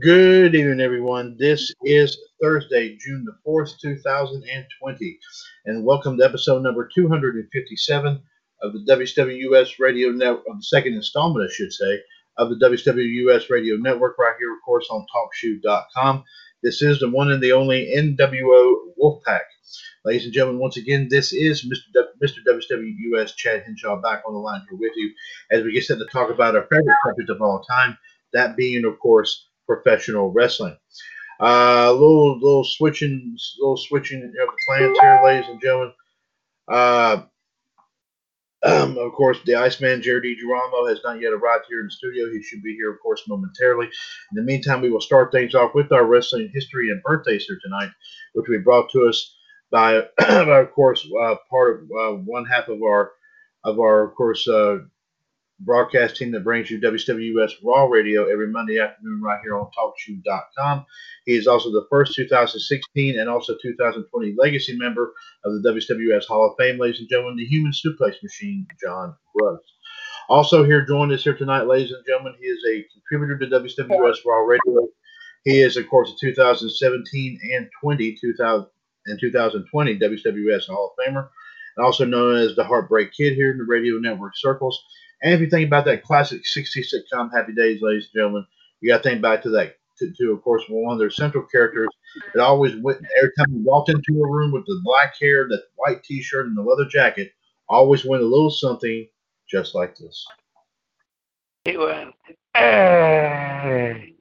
Good evening, everyone. This is Thursday, June the 4th, 2020, and welcome to episode number 257 of the WWS Radio Network, of the second installment, I should say, of the WWS Radio Network, right here, of course, on TalkShoe.com. This is the one and the only NWO Wolfpac. Ladies and gentlemen, once again, this is Mr. Mr. WWS Chad Henshaw back on the line here with you as we get set to talk about our favorite subject of all time, that being, of course, professional wrestling. Uh, little little switching, little switching of the plans here, ladies and gentlemen. Uh, um, of course, the Iceman Jared DiGirolamo has not yet arrived here in the studio. He should be here, of course, momentarily. In the meantime, we will start things off with our wrestling history and birthdays here tonight, which we brought to us by, of course, uh, part of uh, one half of our of our, of course, uh, broadcast team that brings you WWS Raw Radio every Monday afternoon right here on TalkShoe.com. He is also the first 2016 and also 2020 legacy member of the WWS Hall of Fame, ladies and gentlemen, the human suplex machine, John Gross. Also here joining us here tonight, ladies and gentlemen, he is a contributor to WWS Raw Radio. He is, of course, a 2017 and 20, 2000, and 2020 WWS Hall of Famer, and also known as the Heartbreak Kid here in the radio network circles. And if you think about that classic 60 sitcom Happy Days, ladies and gentlemen, you got to think back to that, to, to, of course, one of their central characters that always went, every time he walked into a room with the black hair, the white t shirt, and the leather jacket, always went a little something just like this. He went, hey.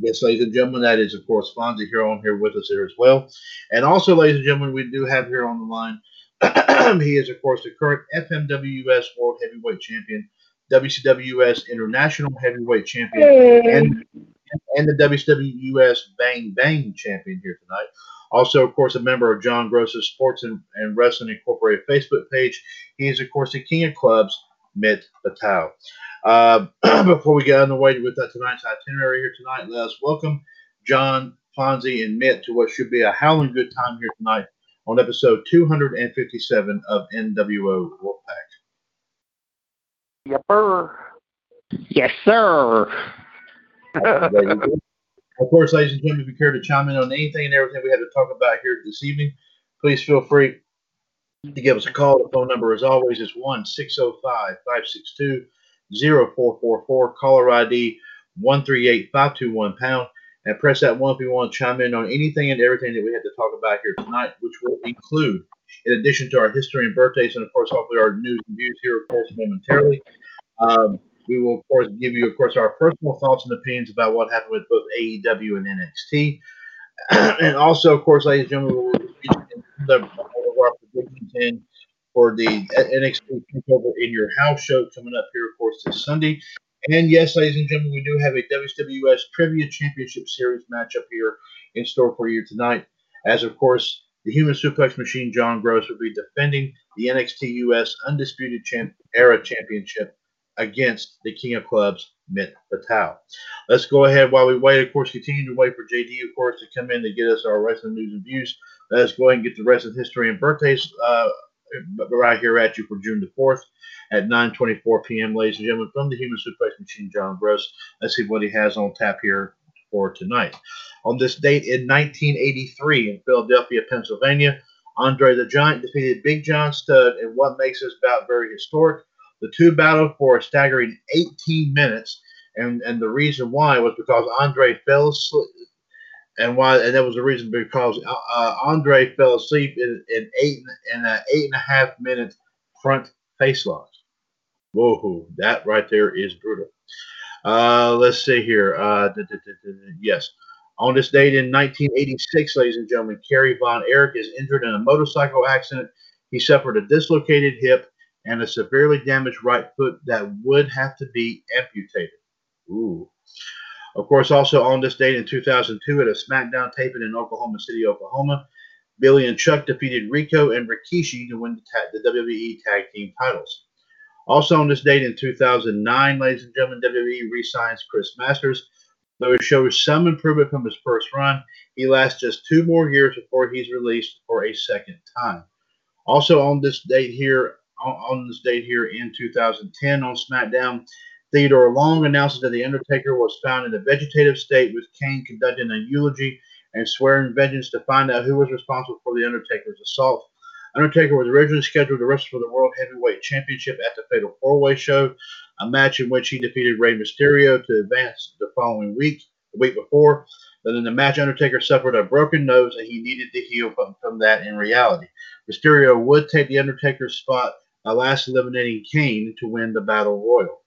Yes, ladies and gentlemen, that is, of course, Fonzie here on here with us here as well. And also, ladies and gentlemen, we do have here on the line he is, of course, the current FMWS World Heavyweight Champion, WCWS International Heavyweight Champion, and, and the WWS Bang Bang Champion here tonight. Also, of course, a member of John Gross's Sports and, and Wrestling Incorporated Facebook page. He is, of course, the king of clubs, Mitt Patel. Uh, before we get on the way with that tonight's itinerary here tonight, let us welcome John, Fonzie, and Mitt to what should be a howling good time here tonight on episode 257 of NWO Wolfpac. Yepper. Yes, sir. Of course, ladies and gentlemen, if you care to chime in on anything and everything we had to talk about here this evening, please feel free to give us a call. The phone number, as always, is 1 605 562 0444. Caller ID 138521 pound. And press that one if you want to chime in on anything and everything that we had to talk about here tonight, which will include, in addition to our history and birthdays, and of course, hopefully our news and views here, of course, momentarily. Um, we will, of course, give you, of course, our personal thoughts and opinions about what happened with both AEW and NXT. and also, of course, ladies and gentlemen, we'll be the our predictions in for the NXT Takeover in Your House show coming up here, of course, this Sunday. And yes, ladies and gentlemen, we do have a WWS Trivia Championship Series matchup here in store for you tonight. As of course, the Human Suplex Machine John Gross will be defending the NXT US Undisputed Champ- Era Championship against the King of Clubs, Mitt Patel. Let's go ahead while we wait. Of course, continue to wait for JD, of course, to come in to get us our wrestling news and views. Let's go ahead and get the rest of history and birthdays uh, right here at you for June the 4th at 9.24 p.m., ladies and gentlemen, from the Human Suplex Machine, John Gross. Let's see what he has on tap here for tonight. On this date in 1983 in Philadelphia, Pennsylvania, Andre the Giant defeated Big John Studd in what makes this bout very historic. The two battled for a staggering 18 minutes, and, and the reason why was because Andre fell asleep, and why and that was the reason because uh, uh Andre fell asleep in, in eight in an eight and a half minute front face lock. Whoa, that right there is brutal. Uh, let's see here. Uh, da, da, da, yes. On this date in 1986, ladies and gentlemen, Kerry Von Erich is injured in a motorcycle accident. He suffered a dislocated hip and a severely damaged right foot that would have to be amputated. Ooh. Of course, also on this date in 2002, at a SmackDown taping in Oklahoma City, Oklahoma, Billy and Chuck defeated Rico and Rikishi to win the, ta- the WWE Tag Team titles. Also on this date in 2009, ladies and gentlemen, WWE re-signs Chris Masters. Though he shows some improvement from his first run, he lasts just two more years before he's released for a second time. Also on this date here, on this date here in 2010 on SmackDown, Theodore Long announces that The Undertaker was found in a vegetative state with Kane conducting a eulogy and swearing vengeance to find out who was responsible for The Undertaker's assault. Undertaker was originally scheduled to wrestle for the World Heavyweight Championship at the Fatal Four Way Show, a match in which he defeated Rey Mysterio to advance the following week, the week before. But in the match, Undertaker suffered a broken nose and he needed to heal from, from that in reality. Mysterio would take the Undertaker's spot by last eliminating Kane to win the Battle Royal.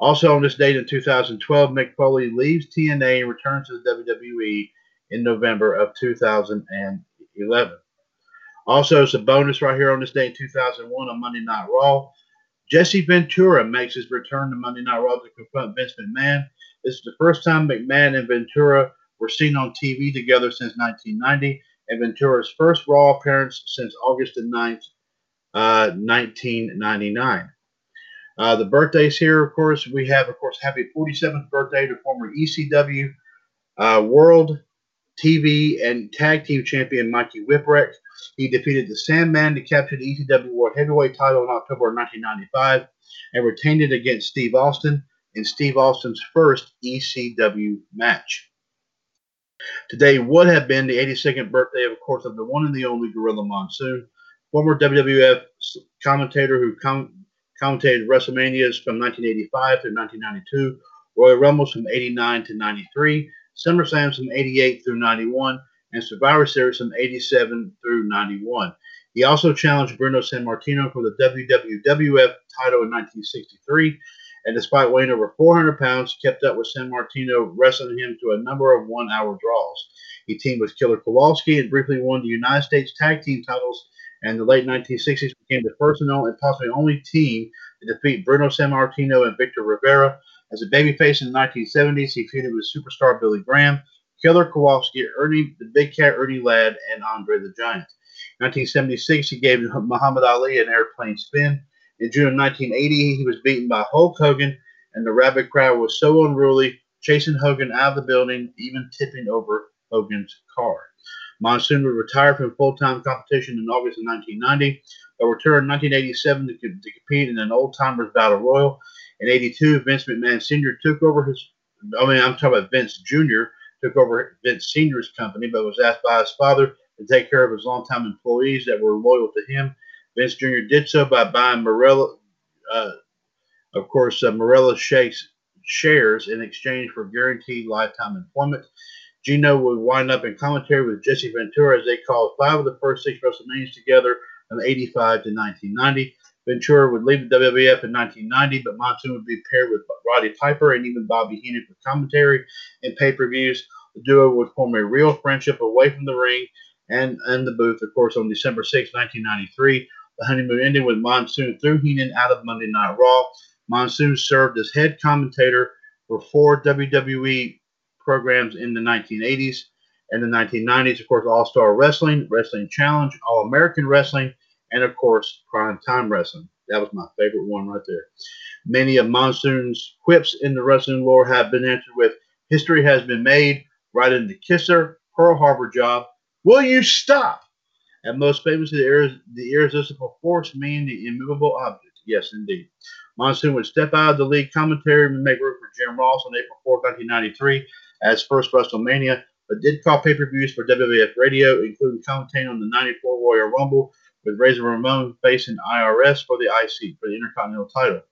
Also on this date in 2012, Mick Foley leaves TNA and returns to the WWE in November of 2011. Also, it's a bonus right here on this day in 2001 on Monday Night Raw. Jesse Ventura makes his return to Monday Night Raw to confront Vince McMahon. This is the first time McMahon and Ventura were seen on TV together since 1990, and Ventura's first Raw appearance since August 9, uh, 1999. Uh, the birthdays here, of course, we have, of course, happy 47th birthday to former ECW uh, World TV and Tag Team Champion Mikey Whipwreck. He defeated the Sandman to capture the ECW World Heavyweight title in October 1995 and retained it against Steve Austin in Steve Austin's first ECW match. Today would have been the 82nd birthday, of course, of the one and the only Gorilla Monsoon, former WWF commentator who com- commentated WrestleManias from 1985 through 1992, Royal Rumbles from 89 to 93, SummerSlam from 88 through 91, and Survivor Series from 87 through 91. He also challenged Bruno Sammartino for the WWF title in 1963, and despite weighing over 400 pounds, kept up with Sammartino, wrestling him to a number of one-hour draws. He teamed with Killer Kowalski and briefly won the United States Tag Team titles, and the late 1960s became the first and, only, possibly only team to defeat Bruno Sammartino and Victor Rivera. As a babyface in the 1970s, he feuded with superstar Billy Graham, Killer Kowalski, Ernie, the Big Cat Ernie Ladd, and Andre the Giant. In 1976, he gave Muhammad Ali an airplane spin. In June of 1980, he was beaten by Hulk Hogan, and the rabid crowd was so unruly, chasing Hogan out of the building, even tipping over Hogan's car. Monsoon would retire from full-time competition in August of 1990, but returned in 1987 to, to compete in an old-timers battle royal. In 82, Vince McMahon Sr. took over his, I mean, I'm talking about Vince Jr., took over Vince Sr.'s company, but was asked by his father to take care of his longtime employees that were loyal to him. Vince Jr. did so by buying Marella, uh, of course, uh, Marella Shakes shares in exchange for guaranteed lifetime employment. Gino would wind up in commentary with Jesse Ventura as they called five of the first six WrestleManias together from 85 to 1990. Ventura would leave the WWF in 1990, but Monsoon would be paired with Roddy Piper and even Bobby Heenan for commentary and pay-per-views. The duo would form a real friendship away from the ring and, and the booth. Of course, on December 6, 1993, the honeymoon ended with Monsoon threw Heenan out of Monday Night Raw. Monsoon served as head commentator for four WWE programs in the 1980s and the 1990s. Of course, All Star Wrestling, Wrestling Challenge, All American Wrestling, and of course, Prime Time Wrestling. That was my favorite one right there. Many of Monsoon's quips in the wrestling lore have been answered with History has been made, right into Kisser, Pearl Harbor job. Will you stop? And most famously, the, the irresistible force, meaning the immovable object. Yes, indeed. Monsoon would step out of the league commentary and make room for Jim Ross on April 4, 1993, as first WrestleMania, but did call pay per views for WWF Radio, including commentating on the 94 Royal Rumble with Razor Ramon facing IRS for the IC, for the Intercontinental title.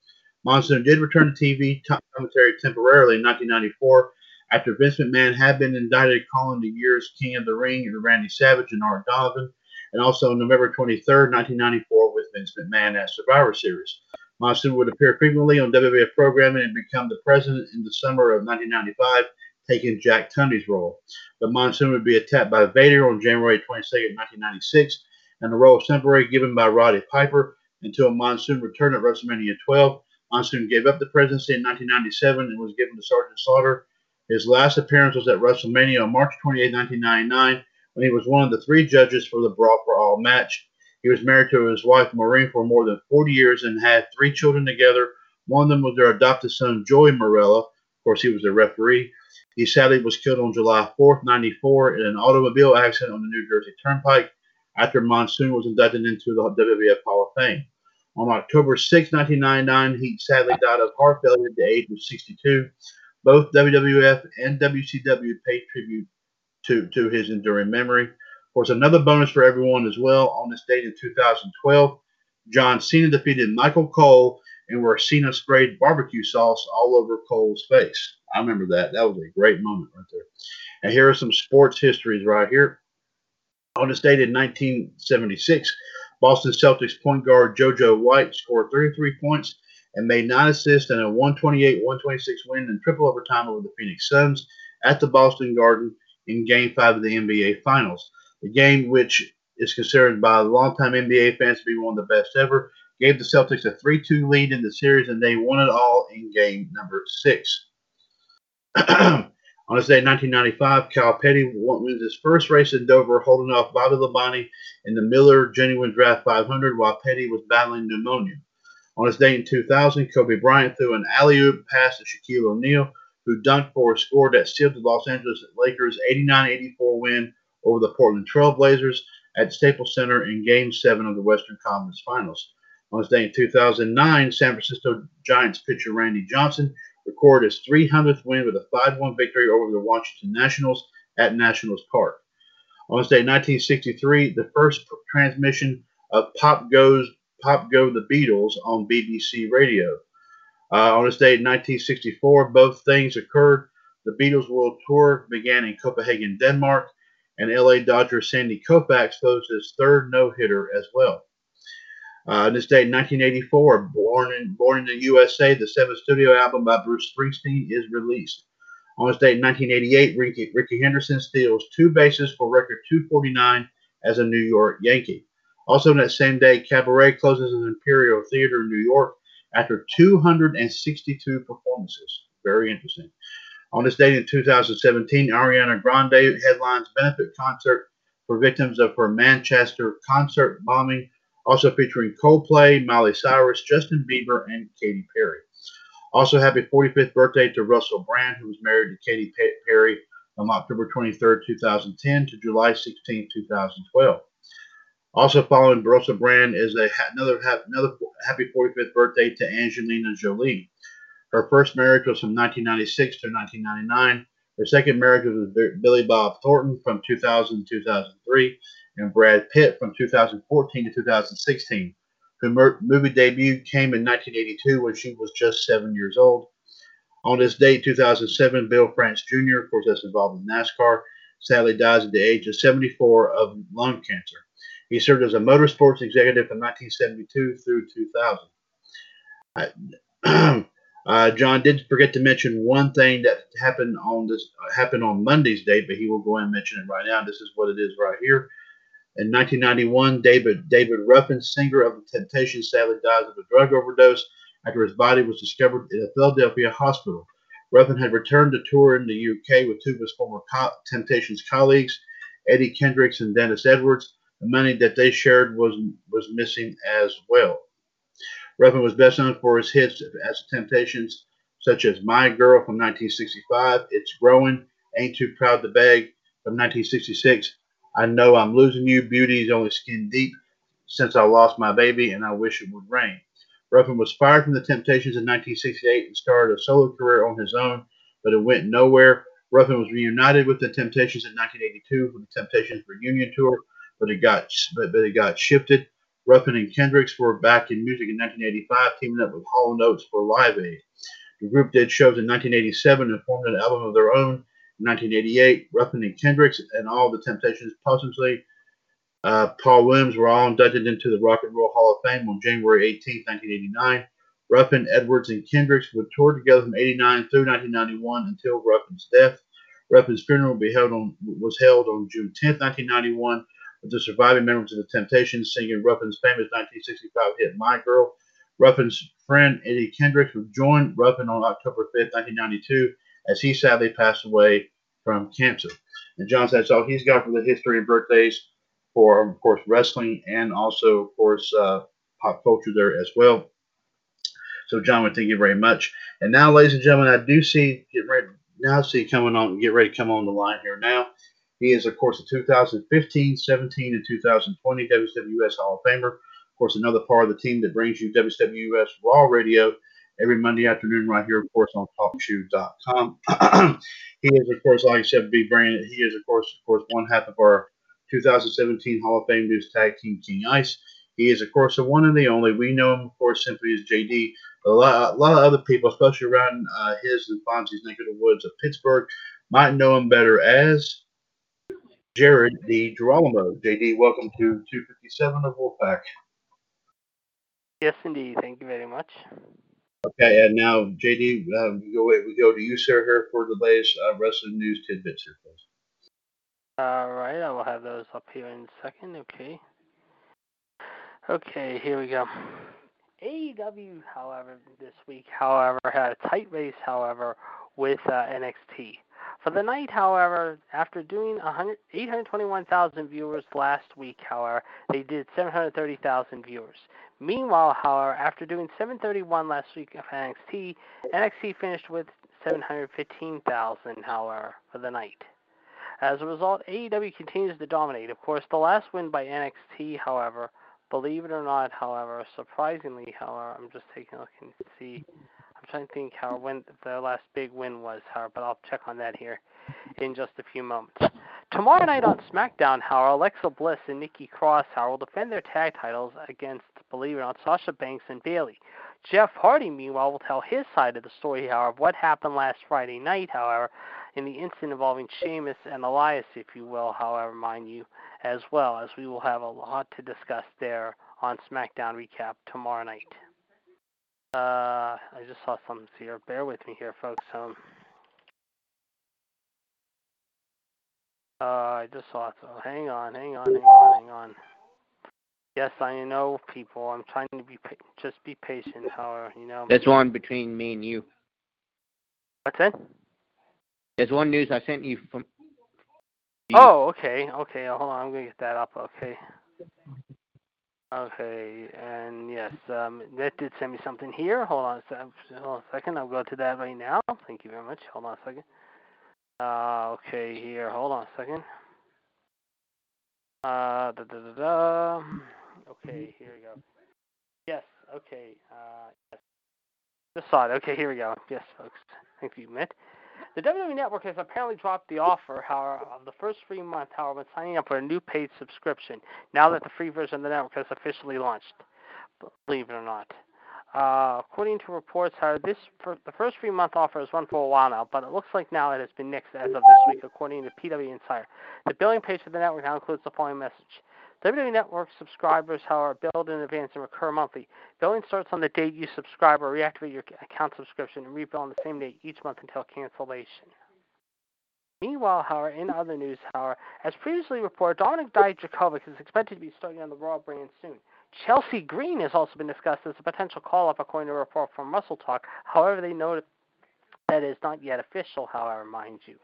Monsoon did return to TV commentary temporarily in 1994 after Vince McMahon had been indicted calling the year's King of the Ring and Randy Savage and Art Donovan, and also November 23, 1994 with Vince McMahon at Survivor Series. Monsoon would appear frequently on WWF programming and become the president in the summer of 1995, taking Jack Tunney's role. But Monsoon would be attacked by Vader on January 22, 1996, and the role was temporarily given by Roddy Piper until Monsoon returned at WrestleMania 12 Monsoon gave up the presidency in 1997 and was given to Sergeant Slaughter. His last appearance was at WrestleMania on March 28, 1999, when he was one of the three judges for the Brawl for All match. He was married to his wife Maureen for more than 40 years and had three children together. One of them was their adopted son, Joey Marella. Of course, he was a referee. He sadly was killed on July 4, 94, in an automobile accident on the New Jersey Turnpike after Monsoon was inducted into the WWF Hall of Fame. On October 6, 1999, he sadly died of heart failure at the age of 62. Both WWF and WCW paid tribute to, to his enduring memory. Of course, another bonus for everyone as well. On this date in 2012, John Cena defeated Michael Cole and where Cena sprayed barbecue sauce all over Cole's face. I remember that. That was a great moment right there. And here are some sports histories right here. On this date in 1976, Boston Celtics point guard JoJo White scored 33 points and made nine assists in a 128-126 win in triple overtime over the Phoenix Suns at the Boston Garden in Game 5 of the NBA Finals. The game, which is considered by longtime NBA fans to be one of the best ever, gave the Celtics a 3-2 lead in the series, and they won it all in game number six. On this day in 1995, Kyle Petty wins his first race in Dover, holding off Bobby Labonte in the Miller Genuine Draft 500 while Petty was battling pneumonia. On this day in 2000, Kobe Bryant threw an alley-oop pass to Shaquille O'Neal, who dunked for a score that sealed the Los Angeles Lakers' 89-84 win over the Portland Trail Blazers at Staples Center in Game 7 of the Western Conference Finals. On this day in 2009, San Francisco Giants pitcher Randy Johnson recorded his 300th win with a 5-1 victory over the Washington Nationals at Nationals Park. On this day, 1963, the first transmission of Pop Goes Pop Go the Beatles on BBC Radio. Uh, on this day, 1964, both things occurred. The Beatles World Tour began in Copenhagen, Denmark, and LA Dodger Sandy Koufax closed his third no-hitter as well. Uh, this day, 1984, born in born in the USA, the seventh studio album by Bruce Springsteen is released. On this date, 1988, Ricky, Rickey Henderson steals two bases for record 249 as a New York Yankee. Also, on that same day, Cabaret closes an Imperial Theater in New York after 262 performances. Very interesting. On this date in 2017, Ariana Grande headlines benefit concert for victims of her Manchester concert bombing also featuring Coldplay, Miley Cyrus, Justin Bieber, and Katy Perry. Also, happy 45th birthday to Russell Brand, who was married to Katy Perry from October 23, 2010 to July 16, 2012. Also, following Russell Brand is a, another, another happy 45th birthday to Angelina Jolie. Her first marriage was from 1996 to 1999. Her second marriage was with Billy Bob Thornton from 2000 to 2003 and Brad Pitt from 2014 to 2016. Her movie debut came in 1982 when she was just seven years old. On this date, 2007, Bill France Jr., of course, that's involved in NASCAR, sadly dies at the age of 74 of lung cancer. He served as a motorsports executive from 1972 through 2000. Uh, John did forget to mention one thing that happened on this happened on Monday's date, but he will go and mention it right now. This is what it is right here. In 1991, David David Ruffin, singer of the Temptations, sadly dies of a drug overdose after his body was discovered in a Philadelphia hospital. Ruffin had returned to tour in the UK with two of his former co- Temptations colleagues, Eddie Kendricks and Dennis Edwards. The money that they shared was was missing as well. Ruffin was best known for his hits as Temptations, such as My Girl from 1965, It's Growing, Ain't Too Proud to Beg from 1966, I Know I'm Losing You, Beauty is Only Skin Deep, Since I Lost My Baby, and I Wish It Would Rain. Ruffin was fired from the Temptations in 1968 and started a solo career on his own, but it went nowhere. Ruffin was reunited with the Temptations in 1982 for the Temptations reunion tour, but it got but, but it got shifted. Ruffin and Kendricks were back in music in 1985, teaming up with Hall & Oates for Live Aid. The group did shows in 1987 and formed an album of their own 1988. Ruffin and Kendricks and all the Temptations posthumously uh, Paul Williams were all inducted into the Rock and Roll Hall of Fame on January 18, 1989. Ruffin, Edwards, and Kendricks would tour together from 89 through 1991 until Ruffin's death. Ruffin's funeral held on, was held on June 10, 1991, with the surviving members of the Temptations singing Ruffin's famous 1965 hit My Girl. Ruffin's friend Eddie Kendricks would join Ruffin on October 5, 1992, as he sadly passed away from cancer. And John, that's all he's got for the history and birthdays for, of course, wrestling and also, of course, uh, pop culture there as well. So, John, we thank you very much. And now, ladies and gentlemen, I do see get ready now see coming on get ready to come on the line here now. He is, of course, a 2015, 17, and 2020 WWS Hall of Famer. Of course, another part of the team that brings you WWS Raw Radio every Monday afternoon right here, of course, on TalkShoe.com. he is, of course, like I said, be bringing. He is, of course, of course, one half of our 2017 Hall of Fame News Tag Team King Ice. He is, of course, the one and the only. We know him, of course, simply as JD. A lot, a lot of other people, especially around uh, his and Fonzie's neck of the woods of Pittsburgh, might know him better as Jared DiGirolamo. JD, welcome to 257 of Wolfpac. Yes, indeed. Thank you very much. Okay, and now JD, um, we go we go to you, sir, here for the latest uh, wrestling news tidbits here, please. All right, I will have those up here in a second. Okay. Okay, here we go. AEW, however, this week, however, had a tight race, however, with uh, NXT. For the night, however, after doing 821,000 viewers last week, however, they did 730,000 viewers. Meanwhile, however, after doing 731 last week of NXT, NXT finished with 715,000, however, for the night. As a result, AEW continues to dominate. Of course, the last win by NXT, however, believe it or not, however, surprisingly, however, I'm just taking a look and see. Trying to think how when the last big win was, however, but I'll check on that here in just a few moments. Tomorrow night on SmackDown, however, Alexa Bliss and Nikki Cross, however, will defend their tag titles against, believe it or not, Sasha Banks and Bayley. Jeff Hardy, meanwhile, will tell his side of the story, however, of what happened last Friday night, however, in the incident involving Sheamus and Elias, if you will, however, mind you, as well, as we will have a lot to discuss there on SmackDown Recap tomorrow night. Uh, I just saw something here. Bear with me here, folks. Um, uh, I just saw it. So hang on, hang on, hang on, hang on. Yes, I know, people. I'm trying to be pa- just be patient. However, you know. There's one between me and you. What's that? There's one news I sent you from. Oh, okay, okay. Hold on, I'm gonna get that up. Okay. Okay, and yes, um, that did send me something here. Hold on a, sec- hold on a second. I'll go to that right now. Thank you very much. Hold on a second. Uh, okay, here. Hold on a second. Uh, da da da da. Okay, here we go. Yes. Okay. Uh, yes. Just saw it. Okay, here we go. Yes, folks. Thank you, Mitt. The WWE Network has apparently dropped the offer, however, of the first free month, however, when signing up for a new paid subscription, now that the free version of the network has officially launched. Believe it or not. Uh, according to reports, however, this the first free month offer has run for a while now, but it looks like now it has been nixed as of this week, according to PW Insider. The billing page for the network now includes the following message. WWE Network subscribers, however, billed in advance and recur monthly. Billing starts on the date you subscribe or reactivate your account subscription and rebill on the same date each month until cancellation. Meanwhile, however, in other news, however, as previously reported, Dominik Dijakovic is expected to be starting on the Raw brand soon. Chelsea Green has also been discussed as a potential call-up, according to a report from WrestleTalk. However, they noted that is not yet official, however, mind you.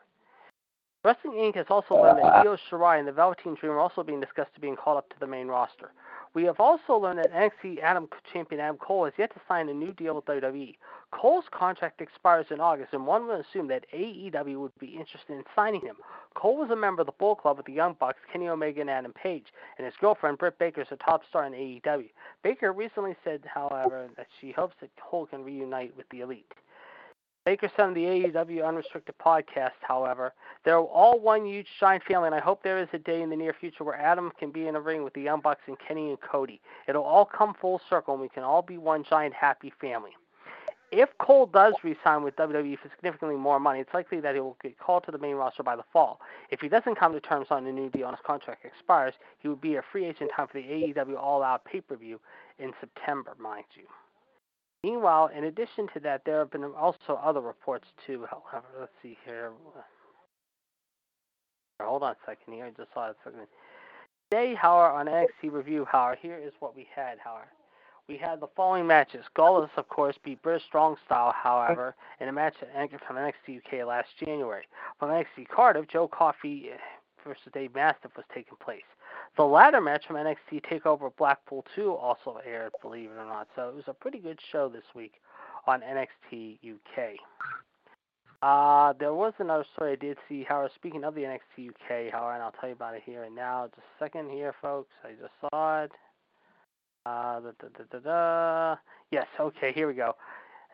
Wrestling Inc. has also learned that uh, Io Shirai and the Velveteen Dream are also being discussed to being called up to the main roster. We have also learned that NXT Adam champion Adam Cole has yet to sign a new deal with WWE. Cole's contract expires in August, and one would assume that AEW would be interested in signing him. Cole was a member of the Bullet Club with the Young Bucks, Kenny Omega, and Adam Page, and his girlfriend Britt Baker is a top star in AEW. Baker recently said, however, that she hopes that Cole can reunite with the Elite. Baker on the AEW Unrestricted podcast, however, they're all one huge giant family, and I hope there is a day in the near future where Adam can be in a ring with the Young Bucks and Kenny and Cody. It'll all come full circle, and we can all be one giant happy family. If Cole does resign with WWE for significantly more money, it's likely that he will get called to the main roster by the fall. If he doesn't come to terms on a new deal and his contract expires, he would be a free agent time for the AEW All Out pay-per-view in September, mind you. Meanwhile, in addition to that, there have been also other reports too. However, let's see here. Hold on a second here. I just saw it. Today, however, on NXT Review, however, here is what we had, however. We had the following matches. Gallus, of course, beat British Strong Style, however, in a match anchored from NXT UK last January. From NXT Cardiff, Joe Coffey versus Dave Mastiff was taking place. The latter match from NXT TakeOver Blackpool 2 also aired, believe it or not. So it was a pretty good show this week on NXT UK. Uh, there was another story I did see. However, speaking of the NXT UK, however, and I'll tell you about it here and now. Just a second here, folks. I just saw it. Uh, da, da, da, da, da. Yes, okay, here we go.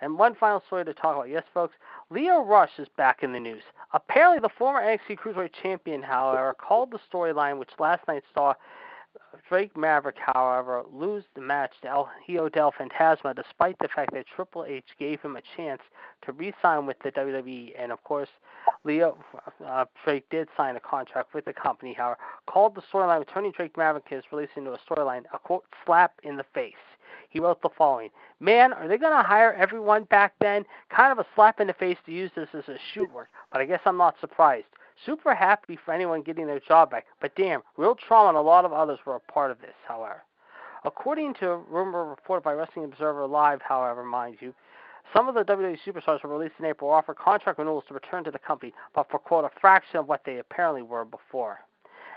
And one final story to talk about. Yes, folks, Lio Rush is back in the news. Apparently, the former NXT Cruiserweight Champion, however, called the storyline, which last night saw Drake Maverick, however, lose the match to El Hijo del Fantasma, despite the fact that Triple H gave him a chance to re-sign with the WWE. And of course, Leo uh, Drake did sign a contract with the company. However, called the storyline returning Drake Maverick is releasing into a storyline a quote slap in the face. He wrote the following: Man, are they going to hire everyone back then? Kind of a slap in the face to use this as a shoot work, but I guess I'm not surprised. Super happy for anyone getting their job back, but damn, real trauma and a lot of others were a part of this, however. According to a rumor reported by Wrestling Observer Live, however, mind you, some of the WWE superstars were released in April offered contract renewals to return to the company, but for quote a fraction of what they apparently were before.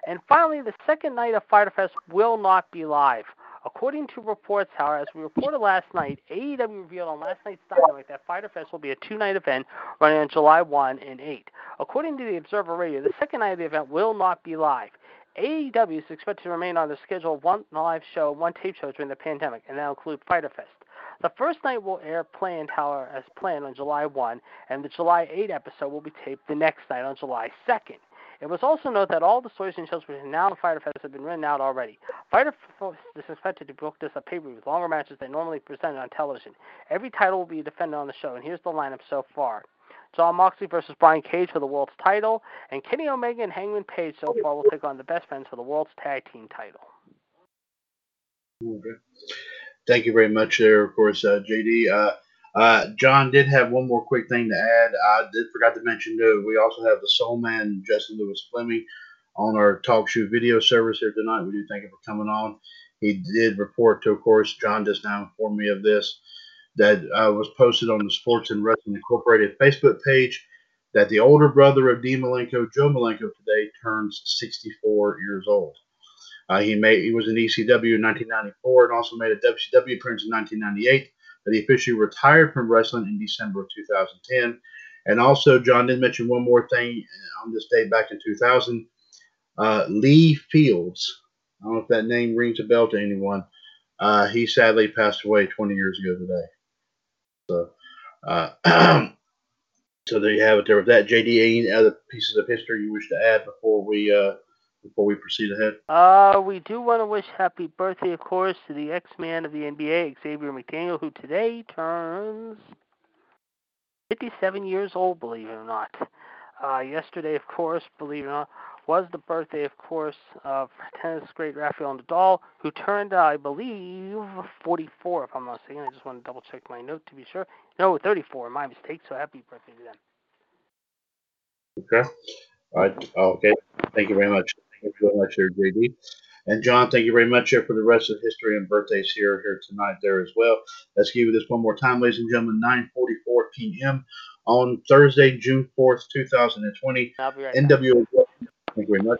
And finally, the second night of Fyter Fest will not be live. According to reports, however, as we reported last night, AEW revealed on last night's Dynamite that Fyter Fest will be a two-night event running on July 1 and 8. According to the Observer Radio, the second night of the event will not be live. AEW is expected to remain on the schedule of one live show, one tape show during the pandemic, and that'll include Fyter Fest. The first night will air planned, however, as planned on July 1, and the July 8 episode will be taped the next night on July 2nd. It was also noted that all the stories and shows are now in Fyter Fest have been written out already. Fyter Fest is expected to book this a pay with longer matches than normally presented on television. Every title will be defended on the show, and here's the lineup so far. Jon Moxley versus Brian Cage for the world's title, and Kenny Omega and Hangman Page so far will take on the best friends for the world's tag team title. Okay. Thank you very much there, of course, uh, JD. Uh, uh, John did have one more quick thing to add. I did forgot to mention that we also have the Soul Man Justin Lewis Fleming on our talk show video service here tonight. We do thank him for coming on. He did report to, of course, John just now informed me of this that uh, was posted on the Sports and Wrestling Incorporated Facebook page that the older brother of Dean Malenko, Joe Malenko, today turns 64 years old. Uh, he made he was in ECW in 1994 and also made a WCW appearance in 1998 that he officially retired from wrestling in December of 2010. And also, John did mention one more thing on this date back in 2000. Uh, Lee Fields, I don't know if that name rings a bell to anyone. Uh, he sadly passed away 20 years ago today. So, uh, so there you have it. There with that, JD. Any other pieces of history you wish to add before we uh, before we proceed ahead? Uh, we do want to wish happy birthday, of course, to the X-Man of the NBA, Xavier McDaniel, who today turns 57 years old, believe it or not. Uh, yesterday, of course, believe it or not, was the birthday, of course, of tennis great Rafael Nadal, who turned, uh, I believe, 44, if I'm not mistaken. I just want to double check my note to be sure. No, 34, my mistake, so happy birthday to them. Okay. All right. Okay. Thank you very much. Thank you very much, there, JD. And John, thank you very much for the rest of the history and birthdays here here tonight there as well. Let's give you this one more time, ladies and gentlemen. 9:44 p.m. on Thursday, June 4th, 2020. I'll be right NWO. Thank you very much.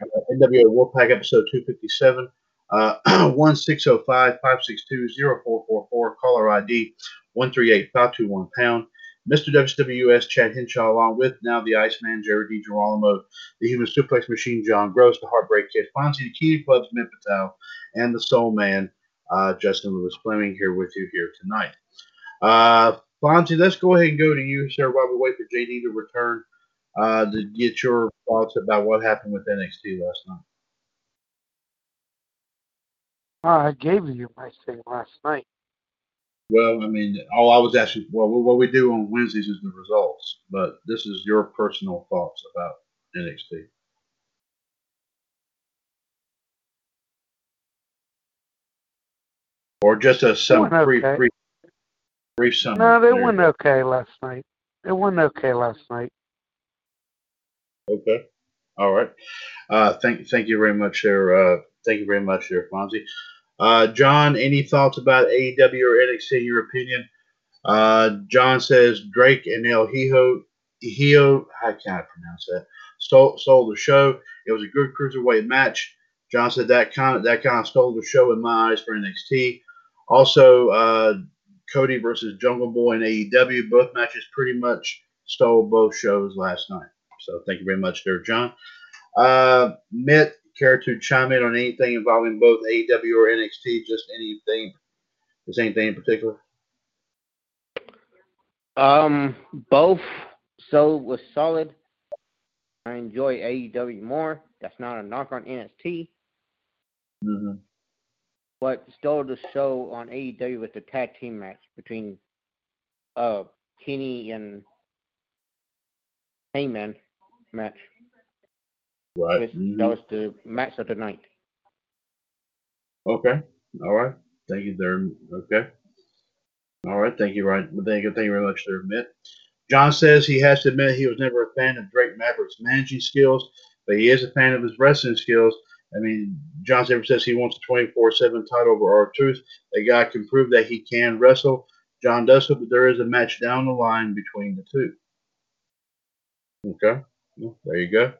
Uh, NWO Wolfpac episode 257. Uh, 1 605 562 0444, caller ID 138 521 pound. Mr. WWS Chad Henshaw, along with now the Iceman Jared DiGirolamo, the Human Suplex Machine John Gross, the Heartbreak Kid Fonzie, the Key Club's Mitt Patel, and the Soul Man uh, Justin Lewis Fleming here with you here tonight. Uh, Fonzie, let's go ahead and go to you, sir, while we wait for JD to return uh, to get your thoughts about what happened with NXT last night. I gave you my thing last night. Well, I mean, all I was asking, well, what we do on Wednesdays is the results, but this is your personal thoughts about NXT. Or just a some brief, okay. brief, brief summary. No, they There went okay last night. They went okay last night. Okay. All right. Uh, thank, thank you very much, there. Uh, thank you very much, there, Fonzie. Uh, John, any thoughts about AEW or NXT in your opinion? Uh, John says Drake and El Hijo, Hijo, how can I pronounce that? Stole, stole the show. It was a good cruiserweight match. John said that kind of that kind of stole the show in my eyes for NXT. Also, uh, Cody versus Jungle Boy and AEW, both matches pretty much stole both shows last night. So thank you very much, there, John. Uh, Mitt, care to chime in on anything involving both AEW or NXT? Just anything? Is anything in particular? Um, both so was solid. I enjoy AEW more. That's not a knock on NXT. Mm-hmm. What stole the show on AEW was the tag team match between uh Kenny and Hangman match. Right. Was- Mhm. That was the match of the night. Okay. All right. Thank you there. Okay. All right. Thank you. Right. Thank you. Thank you very much there, Mitt. John says he has to admit he was never a fan of Drake Maverick's managing skills, but he is a fan of his wrestling skills. I mean, John ever says he wants a 24 7 title over R-Truth. That guy can prove that he can wrestle. John does hope that there is a match down the line between the two. Okay. Well, there you go.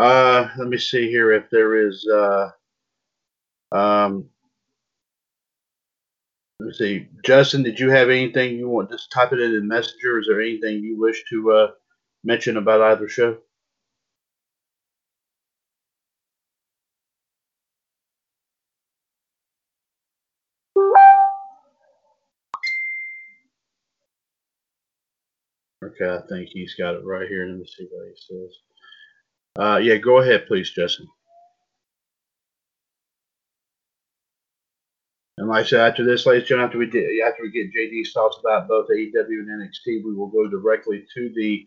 Uh, let me see here if there is. Uh, um, let me see. Justin, did you have anything you want? Just type it in the messenger. Is there anything you wish to uh, mention about either show? Okay, I think he's got it right here. Let me see what he says. Uh, yeah, go ahead, please, Justin. And like I said, after this, ladies and gentlemen, after we get, after we get JD's thoughts about both AEW and NXT, we will go directly to the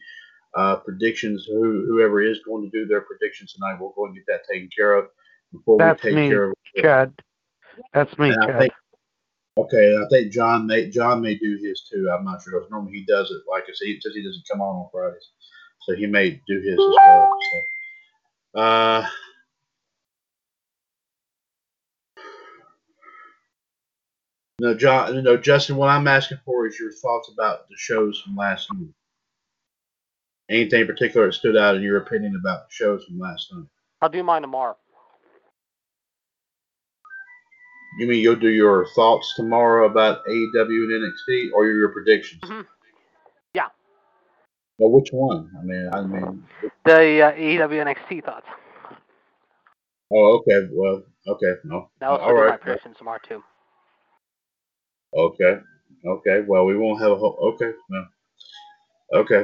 uh, predictions. Who, whoever is going to do their predictions tonight, we'll go and get that taken care of before That's we take me, care of. Chad. That's me, And Chad. think, okay, I think John may John may do his too. I'm not sure. Normally he does it. Like I said, he says he doesn't come on on Fridays, so he may do his as well. So, uh, no, John, no, Justin. What I'm asking for is your thoughts about the shows from last night. Anything in particular that stood out in your opinion about the shows from last night? I'll do mine tomorrow. You mean you'll do your thoughts tomorrow about AEW and NXT, or your predictions? Mhm. Yeah. Well, which one? I mean, I mean, The uh, AEW NXT thoughts. oh, okay. Well, okay. No. Now I'll all do my right. predictions tomorrow too. Okay. Okay. Well, we won't have a whole. Okay. No. Okay.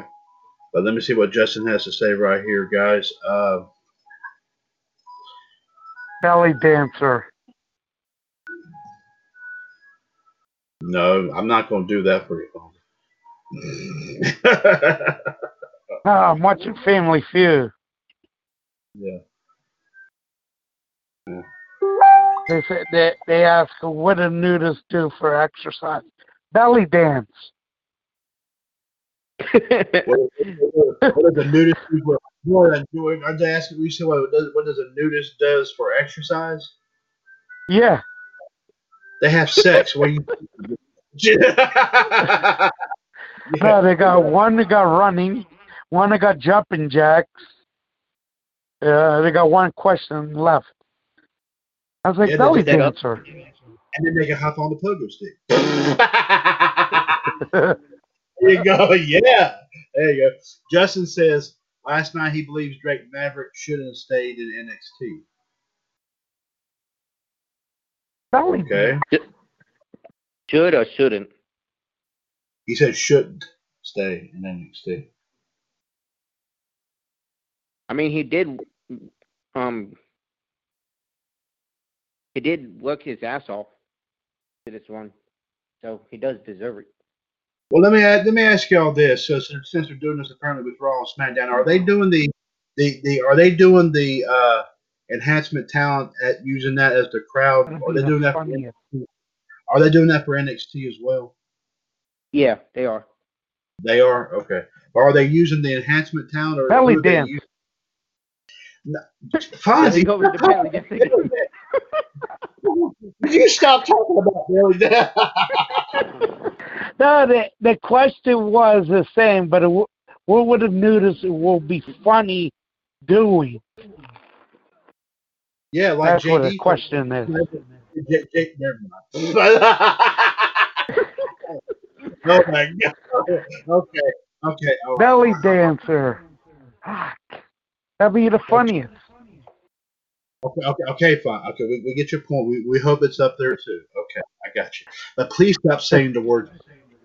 But let me see what Justin has to say right here, guys. Uh, Belly dancer. no, I'm not going to do that for you. Ah, I'm watching Family Feud. yeah. They said they they ask what do nudists do for exercise? Belly dance. What, what, what does a nudist do for? What are they- are they asking you? What does what does a nudist does for exercise? Yeah. They have sex. What do you? yeah. No, they got one that got running, one that got jumping jacks. Uh, they got one question left. I was like, Yeah, they belly did that up. dancer. and then they can hop on the pogo stick. there you go. Yeah. There you go. Justin says last night he believes Drake Maverick shouldn't have stayed in NXT. belly Okay. Should or shouldn't? He said shouldn't stay in NXT. I mean, he did. Um, he did work his ass off to this one, so he does deserve it. Well, let me let me ask y'all this. So since, since they're doing this apparently with Raw and SmackDown, are they doing the the, the are they doing the uh, enhancement talent at using that as the crowd? Are they doing that? For, are they doing that for NXT as well? Yeah, they are. They are okay. Are they using the enhancement talent or Belly dance. No, Fonzie, They the belly you stop talking about belly dance? No, the the question was the same, but it, w- what would have noticed it will be funny doing? yeah, like That's what the question is. J- J- never mind. oh my god. Okay. Okay. all right. Belly dancer. That'd be the funniest. Okay, okay, okay, fine. Okay, we, we get your point. We, we hope it's up there too. Okay, I got you. But please stop saying the word.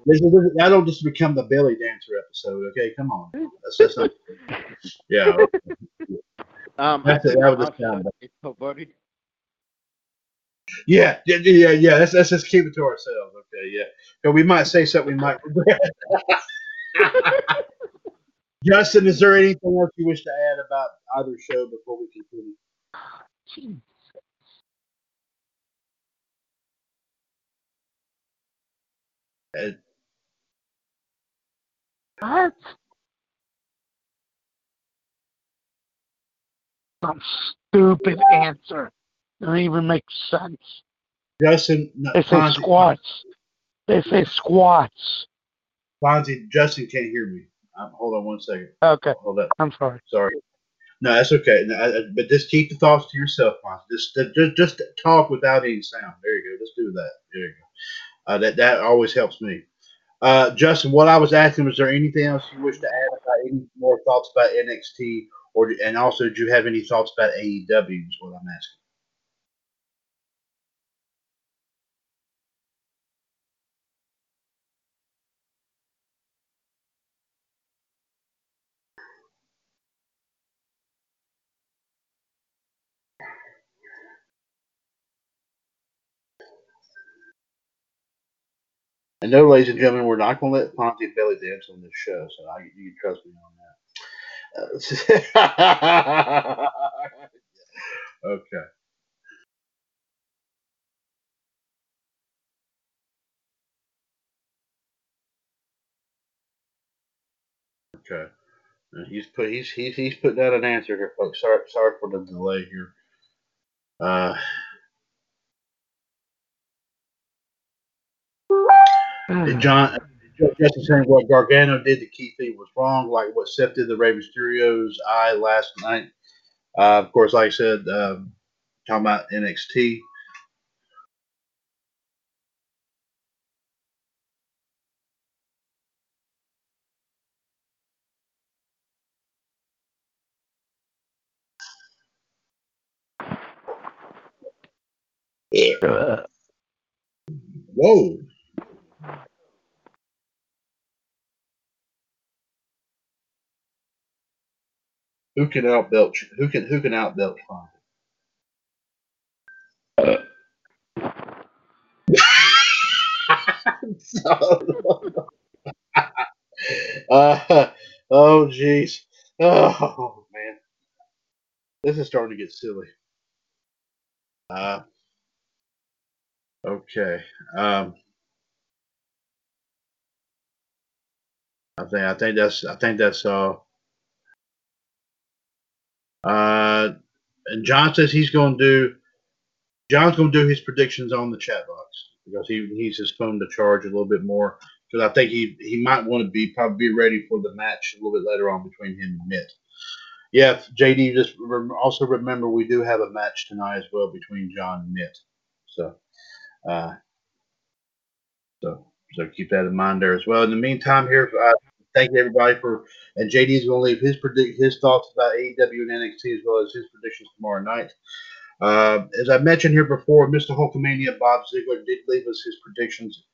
This this That'll just become the belly dancer episode. Okay, come on. That's, that's not. Yeah. okay. Um, That's I it, think that was Oscar the sound. is perverted. Yeah, yeah, yeah, yeah. Let's, let's just keep it to ourselves. Okay, yeah. 'Cause we might say something we might regret. Justin, is there anything else you wish to add about either show before we continue? What? Some stupid answer. Doesn't even make sense. Justin, They say Fonzie, squats. They say squats. Fonzie, Justin can't hear me. Um, hold on one second. Okay, Hold up. I'm sorry. Sorry. No, that's okay. No, I- I- but just keep the thoughts to yourself, Fonzie. Just, just, just talk without any sound. There you go. Just do that. There you go. Uh, that that always helps me. Uh, Justin, what I was asking was there anything else you wish to add about any more thoughts about NXT, or and also do you have any thoughts about AEW? Is what I'm asking. And no, ladies and gentlemen, we're not going to let Fonzie belly dance on this show, so I, you can trust me on that. Uh, okay. Okay. He's put he's he's he's putting out an answer here, folks. Sorry sorry for the delay here. Uh, Did John Justin saying what Gargano did to Keith Lee was wrong, like what Seth did to Rey Mysterio's eye last night. Uh, of course, like I said, um, talking about NXT. Uh, Whoa. Who can outbelch? Who can who can outbelch Fonzie? uh, oh jeez. Oh man. This is starting to get silly. Uh okay. Um I think I think that's I think that's uh uh and John says he's gonna do John's gonna do his predictions on the chat box because he he's his phone to charge a little bit more because I think he he might want to be probably be ready for the match a little bit later on between him and Mitt. Yeah, JD. Just rem- also remember we do have a match tonight as well between John and Mitt. So, uh, so so keep that in mind there as well. In the meantime, here, uh, thank you everybody for. And JD is going to leave his predict his thoughts about AEW and NXT as well as his predictions tomorrow night. Uh, as I mentioned here before, Mr. Hulkamania Bob Ziegler did leave us his predictions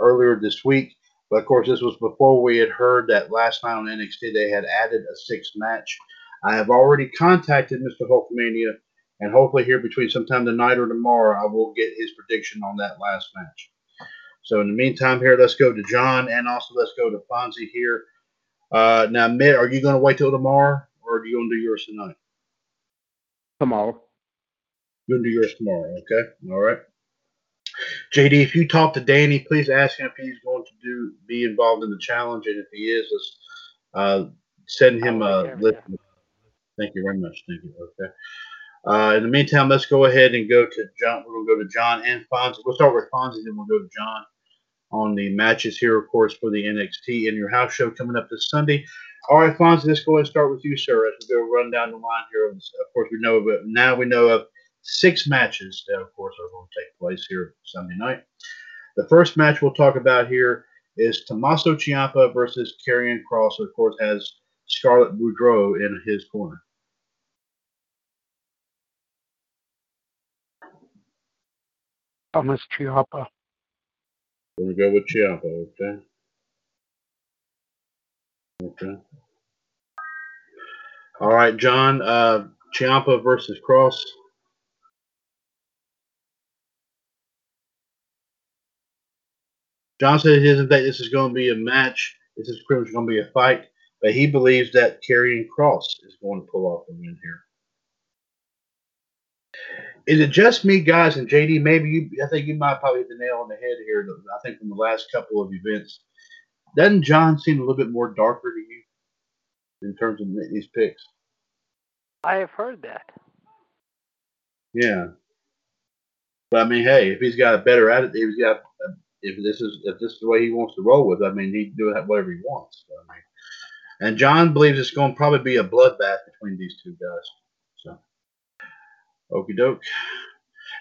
earlier this week. But of course, this was before we had heard that last night on NXT they had added a sixth match. I have already contacted Mr. Hulkamania, and hopefully here between sometime tonight or tomorrow, I will get his prediction on that last match. So in the meantime, here let's go to John, and also let's go to Fonzie here. Uh, now, Mitt, are you going to wait till tomorrow, or are you going to do yours tonight? Tomorrow. You're going to do yours tomorrow, okay? All right. JD, if you talk to Danny, please ask him if he's going to do be involved in the challenge, and if he is, let's uh, send him a care list. Thank you very much. Thank you. Okay. Uh, in the meantime, let's go ahead and go to John. We're going to go to John and Fonzie. We'll start with Fonzie, then we'll go to John on the matches here, of course, for the NXT in your house show coming up this Sunday. All right, Fonzie, let's go ahead and start with you, sir, as we go run down the line here. Of course, we know of now we know of six matches that, of course, are going to take place here Sunday night. The first match we'll talk about here is Tommaso Ciampa versus Karrion Kross, who, of course, has Scarlett Bordeaux in his corner. Thomas Chiappa. To go with Ciampa, okay? Okay. All right, John. Uh, Ciampa versus Kross. John said he doesn't think this is going to be a match. This is pretty much going to be a fight, but he believes that Karrion Kross is going to pull off the win here. Is it just me, guys, and JD? Maybe you. I think you might probably hit the nail on the head here. I think from the last couple of events, doesn't John seem a little bit more darker to you in terms of these picks? I have heard that. Yeah. But I mean, hey, if he's got a better attitude, if he's got, if this is if this is the way he wants to roll with, I mean, he can do whatever he wants. I mean, and John believes it's going to probably be a bloodbath between these two guys. Okie doke.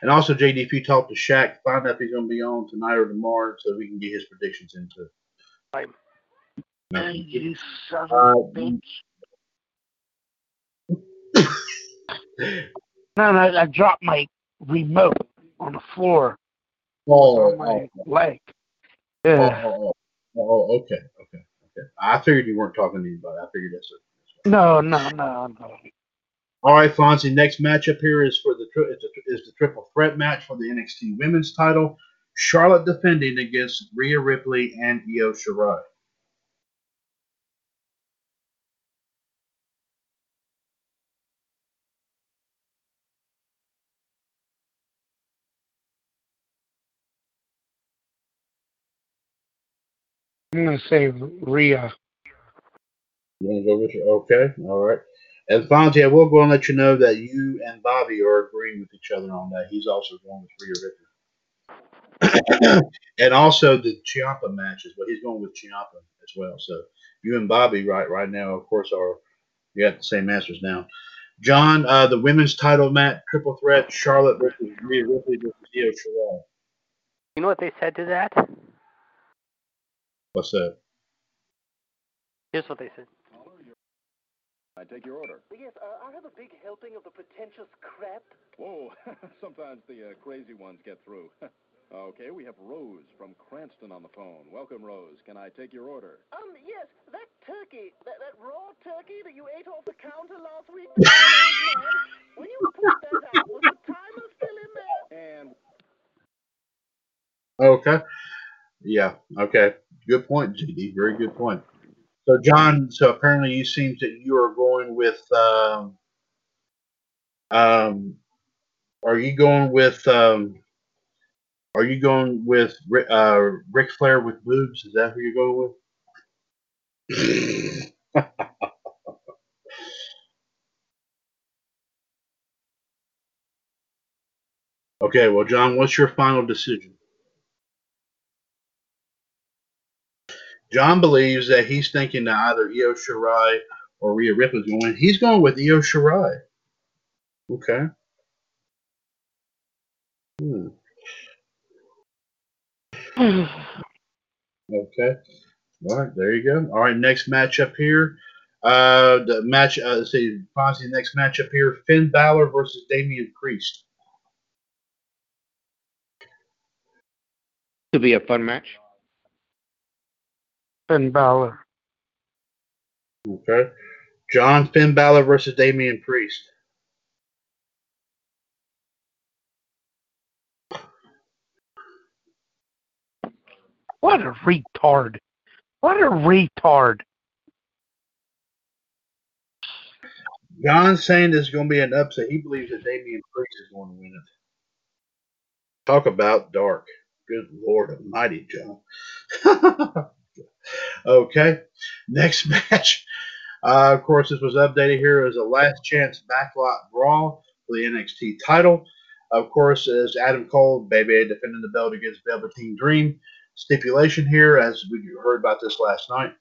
And also, JD, if you talk to Shaq, find out if he's going to be on tonight or tomorrow, so we can get his predictions into. Right. it. You son Uh, bitch. No, no, I dropped my remote on the floor Oh, on my oh, leg. oh, Yeah. oh, oh, oh, okay, okay, okay. I figured you weren't talking to anybody. I figured that's it. No, no, no, no. All right, Fonzie. Next matchup here is for the is the, is the triple threat match for the NXT Women's Title. Charlotte defending against Rhea Ripley and Io Shirai. I'm gonna say Rhea. You want to go with your okay? All right. And Fonzie, I will go and let you know that you and Bobby are agreeing with each other on that. He's also going with Rhea Ripley. and also the Ciampa matches, but he's going with Ciampa as well. So you and Bobby right right now, of course, are you got the same answers now. John, uh, the women's title match, triple threat, Charlotte versus Rhea Ripley versus Io Shirai. You know what they said to that? What's that? Here's what they said. I take your order. Yes, uh, I have a big helping of the pretentious crap. Whoa, sometimes the uh, crazy ones get through. okay, we have Rose from Cranston on the phone. Welcome, Rose. Can I take your order? Um, yes, that turkey, that, that raw turkey that you ate off the counter last week, the old man, when you pulled that out, was the timer still in there? And Okay. Yeah. Okay. Good point, JD. Very good point. So, John. So apparently, you seems that you are going with. Um, um, are you going with? Um, are you going with uh, Ric Flair with boobs? Is that who you're going with? okay. Well, John, what's your final decision? John believes that he's thinking that either Io Shirai or Rhea Ripley's going to win. He's going with Io Shirai. Okay. Hmm. Okay. All right, there you go. All right, next matchup here. Uh, the match. Uh, let's see, Fonzie. Next matchup here: Finn Balor versus Damian Priest. To be a fun match. Finn Balor. Okay. John Finn Balor versus Damian Priest. What a retard. What a retard. John's saying this is going to be an upset. He believes that Damian Priest is going to win it. Talk about dark. Good Lord Almighty, John. okay. Next match. Uh, of course, this was updated here as a last chance backlot brawl for the NXT title. Of course, as Adam Cole, baby, defending the belt against Velveteen Dream. Stipulation here, as we heard about this last night,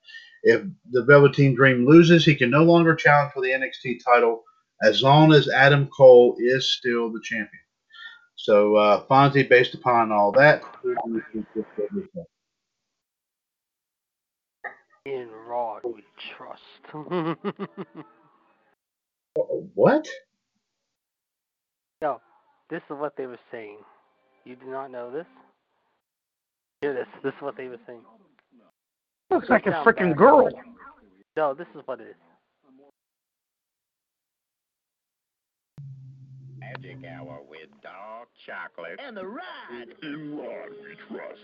if the Velveteen Dream loses, he can no longer challenge for the NXT title as long as Adam Cole is still the champion. So, uh, Fonzie, based upon all that, who do you think this will be? In Rod we trust. What? no, this is what they were saying. You do not know this? Hear this. This is what they were saying. Looks like a freaking girl. No, this is what it is. Magic hour with dark chocolate. And the ride. In Rod we trust.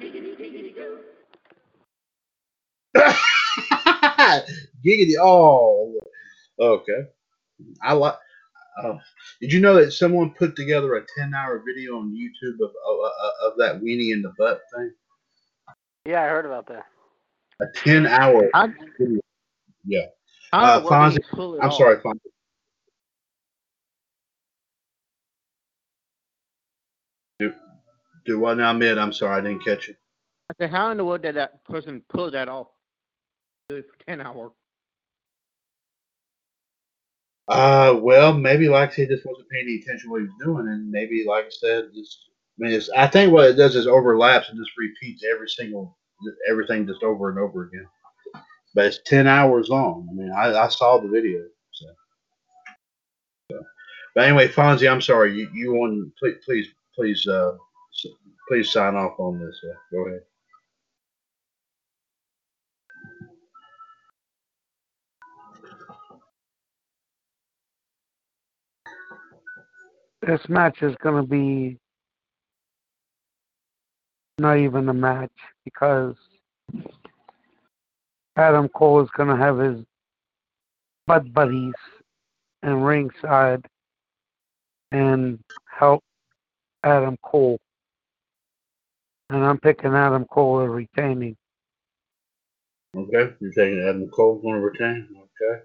Giggity! Oh, okay. I like. Uh, did you know that someone put together a ten-hour video on YouTube of, of of that weenie in the butt thing? Yeah, I heard about that. A ten-hour I, video. Yeah. I Uh, don't know where Fonzie, they pull it I'm off. sorry, Fonzie. Do what now, Mitt? I'm sorry, I didn't catch it. I said, how in the world did that person pull that off? Do for 10 hours. Uh, well, maybe like I said, just wasn't paying any attention to what he was doing, and maybe like I said, just I mean, it's, I think what it does is overlaps and just repeats every single everything just over and over again. But it's ten hours long. I mean, I, I saw the video. So. so. But anyway, Fonzie, I'm sorry. You you want please please please uh please sign off on this. Yeah, go ahead. This match is going to be not even a match because Adam Cole is going to have his butt buddies in ringside and help Adam Cole. And I'm picking Adam Cole retaining. Okay, you're taking Adam Cole going to retain. Okay.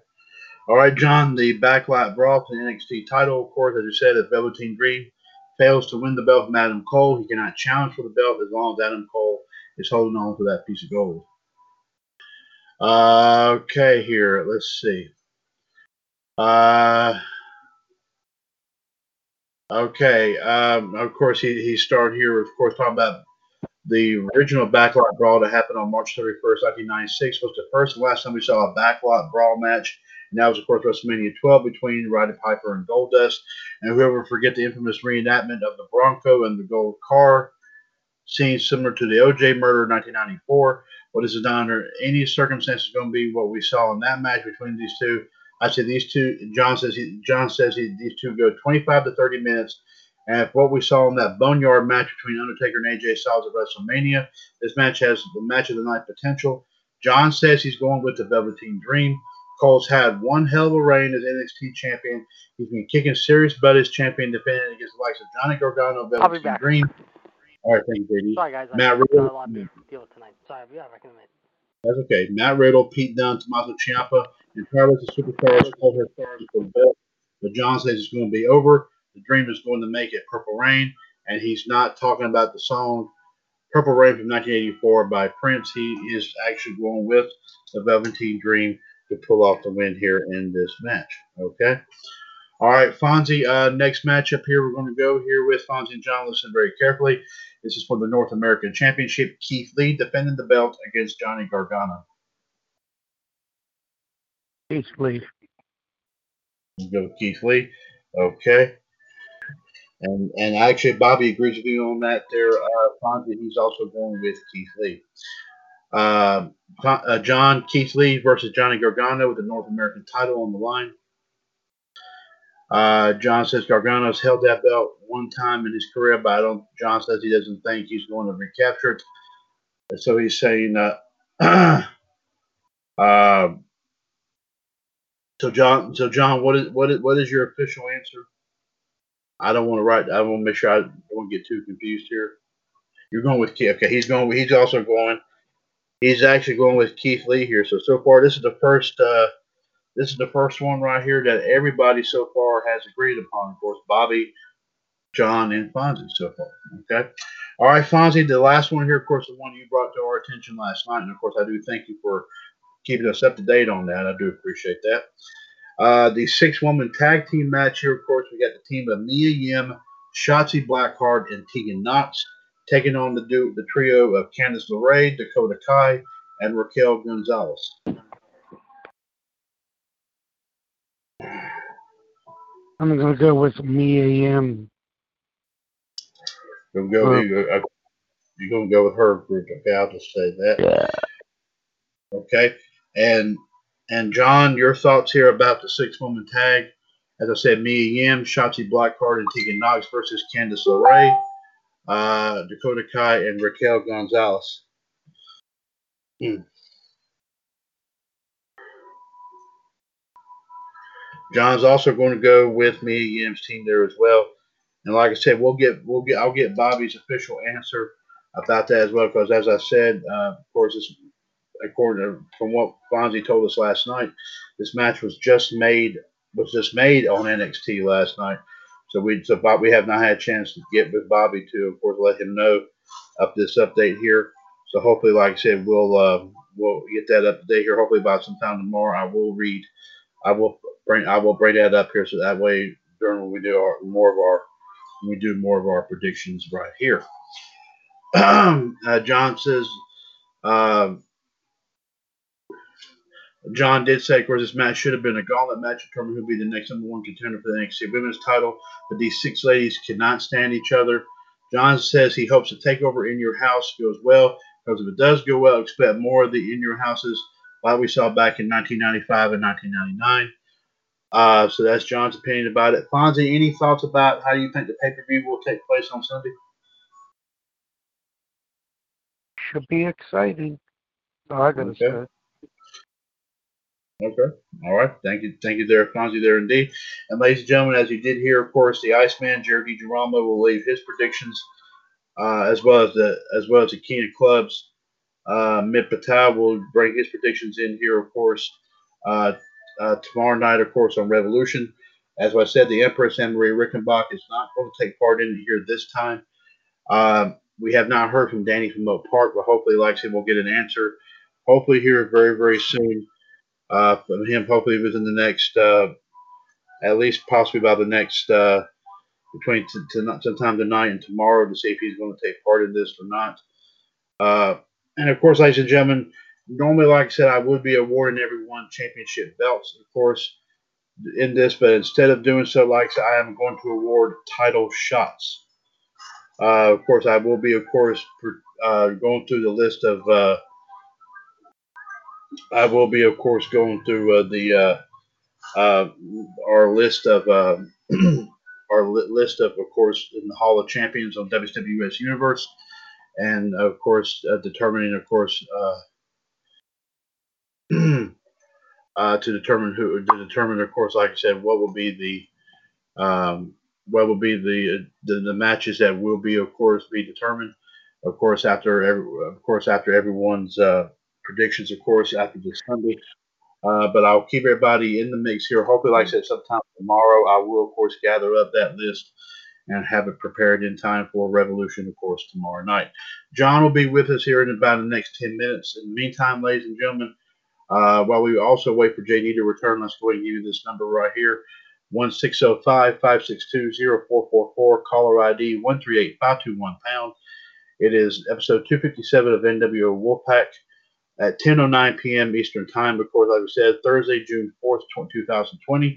All right, John. The backlot brawl for the NXT title, of course, as you said, if Velveteen Dream fails to win the belt from Adam Cole, he cannot challenge for the belt as long as Adam Cole is holding on to that piece of gold. Uh, okay, here. Let's see. Uh, okay. Um, of course, he, he started here, of course, talking about the original backlot brawl that happened on March 31st, 1996 was the first and last time we saw a backlot brawl match. And that was, of course, WrestleMania 12 between Roddy Piper and Goldust. And whoever forget the infamous reenactment of the Bronco and the gold car scene similar to the OJ murder in 1994. What is it not under any circumstances going to be what we saw in that match between these two? I say these two. John says he, John says he, these two go 25 to 30 minutes. And what we saw in that boneyard match between Undertaker and AJ Styles at WrestleMania, this match has the match of the night potential. John says he's going with the Velveteen Dream. Cole's had one hell of a reign as NXT champion. He's been kicking serious butt as champion, defending against the likes of Johnny Gargano, I'll be Velveteen back. Dream. All right, thank you, JD. Sorry, guys. I Matt got Riddle. a lot to deal with tonight. Sorry, be back in a minute. That's okay. Matt Riddle, Pete Dunne, Tommaso Ciampa, and Carlos the Superstars called her stars for the belt. But John says it's going to be over. The Dream is going to make it Purple Rain, and he's not talking about the song Purple Rain from 1984 by Prince. He is actually going with the Velveteen Dream to pull off the win here in this match. Okay. All right, Fonzie. Uh, next matchup here, we're going to go here with Fonzie and John. Listen very carefully. This is for the North American Championship. Keith Lee defending the belt against Johnny Gargano. Keith Lee. We'll go Keith Lee. Okay. And and actually, Bobby agrees with you on that there, uh, Fonzie. He's also going with Keith Lee. Uh, uh, John Keith Lee versus Johnny Gargano with the North American title on the line. Uh, John says Gargano's held that belt one time in his career, but I don't. John says he doesn't think he's going to recapture it. So he's saying, uh, uh, so John, so John, what is what is what is your official answer? I don't want to write. I want to make sure I don't get too confused here. You're going with Keith. Okay, he's going. He's also going. He's actually going with Keith Lee here. So so far, this is the first. Uh, this is the first one right here that everybody so far has agreed upon. Of course, Bobby, John, and Fonzie so far. Okay. All right, Fonzie, the last one here, of course, the one you brought to our attention last night, and of course, I do thank you for keeping us up to date on that. I do appreciate that. Uh, the six woman tag team match here, of course, we got the team of Mia Yim, Shotzi Blackheart, and Tegan Knox taking on the, du- the trio of Candice LeRae, Dakota Kai, and Raquel Gonzalez. I'm gonna go with Mia Yim. You're gonna go, Uh, you- you're gonna go with her group. Okay, I'll just say that. Yeah. Okay, and and John, your thoughts here about the six woman tag? As I said, Mia Yim, Shotzi Blackheart, and Tegan Knox versus Candice LeRae, uh, Dakota Kai, and Raquel Gonzalez. Hmm. John's also going to go with Mia Yim's team there as well. And like I said, we'll get we'll get I'll get Bobby's official answer about that as well because as I said, uh, of course, it's according to from what Fonzie told us last night, this match was just made was just made on NXT last night. So we so Bob, we have not had a chance to get with Bobby to of course let him know of this update here. So hopefully, like I said, we'll uh, we'll get that up here. Hopefully by sometime tomorrow, I will read. I will bring I will bring that up here so that way during when we do our more of our we do more of our predictions right here. uh, John says. Um, John did say, of course, this match should have been a gauntlet match to determine who would be the next number one contender for the NXT Women's title, but these six ladies cannot stand each other. John says he hopes the takeover in your house goes well, because if it does go well, expect more of the in your houses like we saw back in 1995 and 1999. Uh, so that's John's opinion about it. Fonzie, any thoughts about how you think the pay per view will take place on Sunday? Should be exciting. Oh, I gotta Okay. say. Okay. All right. Thank you. Thank you there, Fonzie, there indeed. And ladies and gentlemen, as you did hear, of course, the Iceman, Jerry DiGirolamo, will leave his predictions, uh, as well as the as well as the King of Clubs. Uh, Mitt Patel will bring his predictions in here, of course, uh, uh, tomorrow night, of course, on Revolution. As I said, the Empress Anne Marie Rickenbach is not going to take part in here this time. Um, we have not heard from Danny from Oak Park, but hopefully, like I said, we'll get an answer. Hopefully, here very, very soon uh, from him. Hopefully, within the next, uh, at least possibly by the next, uh, between t- t- sometime tonight and tomorrow to see if he's going to take part in this or not. Uh, and of course, ladies and gentlemen, normally, like I said, I would be awarding everyone championship belts, of course, in this, but instead of doing so, like I said, I am going to award title shots. Uh, of course, I will be, of course, per, uh, going through the list of. I will be, of course, going through uh, the uh, uh, our list of uh, our li- list of, of course, in the Hall of Champions on WWS Universe, and of course, determining, of course, to determine who to determine, of course, like I said, what will be the um, what will be the, the the matches that will be, of course, be determined. Of course, after every, of course, after everyone's uh, predictions, of course, after this Sunday. Uh, but I'll keep everybody in the mix here. Hopefully, like I said, sometime tomorrow, I will, of course, gather up that list and have it prepared in time for Revolution, of course, tomorrow night. John will be with us here in about the next 10 minutes. In the meantime, ladies and gentlemen, uh, while we also wait for JD to return, let's go ahead and give you this number right here 1605 562 0444, caller ID 138521 pound. It is episode 257 of NWO Wolfpac at 10.09 p.m. Eastern Time. Of course, like I said, Thursday, June 4th, 2020.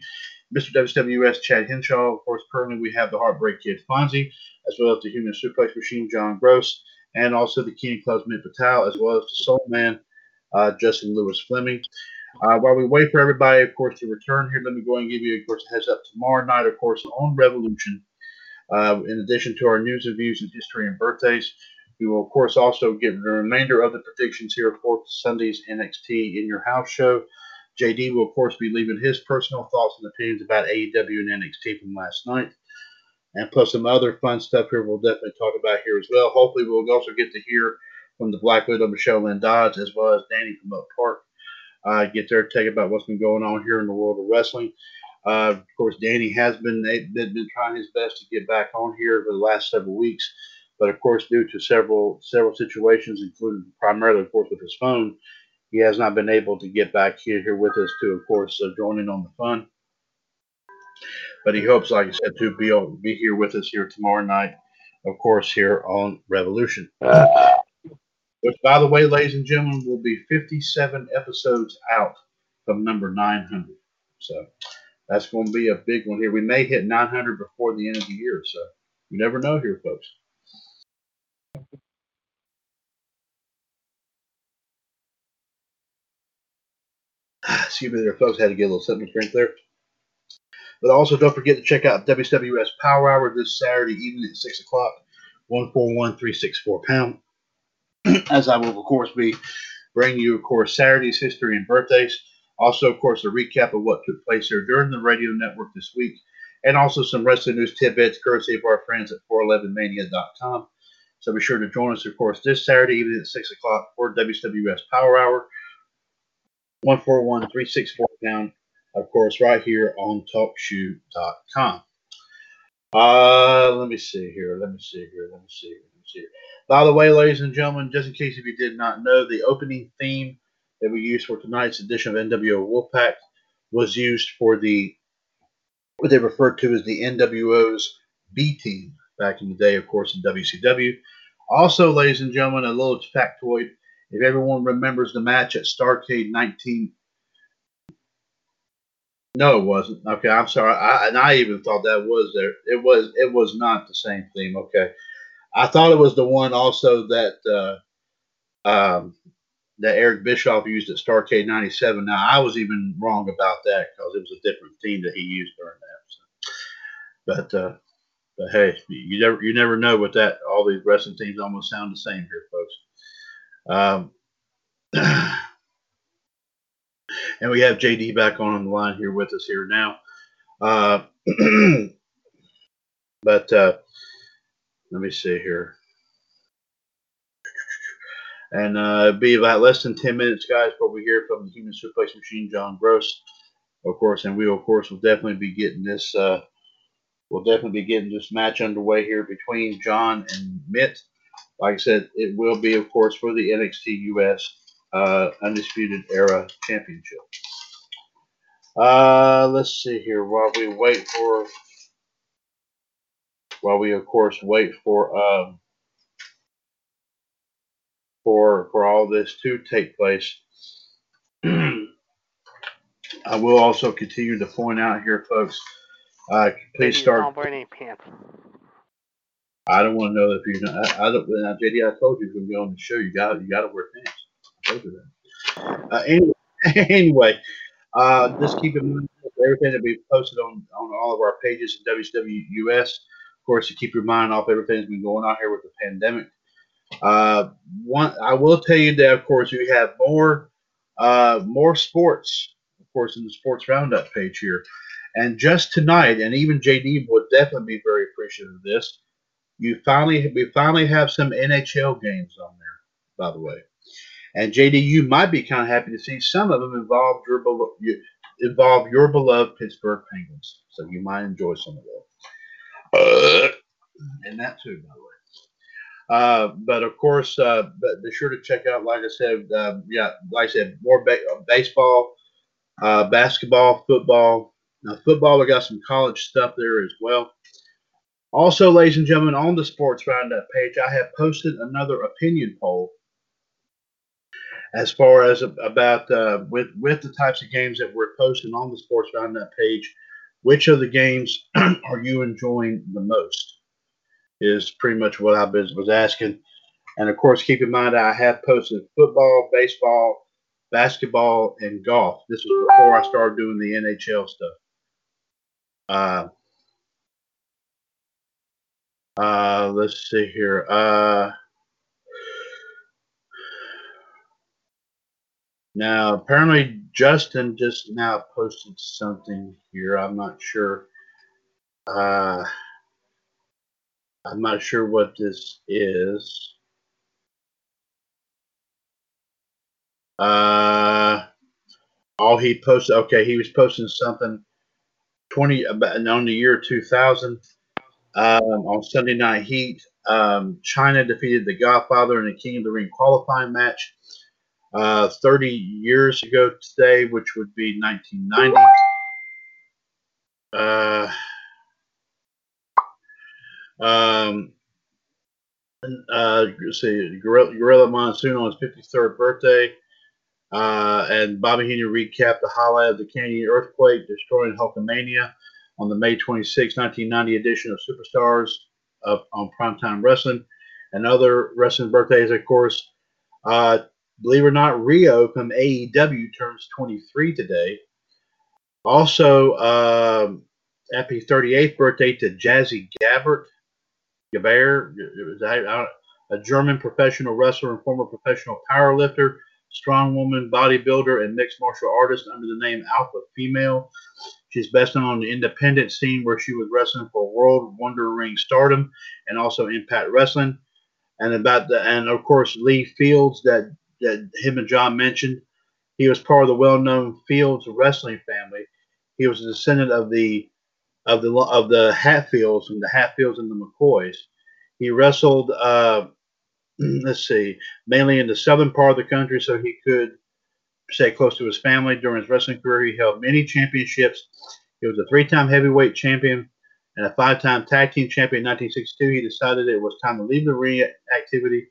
Mr. WWS Chad Henshaw. Of course, currently we have the Heartbreak Kid Fonzie, as well as the Human Suplex Machine John Gross, and also the King Club's Mitt Patel, as well as the Soul Man uh, Justin Lewis Fleming. Uh, while we wait for everybody, of course, to return here, let me go and give you, of course, a heads up tomorrow night, of course, on Revolution. Uh, in addition to our news and views and history and birthdays, we will, of course, also get the remainder of the predictions here for Sunday's NXT in your house show. JD will, of course, be leaving his personal thoughts and opinions about AEW and NXT from last night. And plus some other fun stuff here we'll definitely talk about here as well. Hopefully, we'll also get to hear from the Black Widow, Michelle Lynn Dodds, as well as Danny from Oak Park. Uh, get their take about what's been going on here in the world of wrestling. Uh, of course, Danny has been, been been trying his best to get back on here for the last several weeks, but of course, due to several several situations, including primarily, of course, with his phone, he has not been able to get back here, here with us to, of course, uh, join in on the fun. But he hopes, like I said, to be able be here with us here tomorrow night, of course, here on Revolution. Which, by the way, ladies and gentlemen, will be 57 episodes out from number 900. So that's going to be a big one here. We may hit 900 before the end of the year. So you never know here, folks. Excuse me there, folks. Had to get a little something to drink there. But also, don't forget to check out WWS Power Hour this Saturday evening at 6 o'clock, 141364 pound. As I will, of course, be bringing you, of course, Saturday's history and birthdays. Also, of course, a recap of what took place here during the radio network this week. And also some wrestling news tidbits courtesy of our friends at 411mania.com. So be sure to join us, of course, this Saturday evening at 6 o'clock for WWS Power Hour. 141364 pound, of course, right here on TalkShoe.com. Uh, let me see here. Let me see here. Let me see here. Let me see here. By the way, ladies and gentlemen, just in case if you did not know, the opening theme that we used for tonight's edition of NWO Wolfpac was used for the what they referred to as the NWO's B team back in the day, of course, in WCW. Also, ladies and gentlemen, a little factoid if everyone remembers the match at Starcade 19. No, it wasn't. Okay, I'm sorry. I, and I even thought that was there. It was. It was not the same theme. Okay, I thought it was the one also that uh, um, that Eric Bischoff used at Starcade '97. Now I was even wrong about that because it was a different theme that he used during that. So. But uh, but hey, you never you never know what that all these wrestling teams almost sound the same here, folks. Um, and we have JD back on the line here with us here now. Uh, but uh, let me see here. And uh, be about less than 10 minutes, guys, before we hear from the Human Suplex Machine, John Gross, of course. And we, of course, will definitely be getting this. We'll definitely be getting this match underway here between John and Mitt. Like I said, it will be, of course, for the NXT US uh, Undisputed Era Championship. Uh, let's see here. While we wait for, while we of course wait for um, for for all this to take place, I will also continue to point out here, folks. Uh, please Maybe start. Don't wear any pants. I don't want to know if you know. I, I don't. Now, JD, I told you you're gonna be on the show. You got you got to wear pants. I told you that. Uh, anyway, anyway, uh, just keep in mind everything that we posted on on all of our pages at WWUS. Of course, to keep your mind off everything that's been going on here with the pandemic. Uh, one, I will tell you that of course we have more uh, more sports, of course, in the sports roundup page here. And just tonight, and even JD would definitely be very appreciative of this you finally we finally have some NHL games on there, by the way. And JD, you might be kind of happy to see some of them involve your involve your beloved Pittsburgh Penguins. So you might enjoy some of those. and that too, by the way. Uh, but of course, uh, but be sure to check out, like I said, uh, yeah, like I said, more ba- uh, baseball, uh, basketball, football. Now, football, we got some college stuff there as well. Also, ladies and gentlemen, on the Sports Roundup page, I have posted another opinion poll as far as about uh, with with the types of games that we're posting on the Sports Roundup page. Which of the games are you enjoying the most? Is pretty much what I was was asking. And of course, keep in mind I have posted football, baseball, basketball, and golf. This was before I started doing the NHL stuff. Uh, uh, let's see here. Uh, now, apparently, Justin just now posted something here. I'm not sure. Uh, I'm not sure what this is. Uh, all he posted. Okay, he was posting something 20 about on the year 2000 um, on Sunday Night Heat. Um, Chyna defeated the Godfather in the King of the Ring qualifying match uh, 30 years ago today, which would be 1990. Uh, um, uh, let's see, Gorilla, Gorilla Monsoon on his 53rd birthday. Uh, and Bobby Heenan recapped the highlight of the Canyon earthquake destroying Hulkamania on the May 26, 1990 edition of Superstars of, on Primetime Wrestling. And other wrestling birthdays, of course. Uh, believe it or not, Rio from AEW turns 23 today. Also, um, happy 38th birthday to Jazzy Gabert. Gabert, a German professional wrestler and former professional powerlifter, strong woman, bodybuilder, and mixed martial artist under the name Alpha Female. She's best known on the independent scene where she was wrestling for World Wonder Ring Stardom and also Impact Wrestling. And about the and of course Lee Fields that that him and John mentioned. He was part of the well-known Fields wrestling family. He was a descendant of the of the of the Hatfields and the Hatfields and the McCoys. He wrestled, uh, Mm, let's see, mainly in the southern part of the country, so he could stay close to his family during his wrestling career. He held many championships. He was a three-time heavyweight champion and a five-time tag team champion. In 1962, he decided it was time to leave the ring activity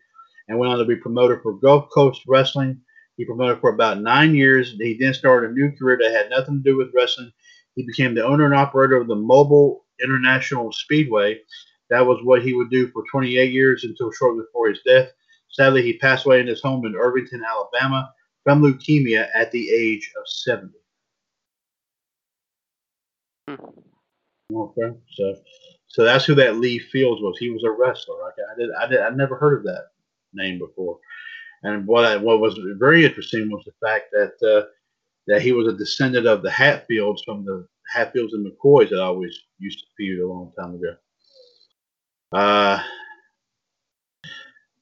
and went on to be promoter for Gulf Coast Wrestling. He promoted for about nine years. He then started a new career that had nothing to do with wrestling. He became the owner and operator of the Mobile International Speedway. That was what he would do for 28 years until shortly before his death. Sadly, he passed away in his home in Irvington, Alabama, from leukemia at the age of 70. Okay, so so that's who that Lee Fields was. He was a wrestler. Okay, I did I did I never heard of that name before. And what I, what was very interesting was the fact that uh, that he was a descendant of the Hatfields from the Hatfields and McCoys that I always used to feud a long time ago. Uh,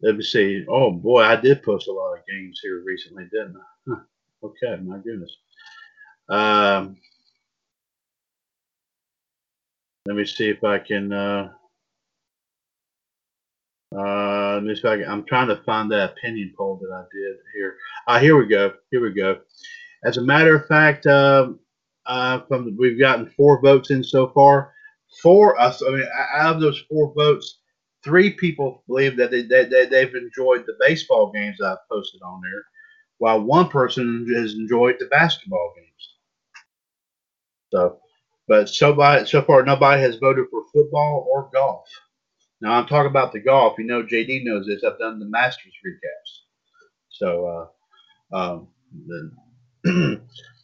let me see. Oh boy, I did post a lot of games here recently, didn't I? Huh. Okay, my goodness. Um, let me see if I can. Uh, uh, I can, I'm trying to find that opinion poll that I did here. Uh, here we go. Here we go. As a matter of fact, um, uh, from the, we've gotten four votes in so far. Four, uh, I mean, out of those four votes, three people believe that they, they, they, they've enjoyed the baseball games I've posted on there, while one person has enjoyed the basketball games. So, but so, so far, nobody has voted for football or golf. Now I'm talking about the golf. You know, JD knows this. I've done the Masters recaps. So, uh, um, the,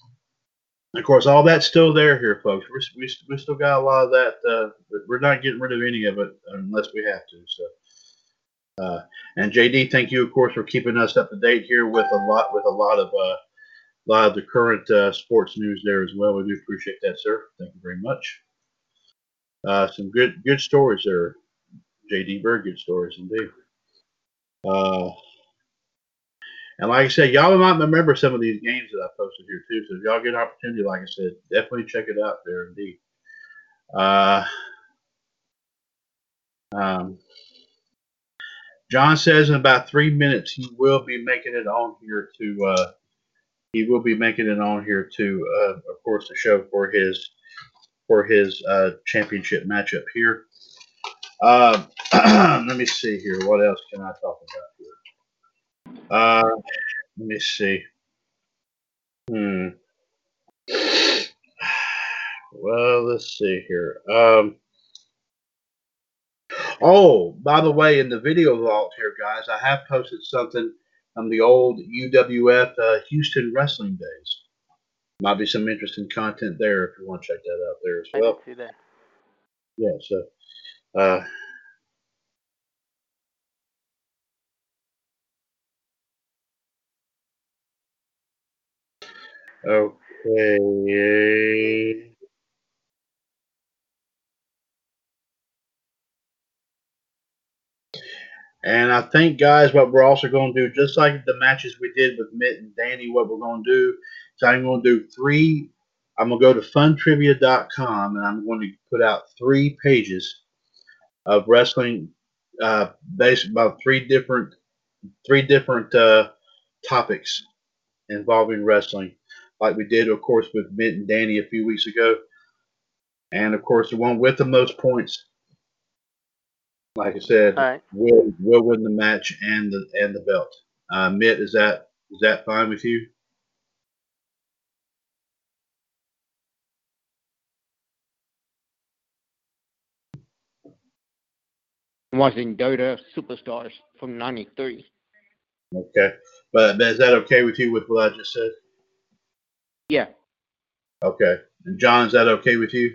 of course, all that's still there here, folks. We're, we, we still got a lot of that. Uh, we're not getting rid of any of it unless we have to. So, uh, and JD, thank you, of course, for keeping us up to date here with a lot with a lot of uh, a lot of the current uh, sports news there as well. We do appreciate that, sir. Thank you very much. Uh, some good good stories there. JD Very good stories indeed. And like I said, y'all might remember some of these games that I posted here too. So if y'all get an opportunity, like I said, definitely check it out there indeed. Uh, uh, John says in about three minutes he will be making it on here to. Uh, he will be making it on here to, uh, of course, the show for his for his uh, championship matchup here. Uh, let me see here. What else can I talk about here? Uh, let me see. Hmm. Well, let's see here. Um, oh, by the way, in the video vault here, guys, I have posted something from the old UWF uh, Houston Wrestling days. Might be some interesting content there if you want to check that out there as I well. did see that. Yeah, so uh, okay. And I think, guys, what we're also going to do, just like the matches we did with Mitt and Danny, what we're going to do is I'm going to do three. I'm going to go to funtrivia.com and I'm going to put out three pages of wrestling, uh, based about three different, three different uh, topics involving wrestling, like we did, of course, with Mitt and Danny a few weeks ago, and of course, the one with the most points. Like I said, All right. will will win the match and the and the belt. Uh, Mitt, is that is that fine with you? Watching Dota Superstars from '93. Okay, but, but is that okay with you with what I just said? Yeah. Okay, and John, is that okay with you?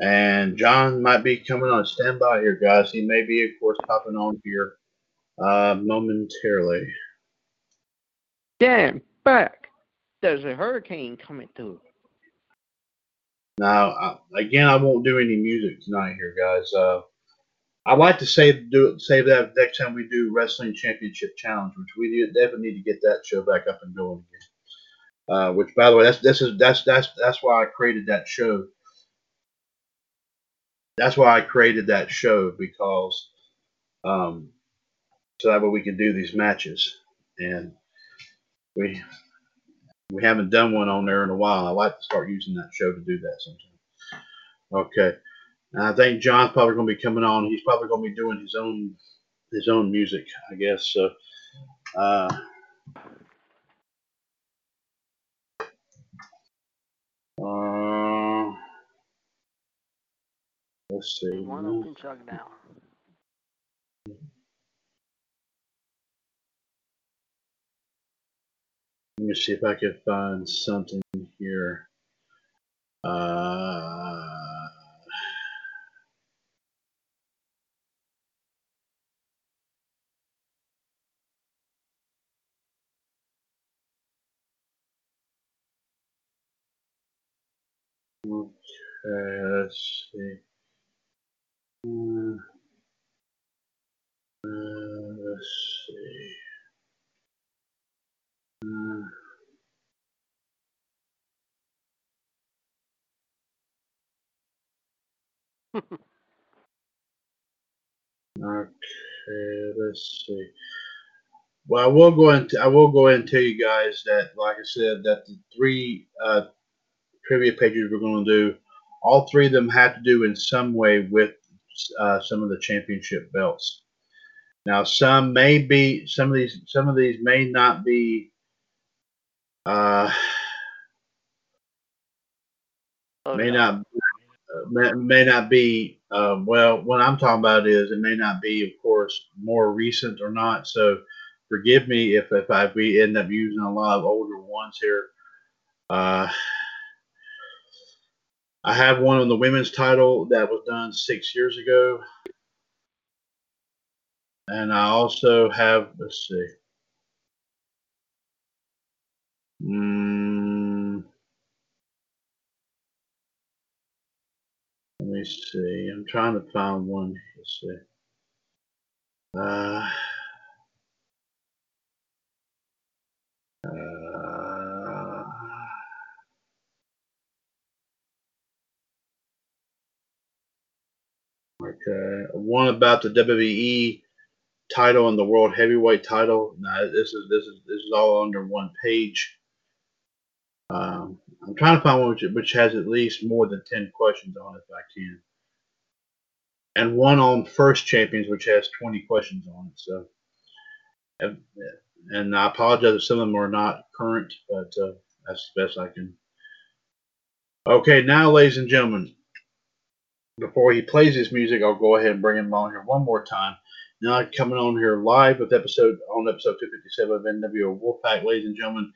And John might be coming on standby here, guys. He may be, of course, popping on here uh, momentarily. Damn, back. There's a hurricane coming through. Now, again, I won't do any music tonight here, guys. Uh, I'd like to save do save that next time we do Wrestling Championship Challenge, which we definitely need to get that show back up and going again. Uh, which, by the way, that's this is that's that's that's why I created that show. That's why I created that show because um, so that way we can do these matches, and we we haven't done one on there in a while. I like to start using that show to do that sometime. Okay. And I think John's probably going to be coming on. He's probably going to be doing his own his own music, I guess. So, uh, uh, let's see. One chug down. Let me see if I can find something here. Uh, okay, let's see. Uh, uh, let's see. Okay, let's see. Well, I will go into I will go ahead and tell you guys that, like I said, that the three uh, trivia pages we're going to do, all three of them have to do in some way with uh, some of the championship belts. Now, some may be some of these some of these may not be. Uh, Slow may down. not uh, may, may not be um, well what i'm talking about is it may not be of course more recent or not. So forgive me if if i we end up using a lot of older ones here. Uh, i have one on the women's title that was done six years ago. And i also have let's see Mm. Let me see. I'm trying to find one. Let's see. Uh, uh, okay. One about the WWE title and the World Heavyweight title. Now this is this is this is all under one page. Um, I'm trying to find one which, which has at least more than ten questions on it if I can. And one on first champions, which has 20 questions on it. So, and, and I apologize if some of them are not current, but uh, that's the best I can. Okay, now, ladies and gentlemen, before he plays his music, I'll go ahead and bring him on here one more time. Now coming on here live with episode on episode 257 of NWO Wolfpac, ladies and gentlemen.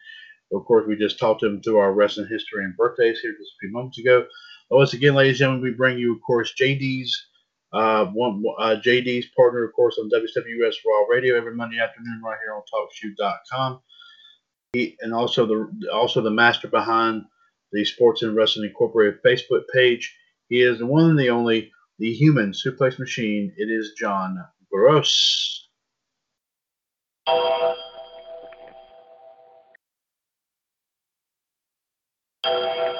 Of course, we just talked him through our wrestling history and birthdays here just a few moments ago. Once again, ladies and gentlemen, we bring you, of course, JD's uh, one uh, JD's partner, of course, on WWS Raw Radio every Monday afternoon right here on TalkShoe.com. He, and also the also the master behind the Sports and Wrestling Incorporated Facebook page. He is the one and the only, the human suplex machine. It is John Gross. you.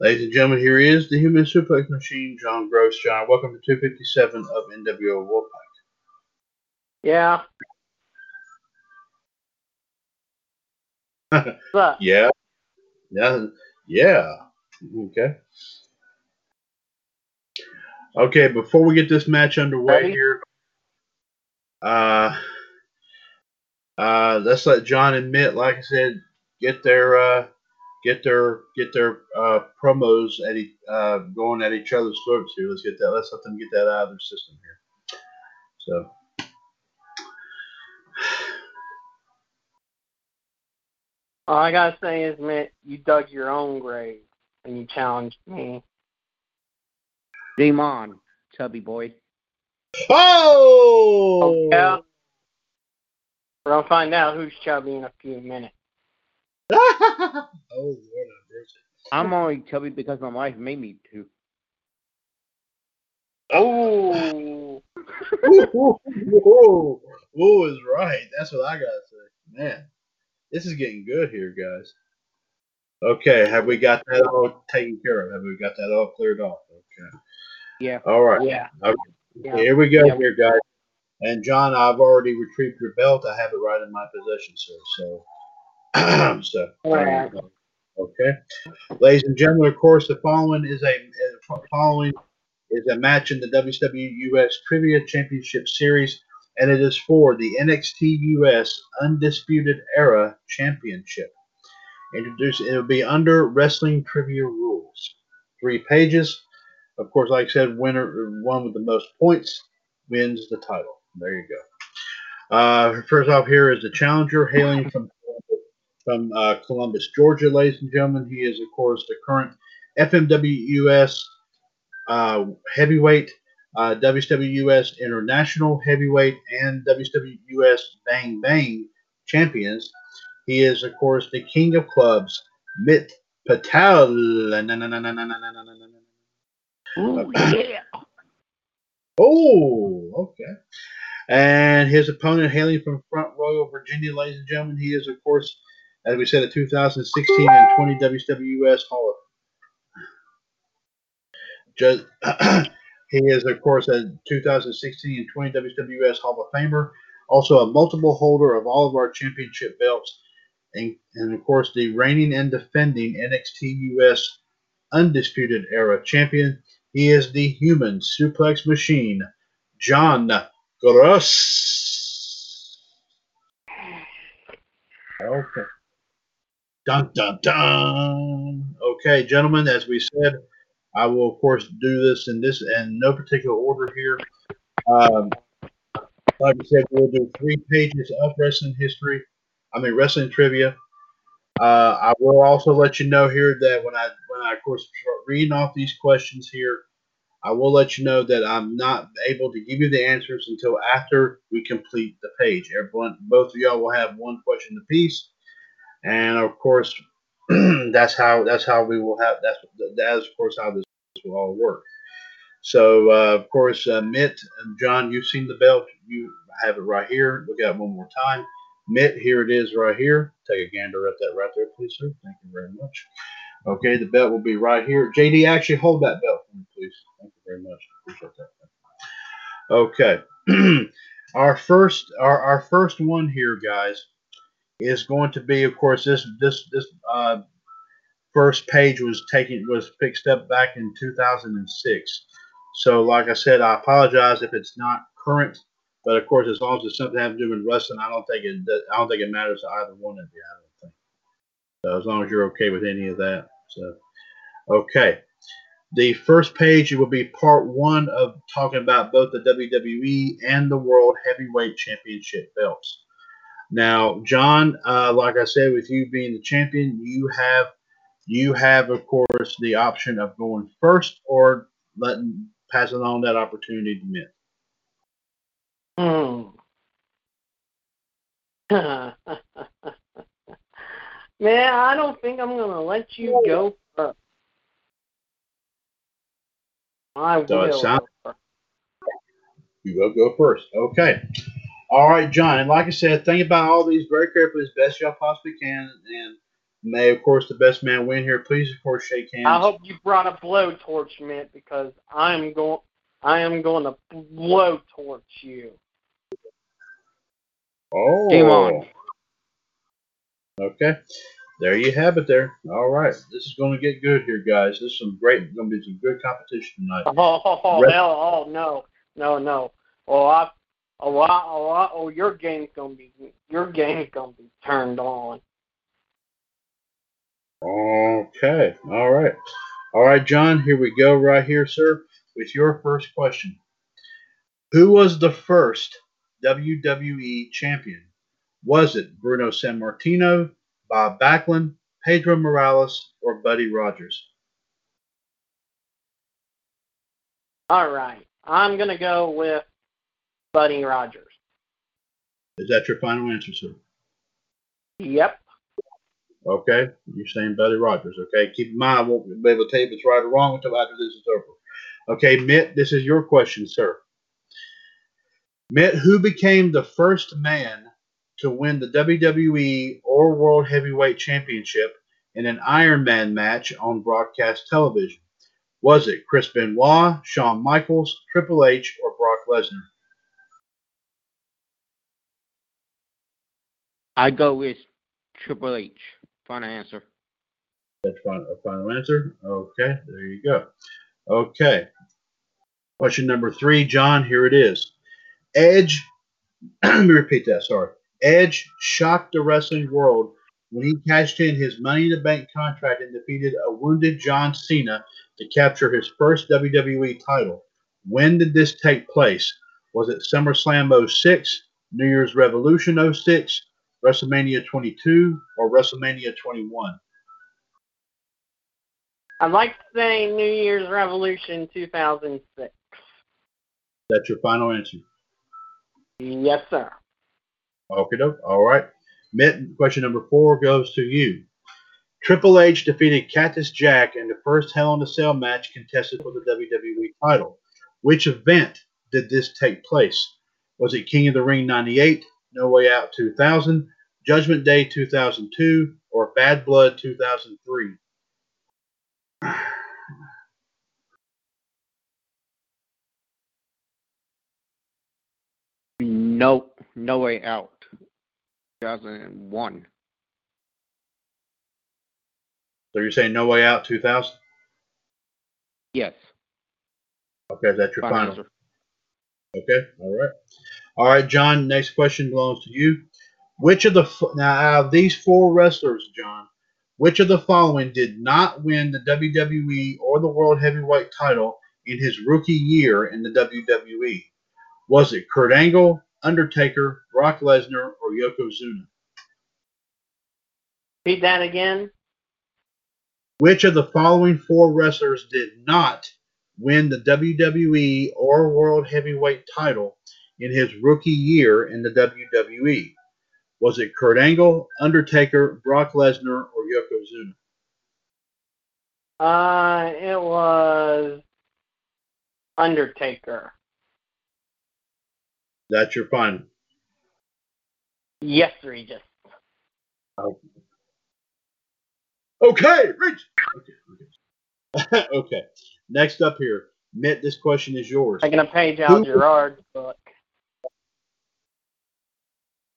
Ladies and gentlemen, here is the Human Suplex Machine, John Gross. John, welcome to 257 of NWO Wolfpac. Yeah. Yeah. Yeah. Yeah. Okay. Okay, before we get this match underway Ready? here, uh, uh, let's let John admit, like I said, get their uh, get their get their uh, promos at e- uh, going at each other's throats here. Let's get that. Let's let them get that out of their system here. So. all I gotta say is, Mitt, you dug your own grave and you challenged me. Dream on, chubby boy. Oh! Oh yeah. We're gonna find out who's chubby in a few minutes. oh Lord. I'm only chubby because my wife made me to. Oh. Whoa, whoa, whoa is right. That's what I gotta say. Man, this is getting good here, guys. Okay, have we got that all taken care of? Have we got that all cleared off? Okay. Yeah. All right. Yeah. Okay, Yeah. here we go Yeah. here, guys. And John, I've already retrieved your belt. I have it right in my possession, sir. So, so All right. Okay, ladies and gentlemen, of course, the following is a following is a match in the WWE US Trivia Championship Series, and it is for the NXT US Undisputed Era Championship. Introduced, it will be under Wrestling Trivia Rules. Three pages. Of course, like I said, winner one with the most points wins the title. There you go. Uh, first off, here is the challenger hailing from from uh, Columbus, Georgia, ladies and gentlemen. He is, of course, the current FMWUS uh, heavyweight, uh, WWUS international heavyweight, and WWUS Bang Bang champions. He is, of course, the king of clubs, Mitt Patel. Oh yeah. Oh, okay. And his opponent, hailing from Front Royal, Virginia, ladies and gentlemen, he is, of course, as we said, a 2016 and 20 WWS Hall of Just, he is, of course, a 2016 and 20 WWS Hall of Famer, also a multiple holder of all of our championship belts, and, and of course, the reigning and defending NXT US Undisputed Era champion. He is the human suplex machine, John Gross. Okay. Dun dun dun. Okay, gentlemen, as we said, I will of course do this in this and no particular order here. Um, like I said, we'll do three pages of wrestling history. I mean wrestling trivia. Uh, I will also let you know here that when I when I of course start reading off these questions here, I will let you know that I'm not able to give you the answers until after we complete the page. Everyone, both of y'all will have one question apiece, and of course, that's how that's how we will have that's that's of course how this will all work. So uh, of course, uh, Mitt and John, you've seen the belt. You have it right here. Look at it one more time. Mitt, here it is right here. Take a gander at that right there, please, sir. Thank you very much. Okay, the belt will be right here. JD, actually hold that belt for me, please. Thank you very much. Appreciate that. Okay. our first our, our first one here, guys, is going to be, of course, this this this uh, first page was taken was picked up back in 2006. So, like I said, I apologize if it's not current, but of course, as long as it's something having to do with wrestling, I don't think it I don't think it matters to either one of you. I don't think. So, as long as you're okay with any of that, so okay. The first page will be part one of talking about both the WWE and the World Heavyweight Championship belts. Now, John, uh, like I said, with you being the champion, you have you have, of course, the option of going first or letting passing on that opportunity to Mitt. Hmm. Man, I don't think I'm gonna let you go first. I So will. sounds- You will go first. Okay. All right, John. And like I said, think about all these very carefully as best y'all possibly can. And may, of course, the best man win here. Please, of course, shake hands. I hope you brought a blowtorch, Mitt, because I am going. I am going to blowtorch you. Oh. Game on. Okay. There you have it there. All right. This is going to get good here, guys. This is some great, going to be some good competition tonight. Oh, oh, oh, hell, oh no, no, no. Oh, I, oh, I, oh, I, oh, your game's gonna be, your game's gonna be turned on. Okay. All right. All right, John, here we go right here, sir, with your first question. Who was the first WWE champion? Was it Bruno Sammartino, Bob Backlund, Pedro Morales, or Buddy Rogers? All right, I'm gonna go with Buddy Rogers. Is that your final answer, sir? Yep. Okay. You're saying Buddy Rogers. Okay. Keep in mind, I won't be able to tell you if it's right or wrong until after this is over. Okay, Mitt, this is your question, sir. Mitt, who became the first man to win the WWE or World Heavyweight Championship in an Iron Man match on broadcast television? Was it Chris Benoit, Shawn Michaels, Triple H, or Brock Lesnar? I go with Triple H. Final answer. That's final, a final answer. Okay, there you go. Okay. Question number three, John, here it is. Edge, let me repeat that, sorry. Edge shocked the wrestling world when he cashed in his Money in the Bank contract and defeated a wounded John Cena to capture his first WWE title. When did this take place? Was it SummerSlam 06, New Year's Revolution 06, WrestleMania 22, or WrestleMania 21? I'd like to say New Year's Revolution 2006. That's your final answer. Yes, sir. Okay, doke. All right. Mitt, question number four goes to you. Triple H defeated Cactus Jack in the first Hell in a Cell match contested for the WWE title. Which event did this take place? Was it King of the Ring 98, No Way Out 2000, Judgment Day 2002, or Bad Blood 2003? No, no way out. 2001. So you're saying No Way Out 2000? Yes. Okay, that's your Final final. Okay, all right. All right, John, next question belongs to you. Which of the, now out of these four wrestlers, John, which of the following did not win the WWE or the World Heavyweight title in his rookie year in the WWE? Was it Kurt Angle, Undertaker, Brock Lesnar, or Yokozuna? Repeat that again. Which of the following four wrestlers did not win the WWE or World Heavyweight title in his rookie year in the WWE? Was it Kurt Angle, Undertaker, Brock Lesnar, or Yokozuna? Uh, it was Undertaker. That's your final. Yes, Regis. Okay, Rich. Okay, okay. okay. Next up here, Mitt, this question is yours. Taking a page out Who- of Gerard's book.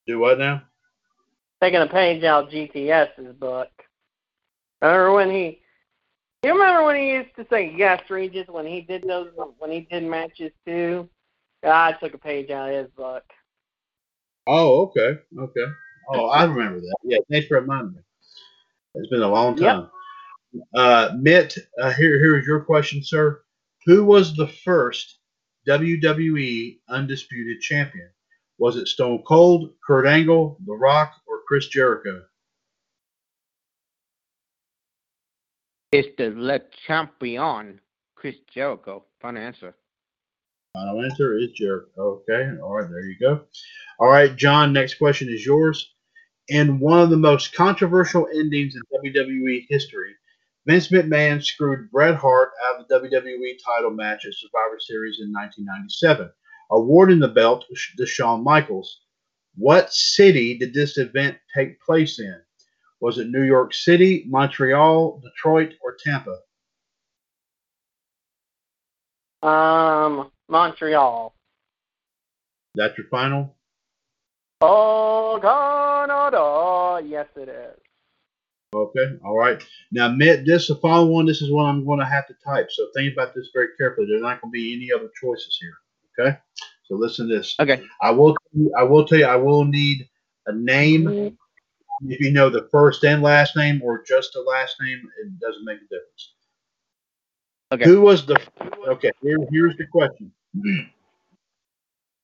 Do what now? Taking a page out of GTS's book. Remember when he? You remember when he used to say yes, Regis, when he did those, when he did matches too? I took a page out of his book. Oh, okay, okay. Oh, I remember that. Yeah, thanks for reminding me. It's been a long Yep. time. Uh, Mitt, uh, here, here is your question, sir. Who was the first WWE Undisputed Champion? Was it Stone Cold, Kurt Angle, The Rock, or Chris Jericho? It's the Le Champion, Chris Jericho. Final answer. Final answer is Jericho. Okay, all right, there you go. All right, John, next question is yours. In one of the most controversial endings in WWE history, Vince McMahon screwed Bret Hart out of the WWE title match at Survivor Series in 1997, awarding the belt to Shawn Michaels. What city did this event take place in? Was it New York City, Montreal, Detroit, or Tampa? Um, Montreal. That's your final? Oh, Canada. Yes, it is. Okay, all right. Now, Mitt, this the following one. This is one I'm going to have to type. So think about this very carefully. There's not going to be any other choices here. Okay, so listen to this. Okay. I will. I will tell you. I will need a name. Mm-hmm. If you know the first and last name, or just the last name, it doesn't make a difference. Okay. Who was the? Okay, here, here's the question.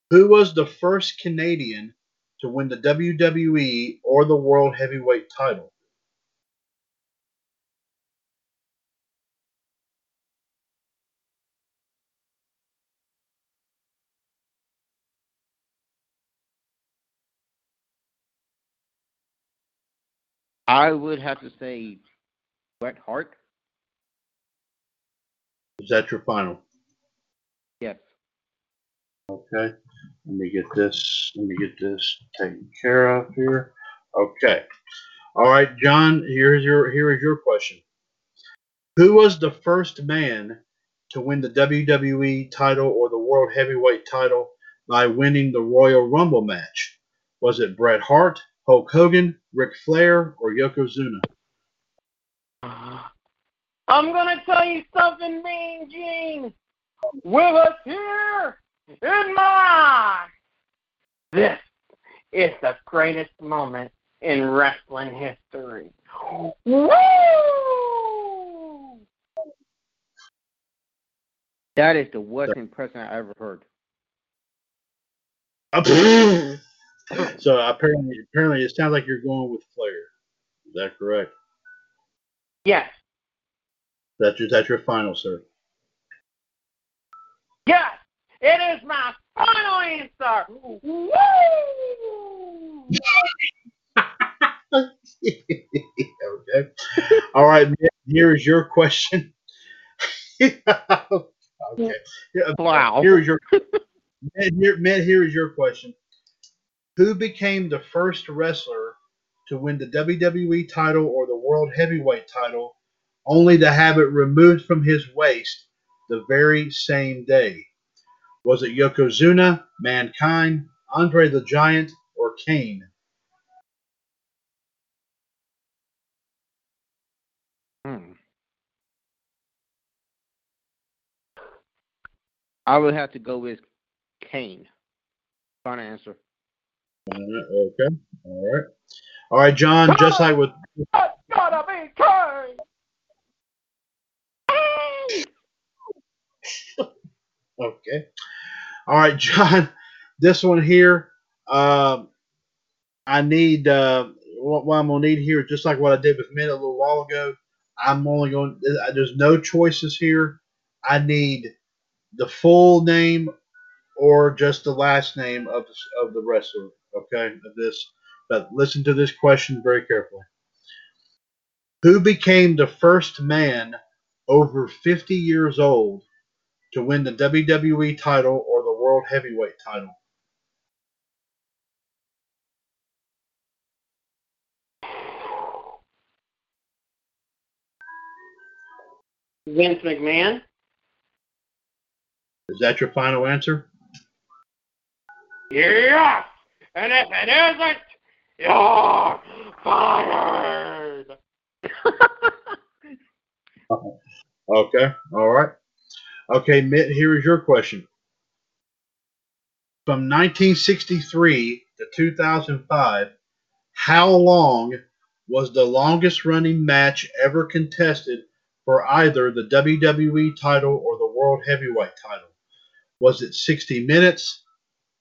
Who was the first Canadian to win the WWE or the World Heavyweight title? I would have to say Bret Hart. Is that your final? Yes. Okay. Let me get this. Let me get this taken care of here. Okay. All right, John. Here's your here is your question. Who was the first man to win the WWE title or the World Heavyweight title by winning the Royal Rumble match? Was it Bret Hart, Hulk Hogan, Ric Flair, or Yokozuna? Uh, I'm gonna tell you something, Mean Gene. With us here in my this is the greatest moment in wrestling history. Woo! That is the worst impression I ever heard. so apparently, apparently, it sounds like you're going with Flair. Is that correct? Yes, That's your that's your final, sir. yes, it is my final answer. Woo! okay. All right. Here is your question. okay. Wow. Here is your Matt, here, Matt, here is your question. Who became the first wrestler to win the WWE title or the World Heavyweight title, only to have it removed from his waist the very same day? Was it Yokozuna, Mankind, Andre the Giant, or Kane? Hmm. I would have to go with Kane. Final answer. Uh, Okay. All right. All right, John. Just like with That's gotta be Kane! Okay. All right, John. This one here, um, I need uh, what, what I'm gonna need here, just like what I did with Mitt a little while ago. I'm only going. There's no choices here. I need the full name or just the last name of of the wrestler. Okay, of this. But listen to this question very carefully. Who became the first man over 50 years old to win the WWE title or the World Heavyweight title? Vince McMahon. Is that your final answer? Yes! And if it isn't, you're fired! Okay. All right. Okay, Mitt, here is your question. From 1963 to 2005, how long was the longest running match ever contested for either the WWE title or the World Heavyweight title? Was it 60 minutes?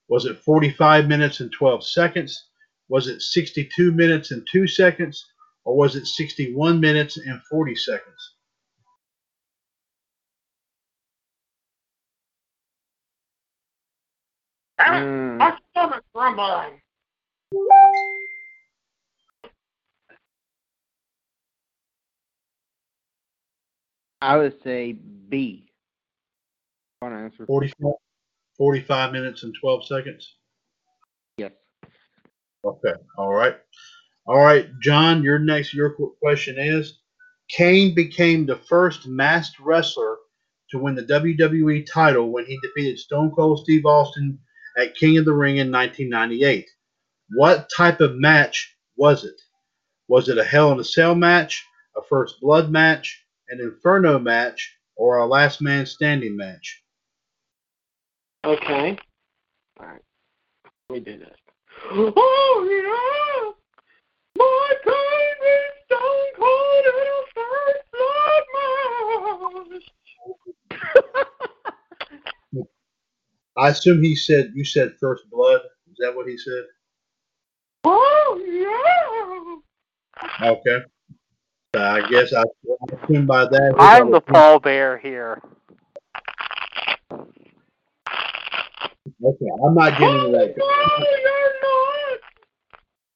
Was it 45 minutes and 12 seconds? Was it 62 minutes and 2 seconds? Or was it 61 minutes and 40 seconds? Mm, My stomach's rumbling. I would say B. Final answer. 45, 45 minutes and 12 seconds. Yes. Okay. All right. All right, John, your next your question is Kane became the first masked wrestler to win the WWE title when he defeated Stone Cold Steve Austin at King of the Ring in 1998. What type of match was it? Was it a Hell in a Cell match, a First Blood match, an Inferno match, or a Last Man Standing match? Okay. Alright. Let me do this. Oh, yeah! My favorite Stone Cold and a first blood match! I assume he said you said First Blood. Is that what he said? Oh, yeah! Okay. So I guess I I assume by that. I'm the pallbearer here. Okay, I'm not getting into that. Not!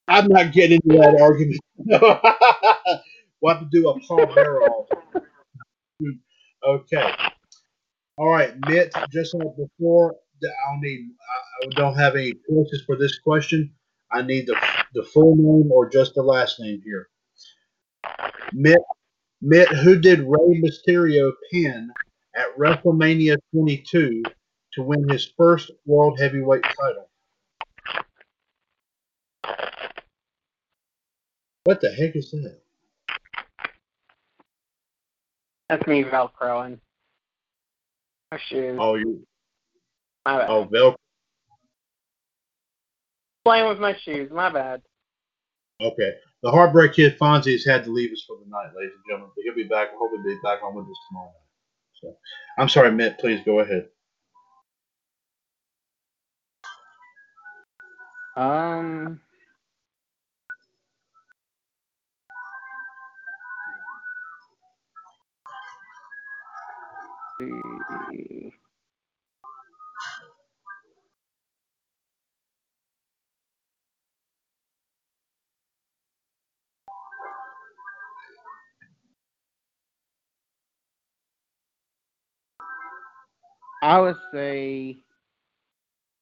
I'm not getting into that argument. we'll have to do a Paul Bearer also. Okay. All right, Mitt. Just like before, I'll need. I, I don't have any choices for this question. I need the the full name or just the last name here. Mitt. Mitt, who did Rey Mysterio pin at WrestleMania 22 to win his first World Heavyweight title? What the heck is that? That's me velcroing. My shoes. Oh, you. My bad. Oh, Velcro. Playing with my shoes. My bad. Okay. The Heartbreak Kid Fonzie has had to leave us for the night, ladies and gentlemen. But he'll be back. Hopefully, be back on with us tomorrow. So, I'm sorry, Mitt. Please go ahead. Um. I would say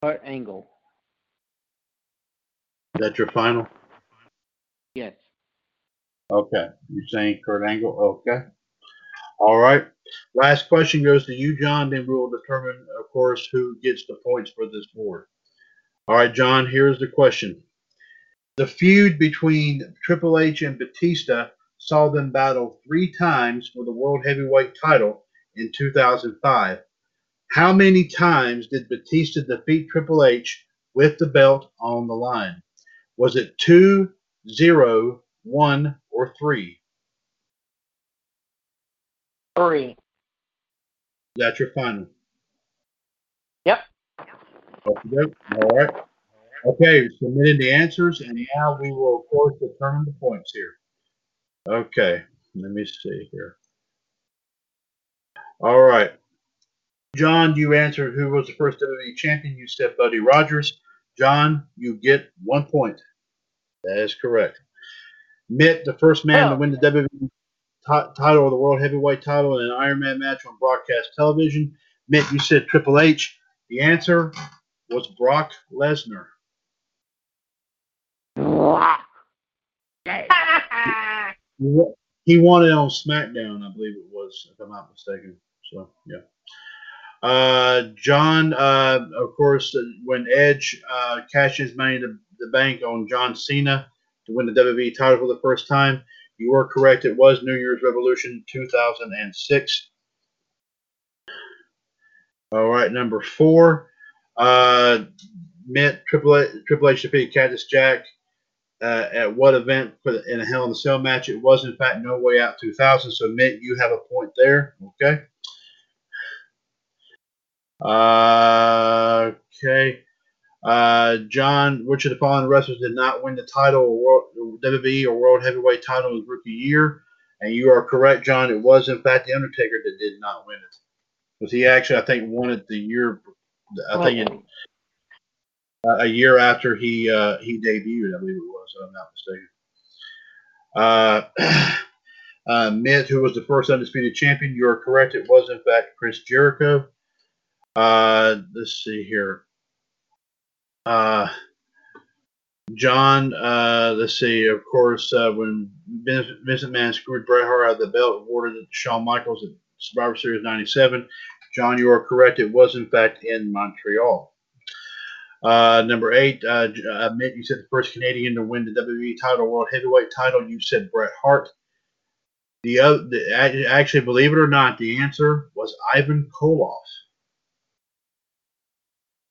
Kurt Angle. Is that your final? Yes. Okay. You're saying Kurt Angle? Okay. All right. Last question goes to you, John. Then we will determine, of course, who gets the points for this board. All right, John, here's the question. The feud between Triple H and Batista saw them battle three times for the World Heavyweight title in 2005. How many times did Batista defeat Triple H with the belt on the line? Was it two, zero, one, or three? Three. That's your final. Yep. Okay, all right. Okay, we submitted the answers, and now we will, of course, determine the points here. Okay, let me see here. All right. John, you answered who was the first WWE champion. You said Buddy Rogers. John, you get one point. That is correct. Mitt, the first man to win the WWE ti- title of the World Heavyweight title in an Iron Man match on broadcast television. Mitt, you said Triple H. The answer was Brock Lesnar. He won it on SmackDown, I believe it was, if I'm not mistaken. So, yeah. Uh, John, uh, of course, uh, when Edge uh, cashed his money to the bank on John Cena to win the WWE title for the first time, you were correct. It was New Year's Revolution 2006. All right, number four. Uh, H, Triple H defeated Cactus Jack uh, at what event for the, in a Hell in a Cell match? It was in fact No Way Out 2000. So Mitt, you have a point there. Okay. Uh, okay. Uh, John, which of the following wrestlers did not win the title or World, WWE or World Heavyweight title in his rookie year? And you are correct, John. It was in fact the Undertaker that did not win it. Because he actually, I think, won it the year. I think it, uh, a year after he uh, he debuted, I believe it was, if I'm not mistaken. Uh, uh, Mitt, who was the first undisputed champion, you are correct. It was in fact Chris Jericho. Uh, let's see here. Uh, John, uh, let's see. Of course, uh, when Vincent Vince McMahon screwed Bret Hart out of the belt, awarded Shawn Michaels at Survivor Series '97. John, you are correct. It was in fact in Montreal. Uh, number eight, uh, J- uh, you said the first Canadian to win the WWE title, World Heavyweight title. You said Bret Hart. The, other, the actually, believe it or not, the answer was Ivan Koloff.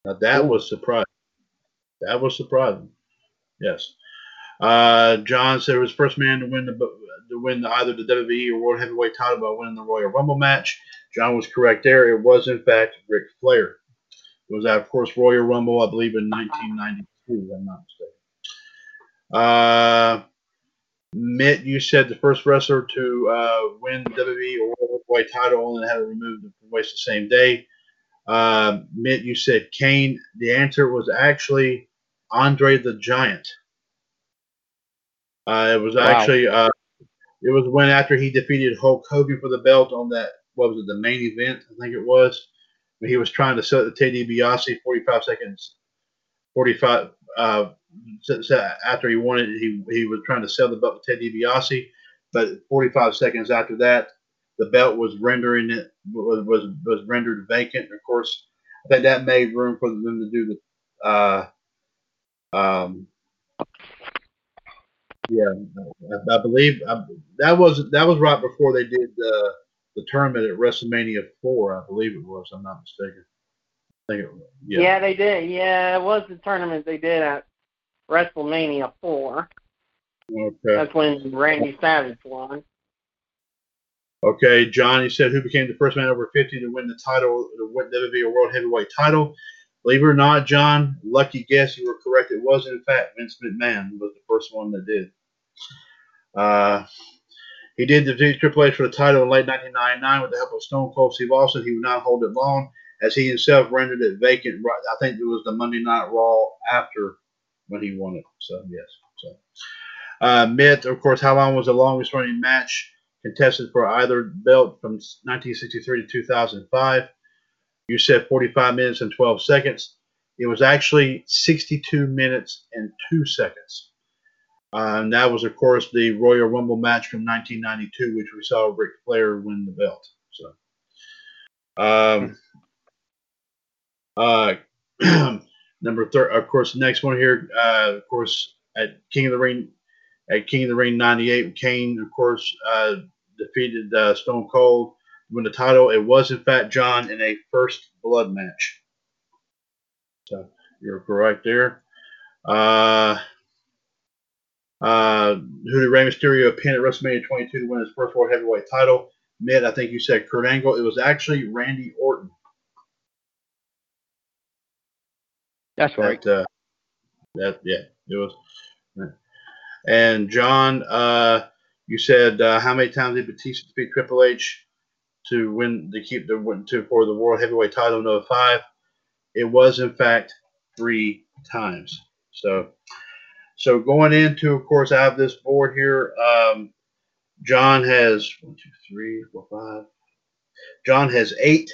Now that was surprising. That was surprising. Yes. Uh, John said he was the first man to win the to win either the WWE or World Heavyweight title by winning the Royal Rumble match. John was correct there. It was in fact Ric Flair. It was, of course, Royal Rumble, I believe, in 1992, if I'm not mistaken. Uh, Mitt, you said the first wrestler to uh, win the WWE or World Heavyweight title only had it removed from waist the same day. Uh, Mitt, you said Kane. The answer was actually Andre the Giant. Uh, it was Wow. actually uh, it was when after he defeated Hulk Hogan for the belt on that what was it the main event I think it was when he was trying to sell the to Teddy DiBiase 45 seconds 45 uh, after he won it he he was trying to sell the belt to Teddy DiBiase but 45 seconds after that the belt was rendering it was was, was rendered vacant of course I think that made room for them to do the uh, um, yeah, I, I believe I, that was that was right before they did the the tournament at WrestleMania four. I believe it was. I'm not mistaken. I think it was. Yeah. Yeah. they did. Yeah, it was the tournament they did at WrestleMania 4. Okay. That's when Randy Savage won. Okay. John, you said who became the first man over 50 to win the title, the WWE or World Heavyweight title. Believe it or not, John, lucky guess, you were correct. It was in fact Vince McMahon was the first one that did. Uh, he did defeat Triple H for the title in late 1999 with the help of Stone Cold Steve Austin. He would not hold it long as he himself rendered it vacant. Right, I think it was the Monday Night Raw after when he won it. So yes. So uh, Mitt, of course, how long was the longest running match contested for either belt from 1963 to 2005? You said 45 minutes and 12 seconds. It was actually 62 minutes and two seconds. Uh, and that was, of course, the Royal Rumble match from 1992, which we saw Ric Flair win the belt. So, um, uh, number third, of course, the next one here, uh, of course, at King of the Ring, at King of the Ring '98, Kane, of course, uh, defeated uh, Stone Cold win the title. It was, in fact, John in a first blood match. So you're correct there. Uh, uh, who did Rey Mysterio pin at WrestleMania 22 to win his first World Heavyweight title? Mitt, I think you said Kurt Angle. It was actually Randy Orton. That's right. That, uh, that yeah, it was. And John, uh, you said uh, how many times did Batista defeat Triple H to win to keep the to for the World Heavyweight title in 05? It was in fact three times. So, so going into, of course, I have this board here. Um, John has one, two, three, four, five. John has eight.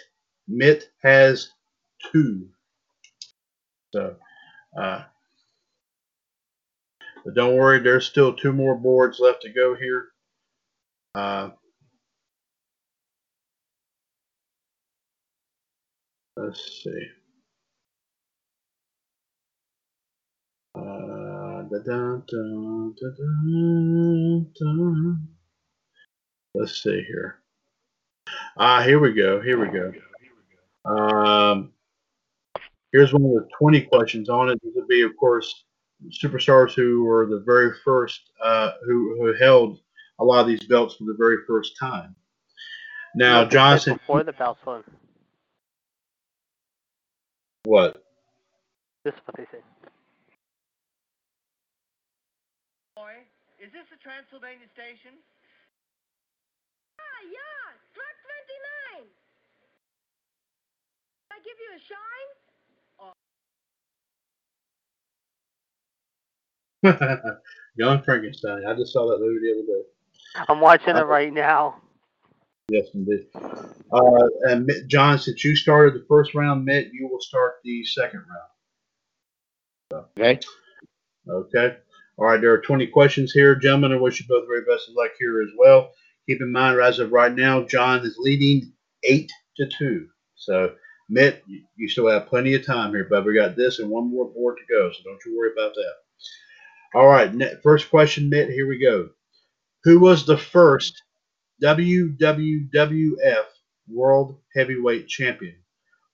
Mitt has two. So, uh, but don't worry, there's still two more boards left to go here. Uh, let's see. Uh, da, da, da. Let's see here. Ah, here we go. Here we go. Um, here's one with 20 questions on it. This would be, of course, superstars who were the very first, uh, who, who held a lot of these belts for the very first time. Now, Johnson, Before the belts won. What? This is what they say. Boy, is this the Transylvania station? Ah, yeah, track 29. I give you a shine? Young Frankenstein. I just saw that movie the other day. I'm watching it right now. Yes, indeed. Uh, and Mitt, John, since you started the first round, Mitt, you will start the second round. Okay. Okay. All right. There are 20 questions here, gentlemen. I wish you both the very best of luck here as well. Keep in mind, as of right now, John is leading eight to two. So, Mitt, you, you still have plenty of time here, but we got this and one more board to go. So don't you worry about that. All right. ne- First question, Mitt. Here we go. Who was the first WWWF World Heavyweight Champion?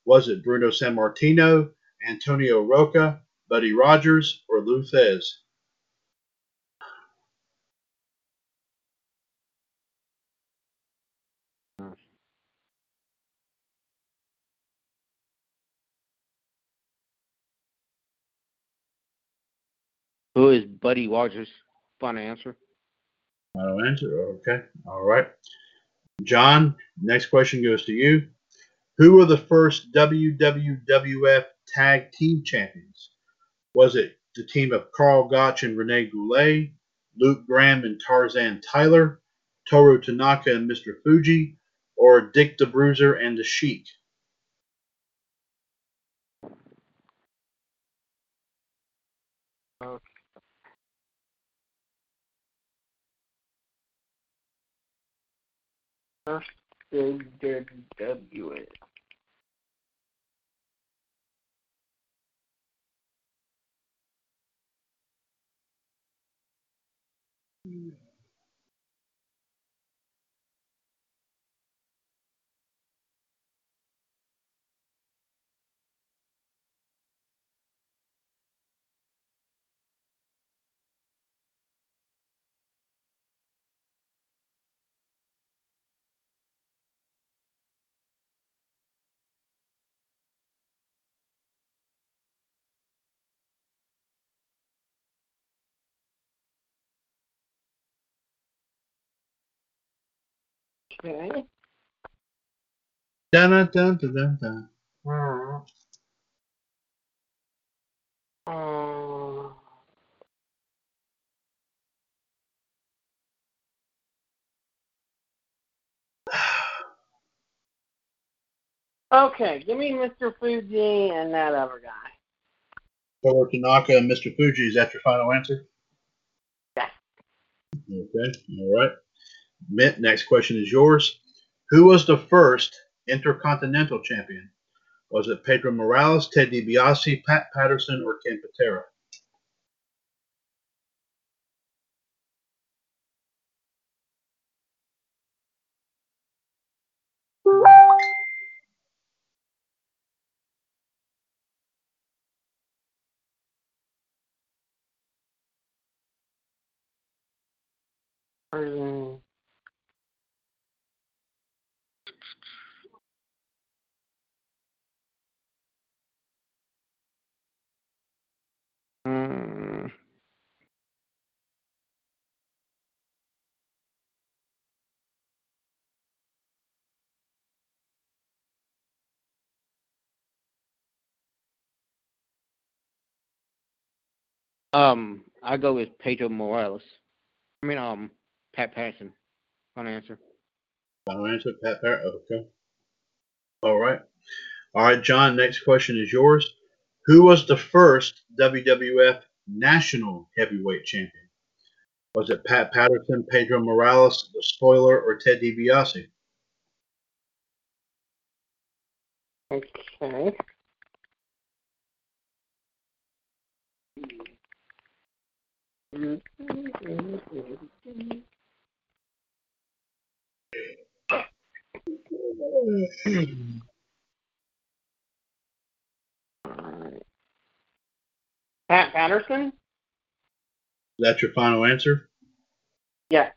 Was it Bruno Sammartino, Antonio Rocca, Buddy Rogers, or Lou Thesz? Who is Buddy Rogers? Final answer. No answer. Okay. All right. John, next question goes to you. Who were the first WWWF Tag Team Champions? Was it the team of Karl Gotch and Rene Goulet, Luke Graham and Tarzan Tyler, Toru Tanaka and Mr. Fuji, or Dick the Bruiser and the Sheik? First WWE. Okay. Dun, dun, dun, dun, dun, okay, give me Mr. Fuji and that other guy. Toru Tanaka and Mr. Fuji, is that your final answer? Yeah. Okay, all right. Next question is yours. Who was the first Intercontinental Champion? Was it Pedro Morales, Ted DiBiase, Pat Patterson, or Ken Patera? Um, I go with Pedro Morales. I mean, um, Pat Patterson. Final answer. Final answer, Pat Patterson. Okay. All right. All right, John, next question is yours. Who was the first WWF National Heavyweight Champion? Was it Pat Patterson, Pedro Morales, the Spoiler, or Ted DiBiase? Okay. Pat Patterson? Is that your final answer? Yeah.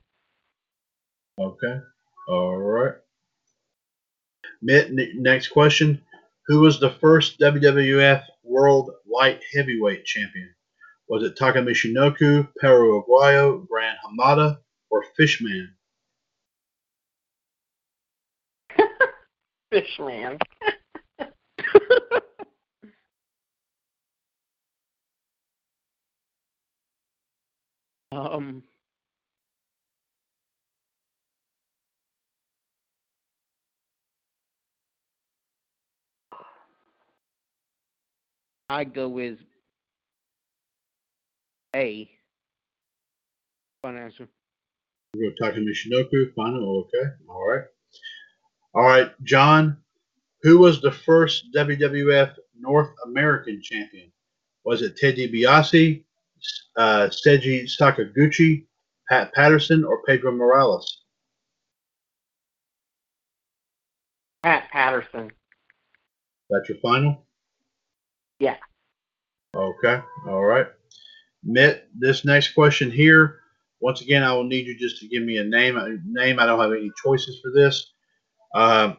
Okay. All right. Mitt, n- next question. Who was the first WWF World Light Heavyweight Champion? Was it Taka Michinoku, Perro Aguayo, Gran Hamada, or Fishman? Fishman. Um, I go with A. Final answer. We're going to Taka Michinoku. Final. Okay. All right. All right, John. Who was the first WWF North American champion? Was it Ted DiBiase, uh, Seiji Sakaguchi, Pat Patterson, or Pedro Morales? Pat Patterson. That's your final? Yeah. Okay. All right. Mitt, this next question here. Once again, I will need you just to give me a name. A name. I don't have any choices for this. Um,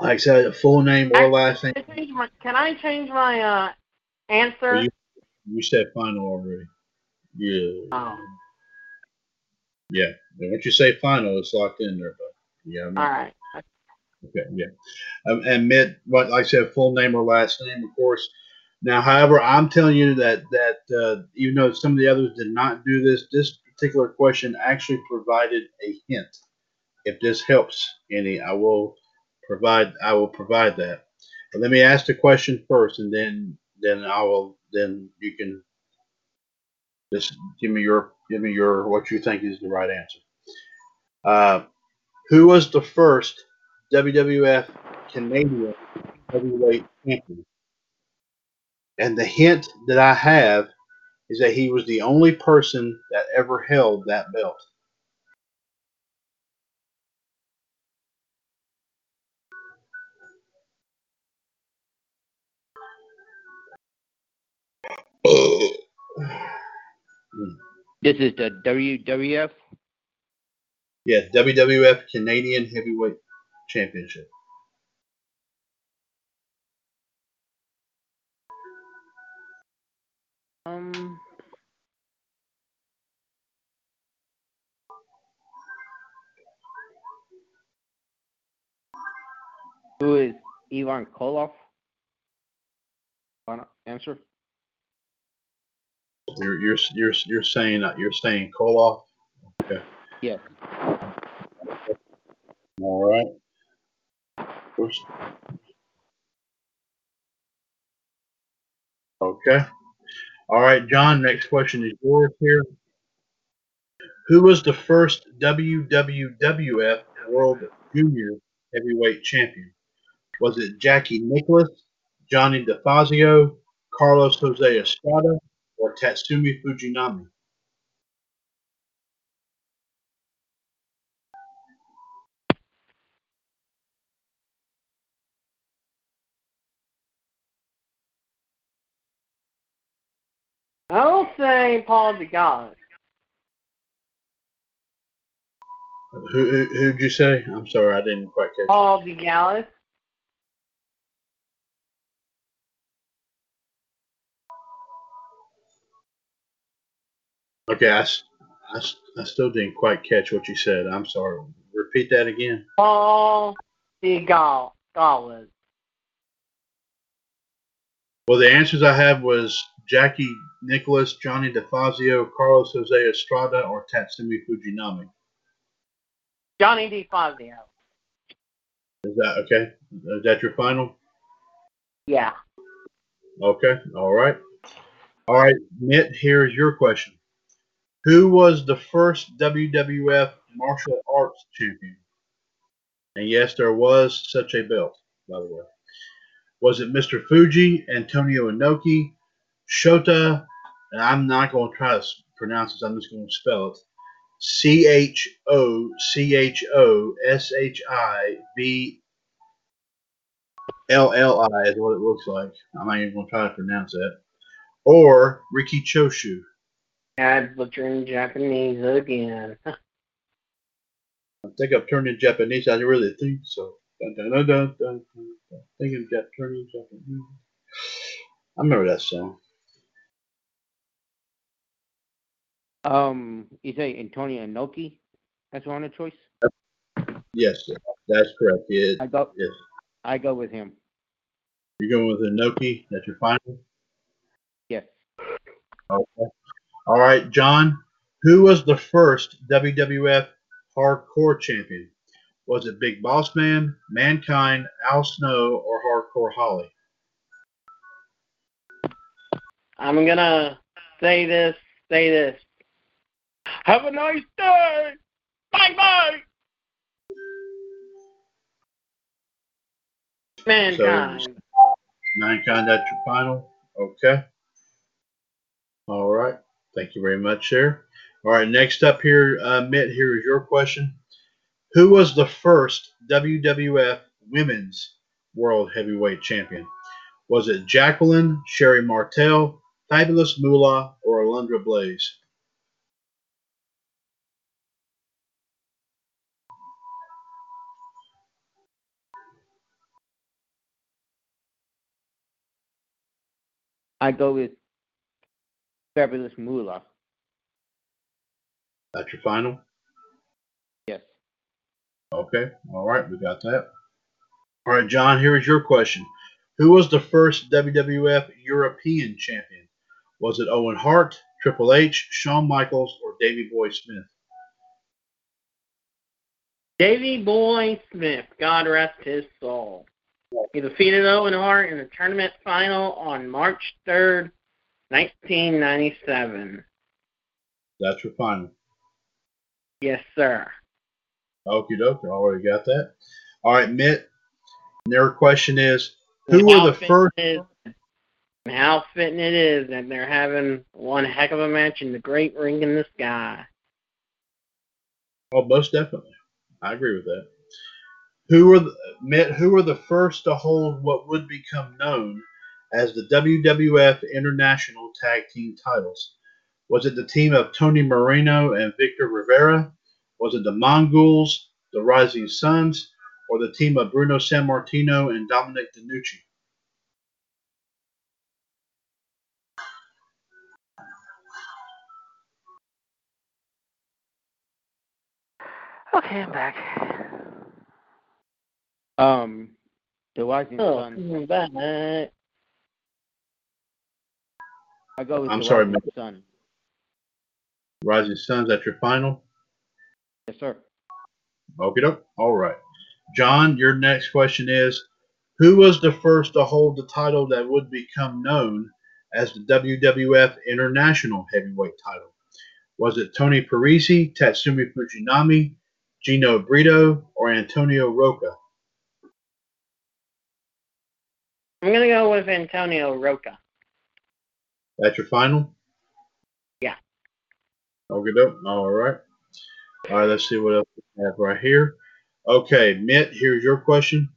like I said, a full name or last name. Can I change my, can I change my uh, answer? You, you said final already. Yeah. Oh, Yeah. Once you say final, it's locked in there. But yeah. I mean, all right. Okay, yeah. Um, and Mitt, what like I said, full name or last name, of course. Now, however, I'm telling you that that uh, even though some of the others did not do this, this particular question actually provided a hint. If this helps any, I will provide. I will provide that. But let me ask the question first, and then then I will then you can just give me your give me your what you think is the right answer. Uh, who was the first WWF Canadian heavyweight champion? And the hint that I have is that he was the only person that ever held that belt. This is the WWF. Yeah, WWF Canadian Heavyweight Championship. Um, who is Ivan Koloff? Final answer. You're you're you're you're saying uh, you're saying Koloff. Okay. Yes. All right. Whoops. Okay. All right, John, next question is yours here. Who was the first WWWF World Junior Heavyweight Champion? Was it Jackie Nicholas, Johnny DeFazio, Carlos Jose Estrada, or Tatsumi Fujinami? Say Paul DeGallis. Who, who who'd you say? I'm sorry, I didn't quite catch. Paul DeGallis. Okay, I I still didn't quite catch what you said. I'm sorry. Repeat that again. Paul DeGallis. Well, the answers I have was Jackie Nicholas, Johnny DeFazio, Carlos Jose Estrada, or Tatsumi Fujinami. Johnny DeFazio. Is that okay? Is that your final? Yeah. Okay. All right. All right, Mitt, here is your question. Who was the first WWF martial arts champion? And yes, there was such a belt, by the way. Was it Mr. Fuji, Antonio Inoki, Shota, and I'm not going to try to pronounce this, I'm just going to spell it. C H O C H O S H I V L L I is what it looks like. I'm not even going to try to pronounce that. Or Riki Choshu. And butchering Japanese again. I think I've turned in Japanese. I really think so. Dun, dun, dun, dun, dun, dun, dun. Thinking Jap- turning Japanese. I remember that song. Um, you say Antonio Inoki? That's one of choice. Yes, that's correct. Yeah, I go. yes. I go with him. You're going with Inoki. That's your final. Yes. Okay. All right, John. Who was the first WWF Hardcore Champion? Was it Big Boss Man, Mankind, Al Snow, or Hardcore Holly? I'm gonna say this, say this. Have a nice day. Bye bye. Mankind. Mankind, that's your final. Okay. All right. Thank you very much, there. All right. Next up here, uh, Mitt, here is your question. Who was the first WWF Women's World Heavyweight Champion? Was it Jacqueline, Sherri Martel, Fabulous Moolah, or Alundra Blaze? I go with Fabulous Moolah. That's your final. Yes. Okay. All right. We got that. All right, John, here is your question. Who was the first WWF European champion? Was it Owen Hart, Triple H, Shawn Michaels, or Davey Boy Smith? Davey Boy Smith, God rest his soul. He defeated Hart in the tournament final on March 3rd, 1997. That's your final. Yes, sir. Okie doke. I already got that. All right, Mitt. Their question is Who were the first? is- and How fitting it is that they're having one heck of a match in the great ring in the sky. Oh, most definitely. I agree with that. Who were the? Who were the first to hold what would become known as the WWF International Tag Team Titles? Was it the team of Tony Moreno and Victor Rivera? Was it the Mongols, the Rising Suns, or the team of Bruno Sammartino and Dominic DeNucci? Okay, I'm back. Um, the Rising Oh, Sun. I'm back. I go with I'm the sorry, Rising Mitt. Sun. Rising Suns at your final? Yes, sir. Okie doke. All right. John, your next question is Who was the first to hold the title that would become known as the WWF International Heavyweight title? Was it Tony Parisi, Tatsumi Fujinami, Gino Brito, or Antonio Rocca? I'm gonna go with Antonio Rocca. That's your final? Yeah. Okay, dope. All right. All right, let's see what else we have right here. Okay, Mitt, here's your question.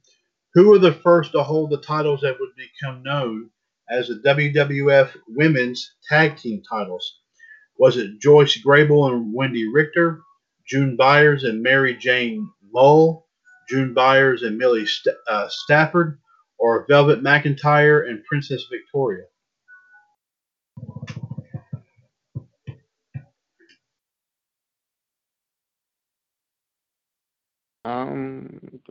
Who were the first to hold the titles that would become known as the WWF Women's Tag Team titles? Was it Joyce Grable and Wendi Richter, June Byers and Mary Jane Mull, June Byers and Millie St- uh, Stafford, or Velvet McIntyre and Princess Victoria? Um.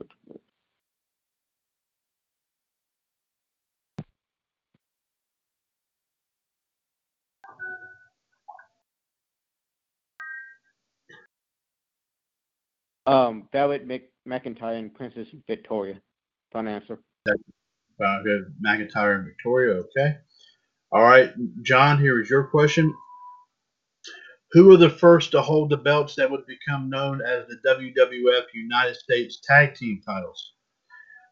Um, Velvet Mc, McIntyre and Princess Victoria. Fun answer. Uh. McIntyre and Victoria, okay. All right, John, here is your question. Who were the first to hold the belts that would become known as the WWF United States Tag Team titles?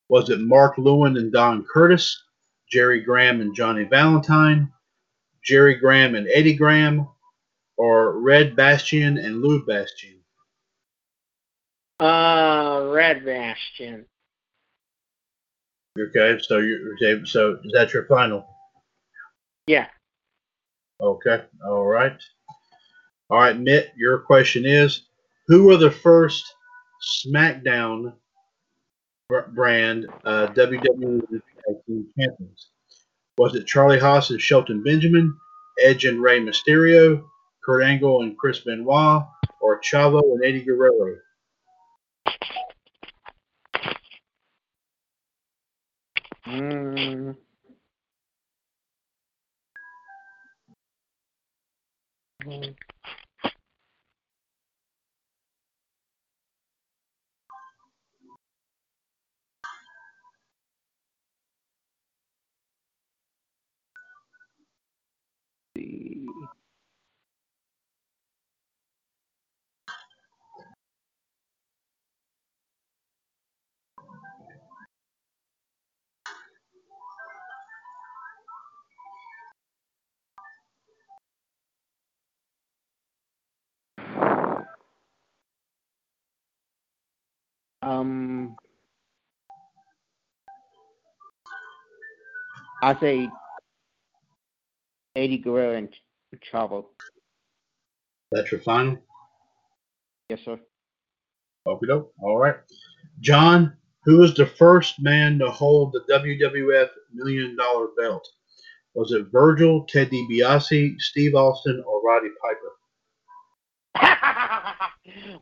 Was it Mark Lewin and Don Curtis, Jerry Graham and Johnny Valentine, Jerry Graham and Eddie Graham, or Red Bastien and Lou Bastien? Uh, Red Bastien. Okay, so you so is that your final? Yeah. Okay, all right. All right, Mitt, your question is Who were the first SmackDown brand uh, WWE champions? Was it Charlie Haas and Shelton Benjamin, Edge and Rey Mysterio, Kurt Angle and Chris Benoit, or Chavo and Eddie Guerrero? Mm. Um, I say Eddie Guerrero and Ch- Chavo. That's your final? Yes, sir. Okay, doke. All right. John, who was the first man to hold the WWF Million Dollar Belt? Was it Virgil, Ted DiBiase, Steve Austin, or Roddy Piper?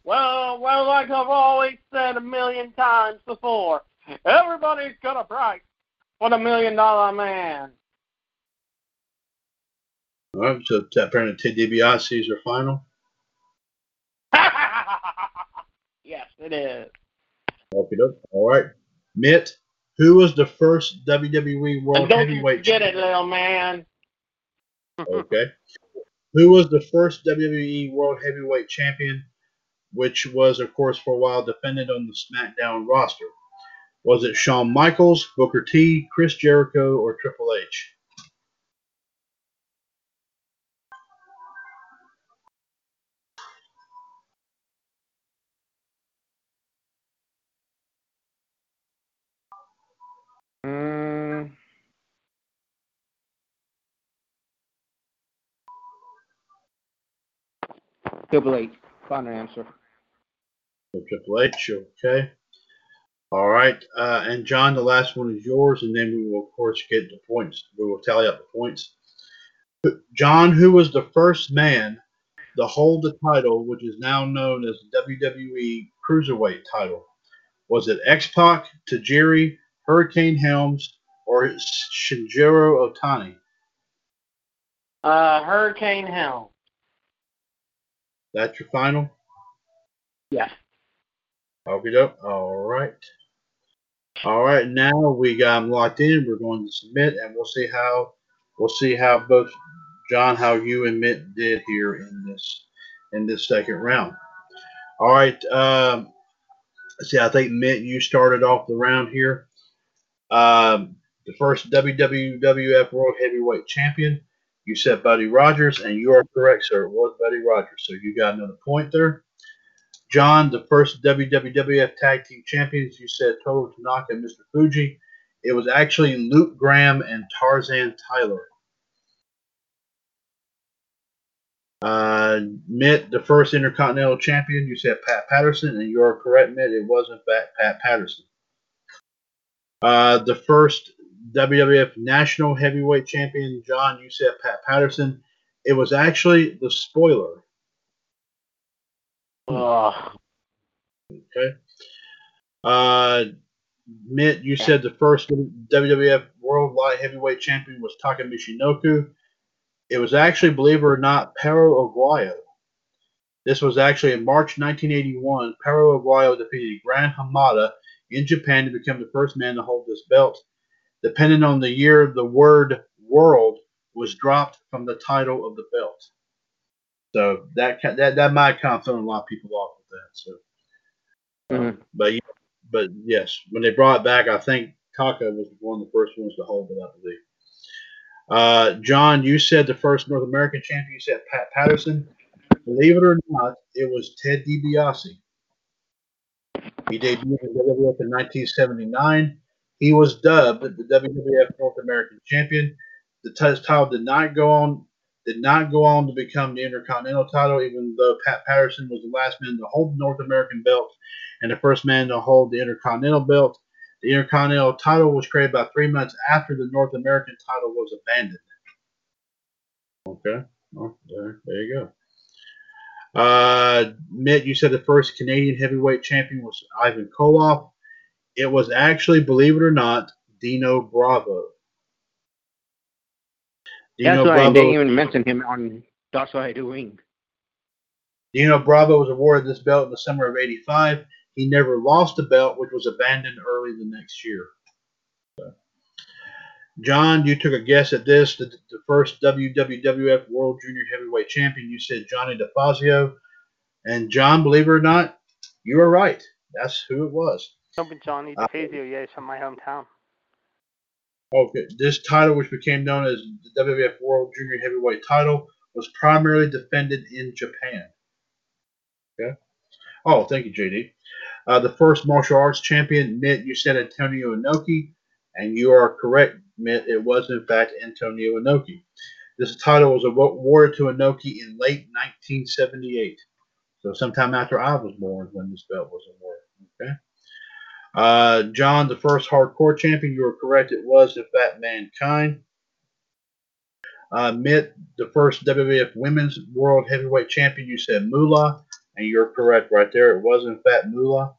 Well, well, like I've always said a million times before, everybody's got a price for the million dollar man. All right, so apparently Ted DiBiase is your final. yes, it is. Okay, all right, Mitt, who was the first WWE World don't Heavyweight forget it, little man. Okay. Who was the first WWE World Heavyweight Champion, which was, of course, for a while defended on the SmackDown roster? Was it Shawn Michaels, Booker T, Chris Jericho, or Triple H? Mm, Triple H. Final answer. So Triple H, okay. All right. Uh, and John, the last one is yours, and then we will, of course, get the points. We will tally up the points. John, who was the first man to hold the title, which is now known as the WWE Cruiserweight title? Was it X Pac, Tajiri, Hurricane Helms, or Shinjiro Otani? Uh, Hurricane Helms. That's your final? Yes. Okay, doke. All right. All right. Now we got them locked in. We're going to submit, and we'll see how we'll see how both John, how you and Mitt did here in this in this second round. All right. Um, see. I think Mitt, you started off the round here. Um, the first WWF World Heavyweight Champion. You said Buddy Rogers, and you are correct, sir. It was Buddy Rogers. So you got another point there. John, the first WWF Tag Team Champions. You said Toru Tanaka and Mr. Fuji. It was actually Luke Graham and Tarzan Tyler. Uh, Mitt, the first Intercontinental Champion, you said Pat Patterson, and you are correct, Mitt. It was in fact Pat Patterson. Uh, the first WWF National Heavyweight Champion, John, you said Pat Patterson. It was actually the spoiler. Okay. Uh, Mitt, you said the first WWF World Light Heavyweight Champion was Taka Michinoku. It was actually, believe it or not, Perro Aguayo. This was actually in March 1981. Perro Aguayo defeated Gran Hamada in Japan to become the first man to hold this belt. Depending on the year, the word world was dropped from the title of the belt. So that that that might kind of throw a lot of people off with that. So, Mhm. but yeah, but yes, when they brought it back, I think Taka was one of the first ones to hold it, I believe. Uh, John, you said the first North American champion. You said Pat Patterson. Believe it or not, it was Ted DiBiase. He debuted in WWF in 1979. He was dubbed the WWF North American Champion. The title did not go on did not go on to become the Intercontinental title, even though Pat Patterson was the last man to hold the North American belt and the first man to hold the Intercontinental belt. The Intercontinental title was created about three months after the North American title was abandoned. Okay, well, there, there you go. Uh, Mitt, you said the first Canadian heavyweight champion was Ivan Koloff. It was actually, believe it or not, Dino Bravo. That's why I didn't even mention him on That's Why I Do Ring. Dino Bravo was awarded this belt in the summer of '85. He never lost the belt, which was abandoned early the next year. So. John, you took a guess at this. The, the first WWF World Junior Heavyweight Champion, you said Johnny DeFazio. And John, believe it or not, you were right. That's who it was. No, but Johnny Uh, DeFazio, yeah, he's from my hometown. Okay, this title, which became known as the WWF World Junior Heavyweight title, was primarily defended in Japan. Okay. Oh, thank you, JD. Uh, the first martial arts champion, Mitt, you said Antonio Inoki, and you are correct, Mitt. It was in fact Antonio Inoki. This title was awarded to Inoki in late 1978, so sometime after I was born when this belt was awarded. Okay. Uh, John, the first hardcore champion, you were correct. It was, in fact, Mankind. Uh, Mitt, the first WWF Women's World Heavyweight Champion, you said Moolah, and you're correct right there. It was, in fact, Moolah.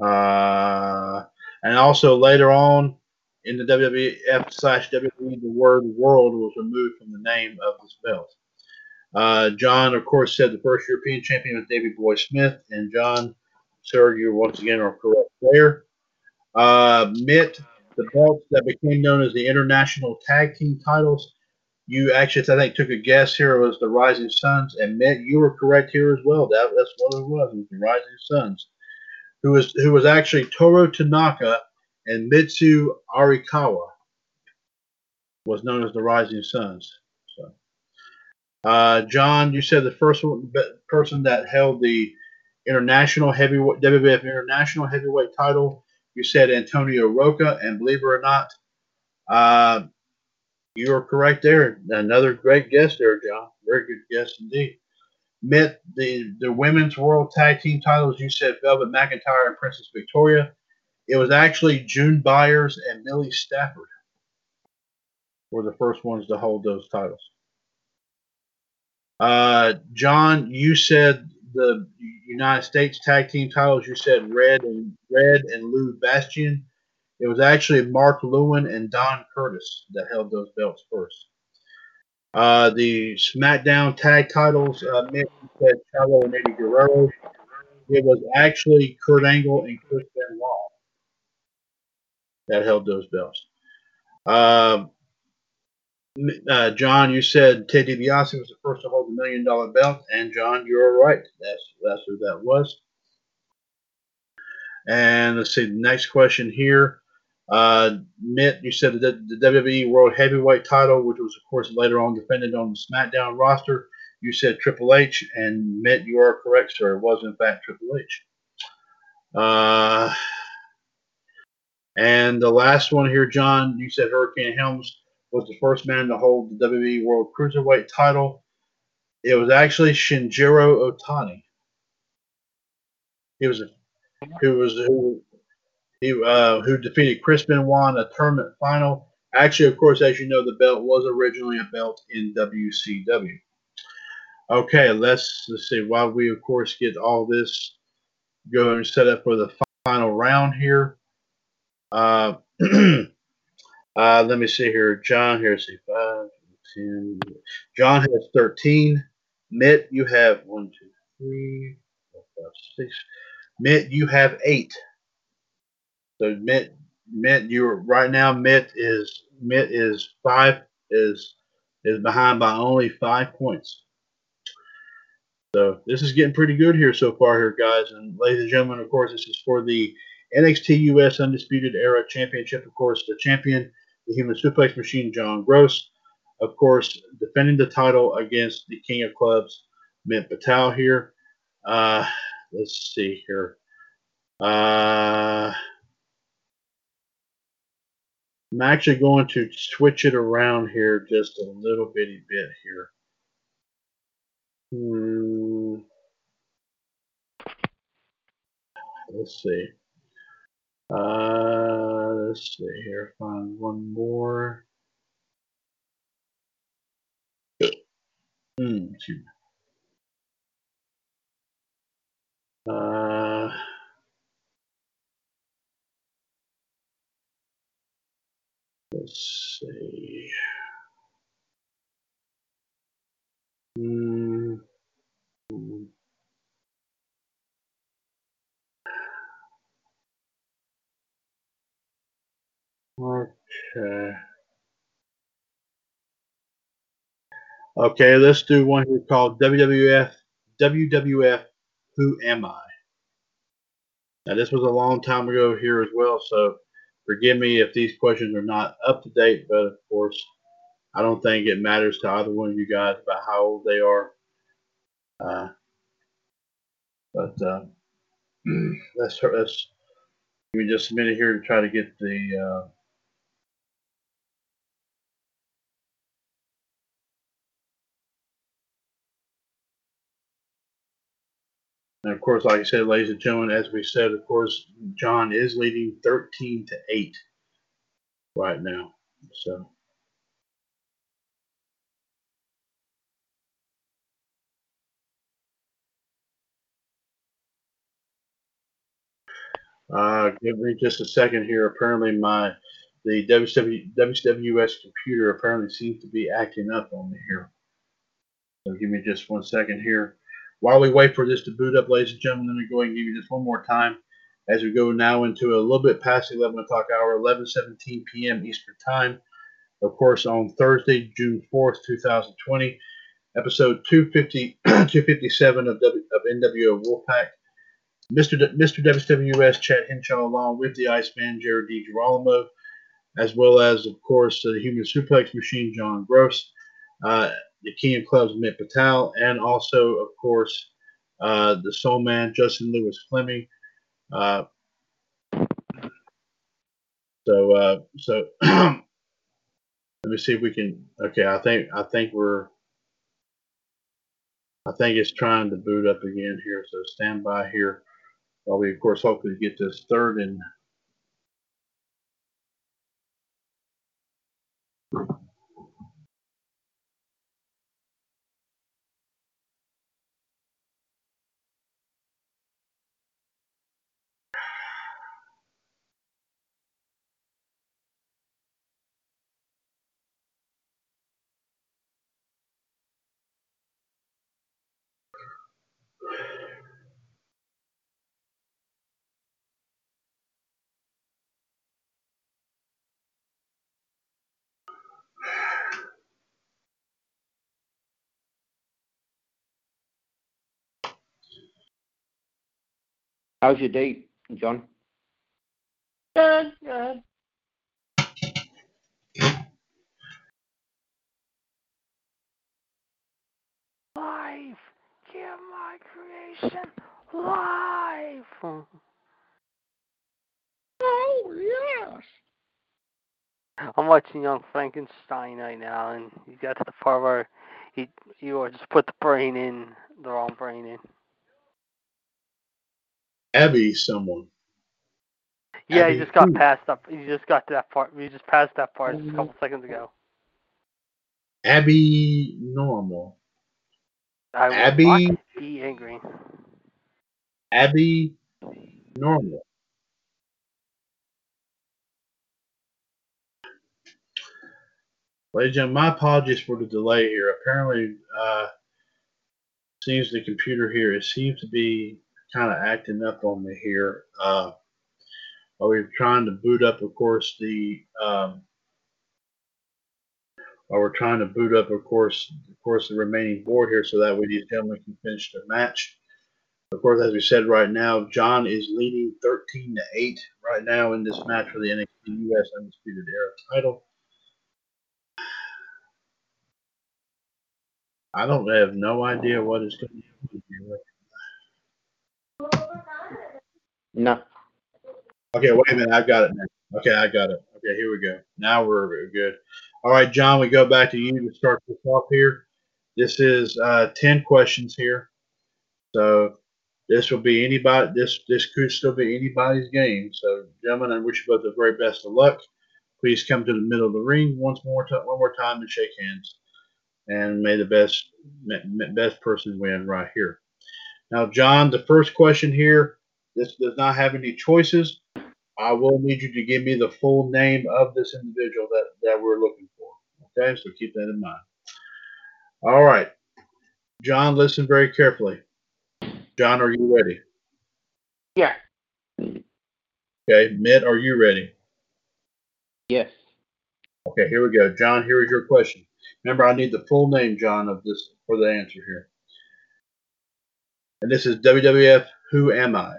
Uh, and also later on in the WWF slash WWE, the word world was removed from the name of this belt. Uh, John, of course, said the first European champion was David Boy Smith, and John, sir, you once again are correct there. Uh, Mitt, the belts that became known as the International Tag Team titles, you actually, I think, took a guess here. Was the Rising Suns, and Mitt, you were correct here as well. That, that's what it was. It was the Rising Suns, who was who was actually Toru Tanaka and Mitsu Arakawa was known as the Rising Suns. So, uh, John, you said the first one, person that held the international heavyweight WWF International Heavyweight title. You said Antonio Rocca, and believe it or not, uh, you are correct there. Another great guess there, John. Very good guess indeed. Met the the women's world tag team titles. You said Velvet McIntyre and Princess Victoria. It was actually June Byers and Millie Stafford were the first ones to hold those titles. Uh, John, you said the United States tag team titles. You said Red and Red and Lou Bastien. It was actually Mark Lewin and Don Curtis that held those belts first. Uh, the SmackDown tag titles, uh, Mick said Chavo and Eddie Guerrero. It was actually Kurt Angle and Chris Benoit that held those belts. Um, Uh, John, you said Ted DiBiase was the first to hold the million dollar belt, and John, you're right. That's that's who that was. And let's see the next question here. Uh, Mitt, you said the, the WWE World Heavyweight title, which was of course later on defended on the SmackDown roster. You said Triple H, and Mitt, you are correct, sir. It was in fact Triple H. Uh, and the last one here, John, you said Hurricane Helms was the first man to hold the WWE World Cruiserweight title. It was actually Shinjiro Otani. He was a, who was who he uh, who defeated Chris Benoit in a tournament final. Actually, of course, as you know, the belt was originally a belt in WCW. Okay, let's let's see. While we of course get all this going set up for the final round here. Uh, uh, let me see here. John here. See five, ten. John has thirteen. Mitt, you have one, two, three, four, five, six. Mitt, you have eight. So Mitt, Mitt, you're right now. Mitt is Mitt is five is is behind by only five points. So this is getting pretty good here so far, here, guys. And ladies and gentlemen, of course, this is for the NXT US Undisputed Era Championship. Of course, the champion, the Human Suplex Machine, John Gross. Of course, defending the title against the King of Clubs, Mitt Patel here. Uh, let's see here. Uh, I'm actually going to switch it around here just a little bitty bit here. Hmm. Let's see. Uh, let's see here. Find one more. Hmm. excuse me. Uh, let's see. Hmm. Hmm. Okay. Okay, let's do one here called WWF. WWF. Who am I? Now, this was a long time ago here as well, so forgive me if these questions are not up to date, but of course, I don't think it matters to either one of you guys about how old they are. Uh, but uh, let's, let's give me just a minute here to try to get the. Uh, And of course, like I said, ladies and gentlemen, as we said, of course, John is leading 13 to 8 right now. So. Uh, give me just a second here. Apparently, my the WW, WWS computer apparently seems to be acting up on me here. So give me just one second here. While we wait for this to boot up, ladies and gentlemen, let me go ahead and give you just one more time as we go now into a little bit past the 11 o'clock hour, 11:17 p.m. Eastern Time. Of course, on Thursday, June 4th, 2020, episode 250, 257 of, w, of NWO Wolfpac. Mr. D, Mr. WWS Chad Henshaw, along with the Iceman Jared DiGirolamo, as well as, of course, the Human Suplex Machine John Gross, uh, the King of Clubs Mitt Patel, and also, of course, uh, the Soul Man Justin Lewis Fleming. Uh, so, uh, so let me see if we can. Okay, I think I think we're. I think it's trying to boot up again here. So stand by here. While we, of course, hopefully get this third and. How's your date, John? Good, good. Life! Give my creation life! Oh, yes. I'm watching Young Frankenstein right now, and he got to the part where he you just put the brain in, the wrong brain in. Abby, someone. Yeah, Abby he just got who? past that. He just got to that part. He just passed that part just a couple seconds ago. Abby Normal. I Abby- be angry. Abby Normal. Ladies and gentlemen, my apologies for the delay here. Apparently, uh, seems the computer here it seems to be kind of acting up on me here. Uh, while we're trying to boot up, of course, the um, while we're trying to boot up, of course, of course, the remaining board here, so that way these gentlemen can finish the match. Of course, as we said right now, John is leading 13 to 8 right now in this match for the NXT US Undisputed Era title. I don't have no idea what is going to happen here. No. Okay, wait a minute. I've got it now. Okay, I got it. Okay, here we go. Now we're good. All right, John, we go back to you to start this off here. This is uh, 10 questions here. So this will be anybody, this this could still be anybody's game. So, gentlemen, I wish you both the very best of luck. Please come to the middle of the ring once more, ti- one more time and shake hands. And may the best best person win right here. Now, John, the first question here. This does not have any choices. I will need you to give me the full name of this individual that, that we're looking for. Okay, so keep that in mind. All right. John, listen very carefully. John, are you ready? Yeah. Okay. Mitt, are you ready? Yes. Okay, here we go. John, here is your question. Remember, I need the full name, John, of this for the answer here. And this is WWF Who Am I?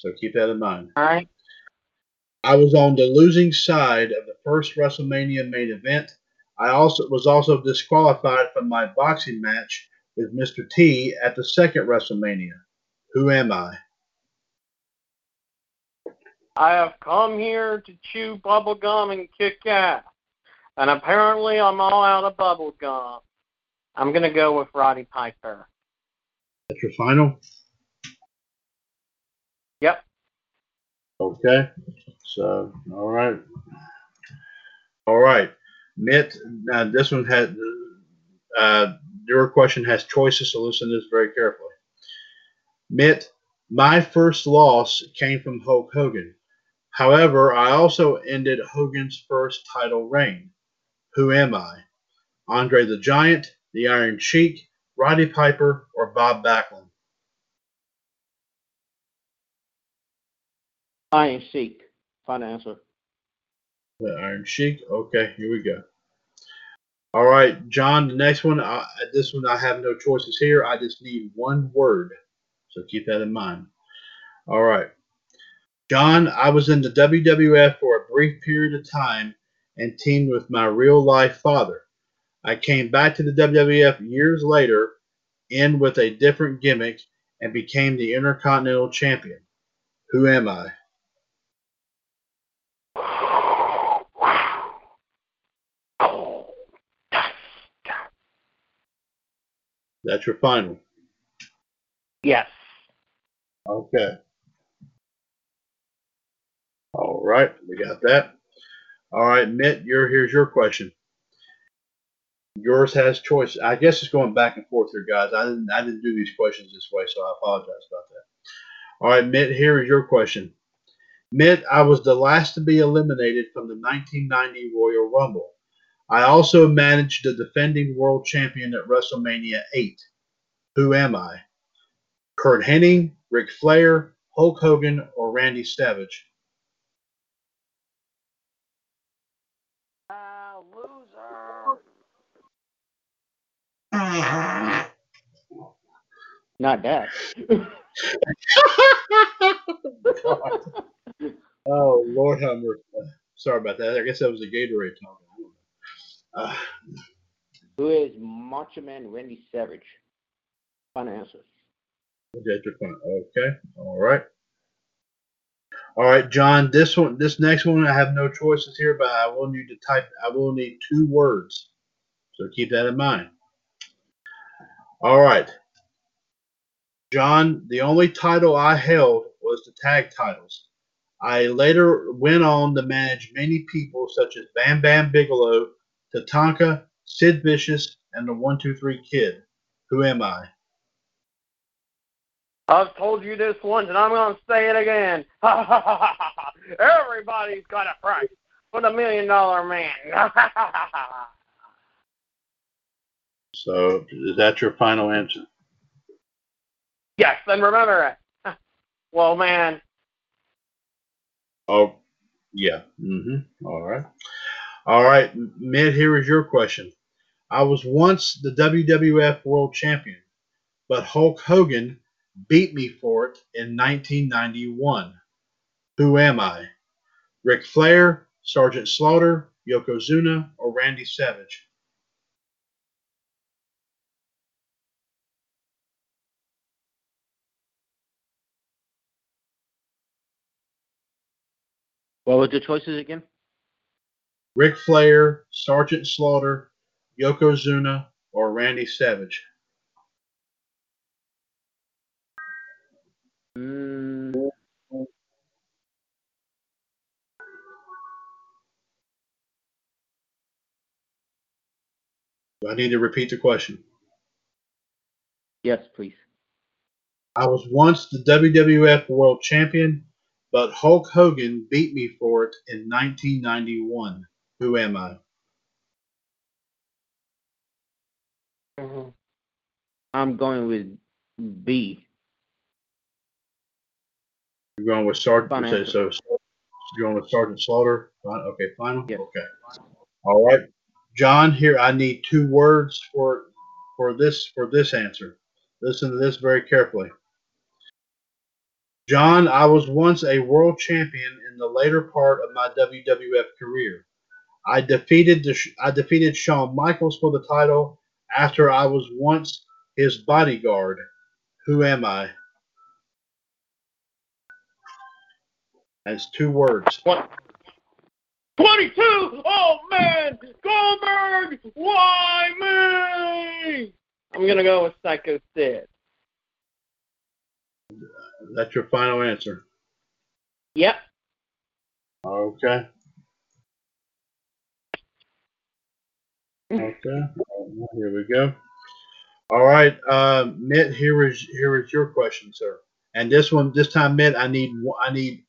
So keep that in mind. All right. I was on the losing side of the first WrestleMania main event. I also was also disqualified from my boxing match with Mr. T at the second WrestleMania. Who am I? I have come here to chew bubble gum and kick ass. And apparently I'm all out of bubble gum. I'm going to go with Roddy Piper. That's your final? Yep. Okay. So, all right. All right. Mitt, now this one had, uh, your question has choices, so listen to this very carefully. Mitt, my first loss came from Hulk Hogan. However, I also ended Hogan's first title reign. Who am I? Andre the Giant, the Iron Sheik, Roddy Piper, or Bob Backlund? Iron Sheik. Final answer. The Iron Sheik. Okay, here we go. All right, John. The next one. Uh, this one I have no choices here. I just need one word, so keep that in mind. All right, John. I was in the WWF for a brief period of time and teamed with my real life father. I came back to the WWF years later, in with a different gimmick, and became the Intercontinental Champion. Who am I? That's your final. Yes. Okay. All right, we got that. All right, Mitt, your here's your question. Yours has choice. I guess it's going back and forth here, guys. I didn't I didn't do these questions this way, so I apologize about that. All right, Mitt, here is your question. Mitt, I was the last to be eliminated from the 1990 Royal Rumble. I also managed the defending world champion at WrestleMania 8. Who am I? Curt Hennig, Ric Flair, Hulk Hogan, or Randy Savage? Ah, loser. Not that. Oh Lord, have mercy. Sorry about that. I guess that was a Gatorade talking. Uh, Who is Macho Man Randy Savage? Final answer. Okay, all right, all right, John. This one, this next one, I have no choices here, but I will need to type. I will need two words, so keep that in mind. All right, John. The only title I held was the tag titles. I later went on to manage many people such as Bam Bam Bigelow, Tatanka, Sid Vicious, and the One Two Three Kid. Who am I? I've told you this once, and I'm going to say it again. Everybody's got a price for the Million Dollar Man. So, is that your final answer? yes, and remember it. Well, man, Oh, yeah. Mm-hmm. All right. All right, Mitt. Here is your question. I was once the WWF World Champion, but Hulk Hogan beat me for it in 1991. Who am I? Ric Flair, Sergeant Slaughter, Yokozuna, or Randy Savage? What were the choices again? Ric Flair, Sergeant Slaughter, Yokozuna, or Randy Savage? Mm, Do I need to repeat the question? yes, please. I was once the WWF World Champion, but Hulk Hogan beat me for it in 1991. Who am I? Mm-hmm. I'm going with B. You're going with Sergeant. So, so you're going with Sergeant Slaughter. Fine, Okay, final. Yes. Okay. All right, John. Here, I need two words for for this for this answer. Listen to this very carefully. John, I was once a world champion in the later part of my WWF career. I defeated the, I defeated Shawn Michaels for the title after I was once his bodyguard. Who am I? That's two words. What? 22! Oh, man! Goldberg! Why me? I'm going to go with Psycho Sid. That's your final answer. Yep. Okay. Okay. Here we go. All right, uh, Mitt. Here is here is your question, sir. And this one, this time, Mitt, I need I need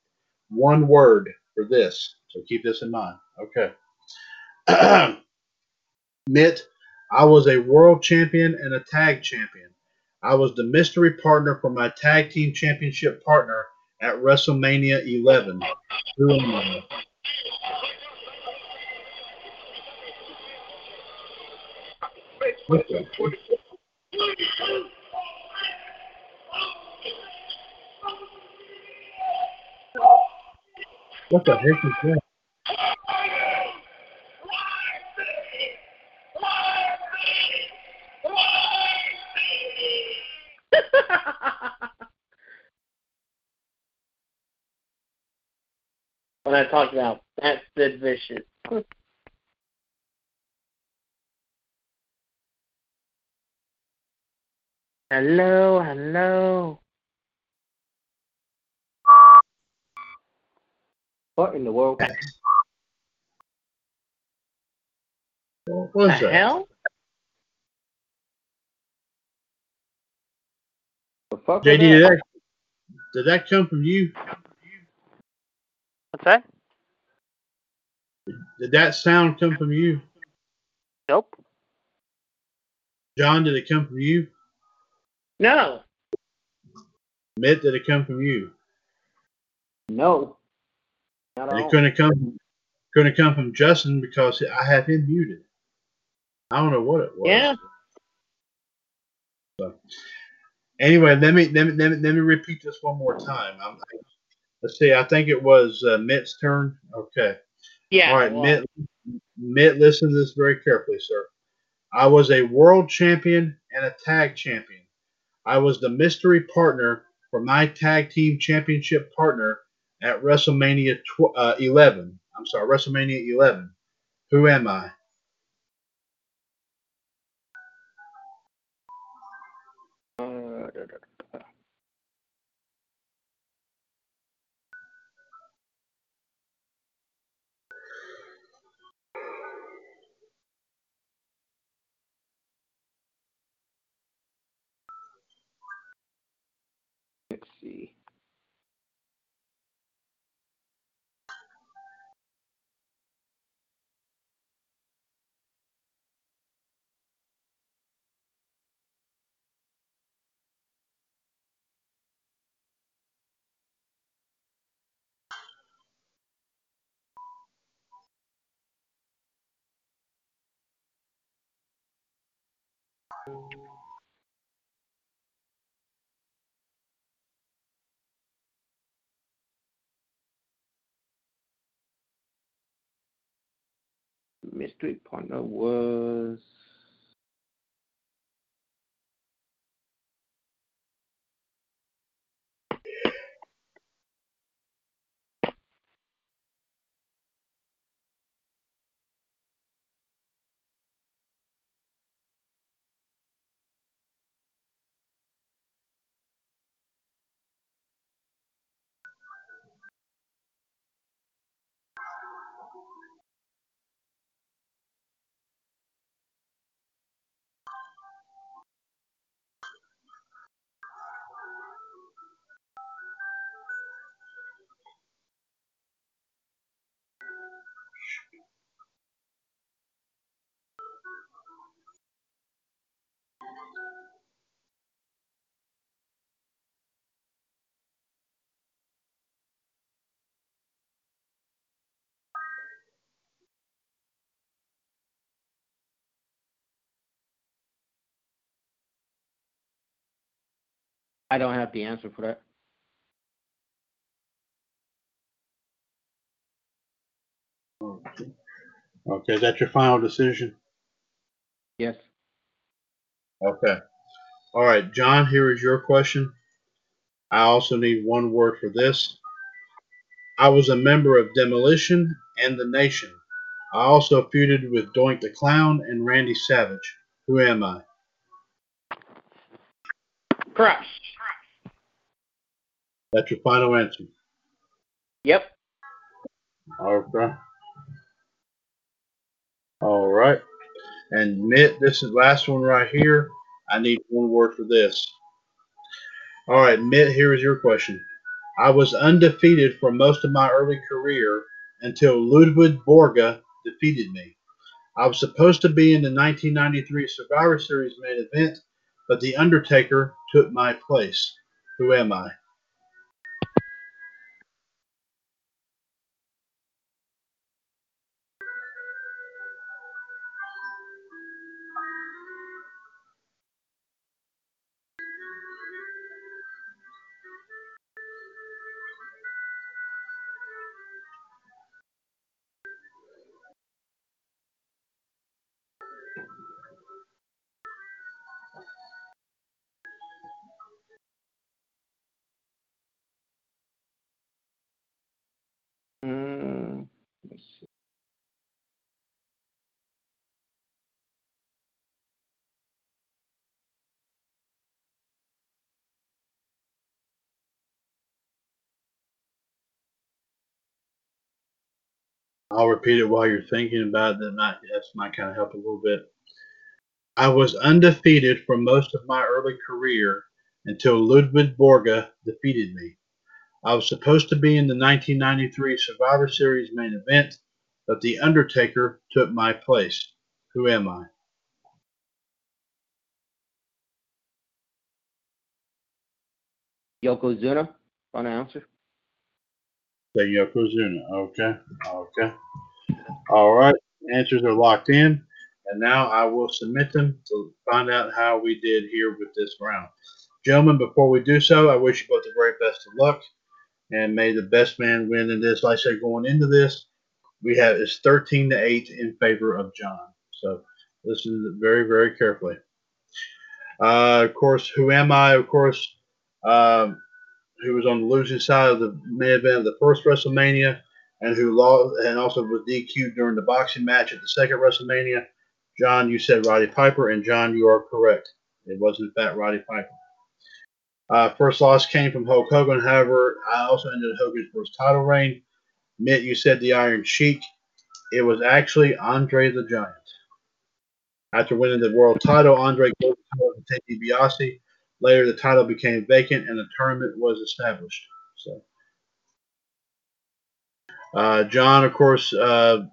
one word for this. So keep this in mind. Okay. Mitt, I was a world champion and a tag champion. I was the mystery partner for my tag team championship partner at WrestleMania 11. Who am I? What the- heck is that? when I talked about that's Sid Vicious. Hello, hello. What in the world? What The was that? hell? The fuck JD, did that? that, did that come from you? What's that? Did that sound come from you? Nope. John, did it come from you? No. Mitt, did it come from you? No. Not at it all. couldn't come couldn't come from Justin because I have him muted. I don't know what it was. Yeah. So, anyway, let me let me let me, let me repeat this one more time. I'm, Let's see. I think it was uh, Mitt's turn. Okay. Yeah. All right, well, Mitt. Mitt, listen to this very carefully, sir. I was a world champion and a tag champion. I was the mystery partner for my tag team championship partner at WrestleMania tw- uh, 11. I'm sorry, WrestleMania 11. Who am I? Uh, da, da, da. Let's see. Mystery partner was. I don't have the answer for that. Okay, is that your final decision? Yes. Okay. All right, John, here is your question. I also need one word for this. I was a member of Demolition and The Nation. I also feuded with Doink the Clown and Randy Savage. Who am I? Crush. That's your final answer. Yep. Okay. All right. And Mitt, this is the last one right here. I need one word for this. All right, Mitt, here is your question. I was undefeated for most of my early career until Ludwig Borga defeated me. I was supposed to be in the 1993 Survivor Series main event, but The Undertaker took my place. Who am I? I'll repeat it while you're thinking about it. That might, that might kind of help a little bit. I was undefeated for most of my early career until Ludwig Borga defeated me. I was supposed to be in the 1993 Survivor Series main event, but The Undertaker took my place. Who am I? Yokozuna. Final answer. The Yokozuna. Okay. Okay. All right. Answers are locked in. And now I will submit them to find out how we did here with this round. Gentlemen, before we do so, I wish you both the very best of luck. and may the best man win in this. Like I said, going into this, we have it's 13 to 8 in favor of John. So listen very, very carefully. Uh, of course, who am I? Of course, um, who was on the losing side of the main event of the first WrestleMania, and who lost, and also was DQ'd during the boxing match at the second WrestleMania. John, you said Roddy Piper, and John, you are correct. It was in fact Roddy Piper. Uh, first loss came from Hulk Hogan. However, I also ended Hogan's first title reign. Mitt, you said the Iron Sheik. It was actually Andre the Giant. After winning the world title, Andre title to Ted DiBiase. Later, the title became vacant and a tournament was established. So, uh, John, of course, uh,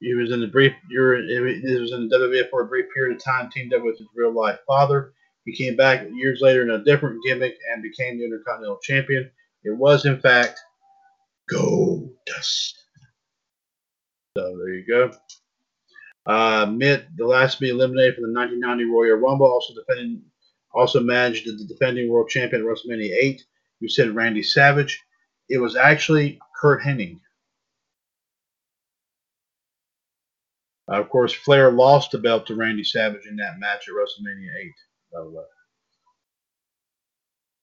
he was in the brief. He was in the WWF for a brief period of time. Teamed up with his real life father. He came back years later in a different gimmick and became the Intercontinental Champion. It was, in fact, Goldust. So there you go. Uh, Mitt, the last to be eliminated from the 1990 Royal Rumble, also defending, also managed the defending world champion at WrestleMania 8. You said Randy Savage. It was actually Curt Hennig. Uh, of course, Flair lost the belt to Randy Savage in that match at WrestleMania 8. By the way.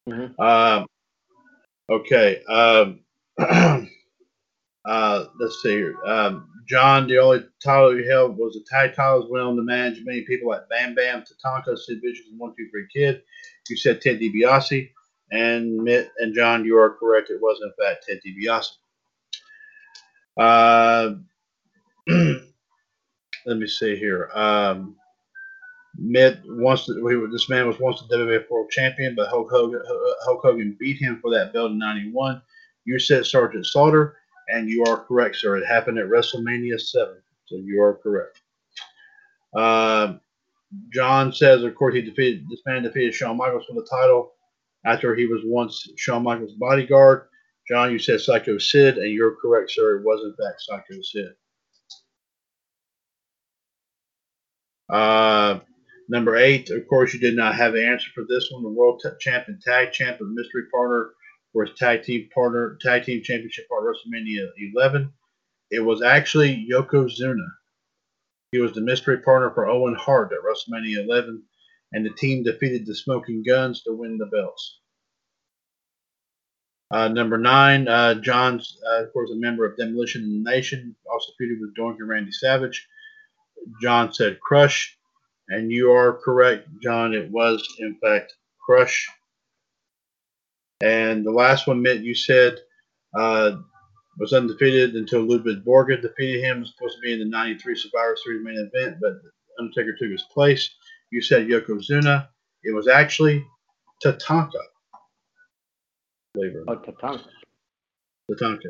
Mhm. Um, okay. Um, uh, let's see here. Um, John, the only title he held was the tag titles. Went on to manage many people like Bam Bam, Tatanka, Sid Vicious, and One Two Three Kid. You said Ted DiBiase, and Mitt and John, you are correct. It was in fact Ted DiBiase. Uh, let me see here. Um, Mitt once we were- this man was once the WWF World Champion, but Hulk Hogan, Hulk Hogan beat him for that belt in '91. You said Sergeant Slaughter, and you are correct, sir. It happened at WrestleMania 7, so you are correct. Uh, John says, of course, he defeated this man defeated Shawn Michaels for the title after he was once Shawn Michaels' bodyguard. John, you said Psycho Sid, and you're correct, sir. It was in fact Psycho Sid. Uh, number eight, of course, you did not have the answer for this one. The world t- champion, tag champ, and mystery partner for his tag team partner, tag team championship at WrestleMania 11. It was actually Yokozuna. He was the mystery partner for Owen Hart at WrestleMania 11, and the team defeated the Smoking Gunns to win the belts. Uh, number nine, uh, John's, uh, of course, a member of Demolition Nation, also feuded with Doink and Randy Savage. John said Crush, and you are correct, John. It was, in fact, Crush. And the last one, Mitt, you said uh, was undefeated until Ludwig Borga defeated him. It was supposed to be in the 93 Survivor Series main event, but Undertaker took his place. You said Yokozuna. It was actually Tatanka. Believe it or Oh. Tatanka. Tatanka.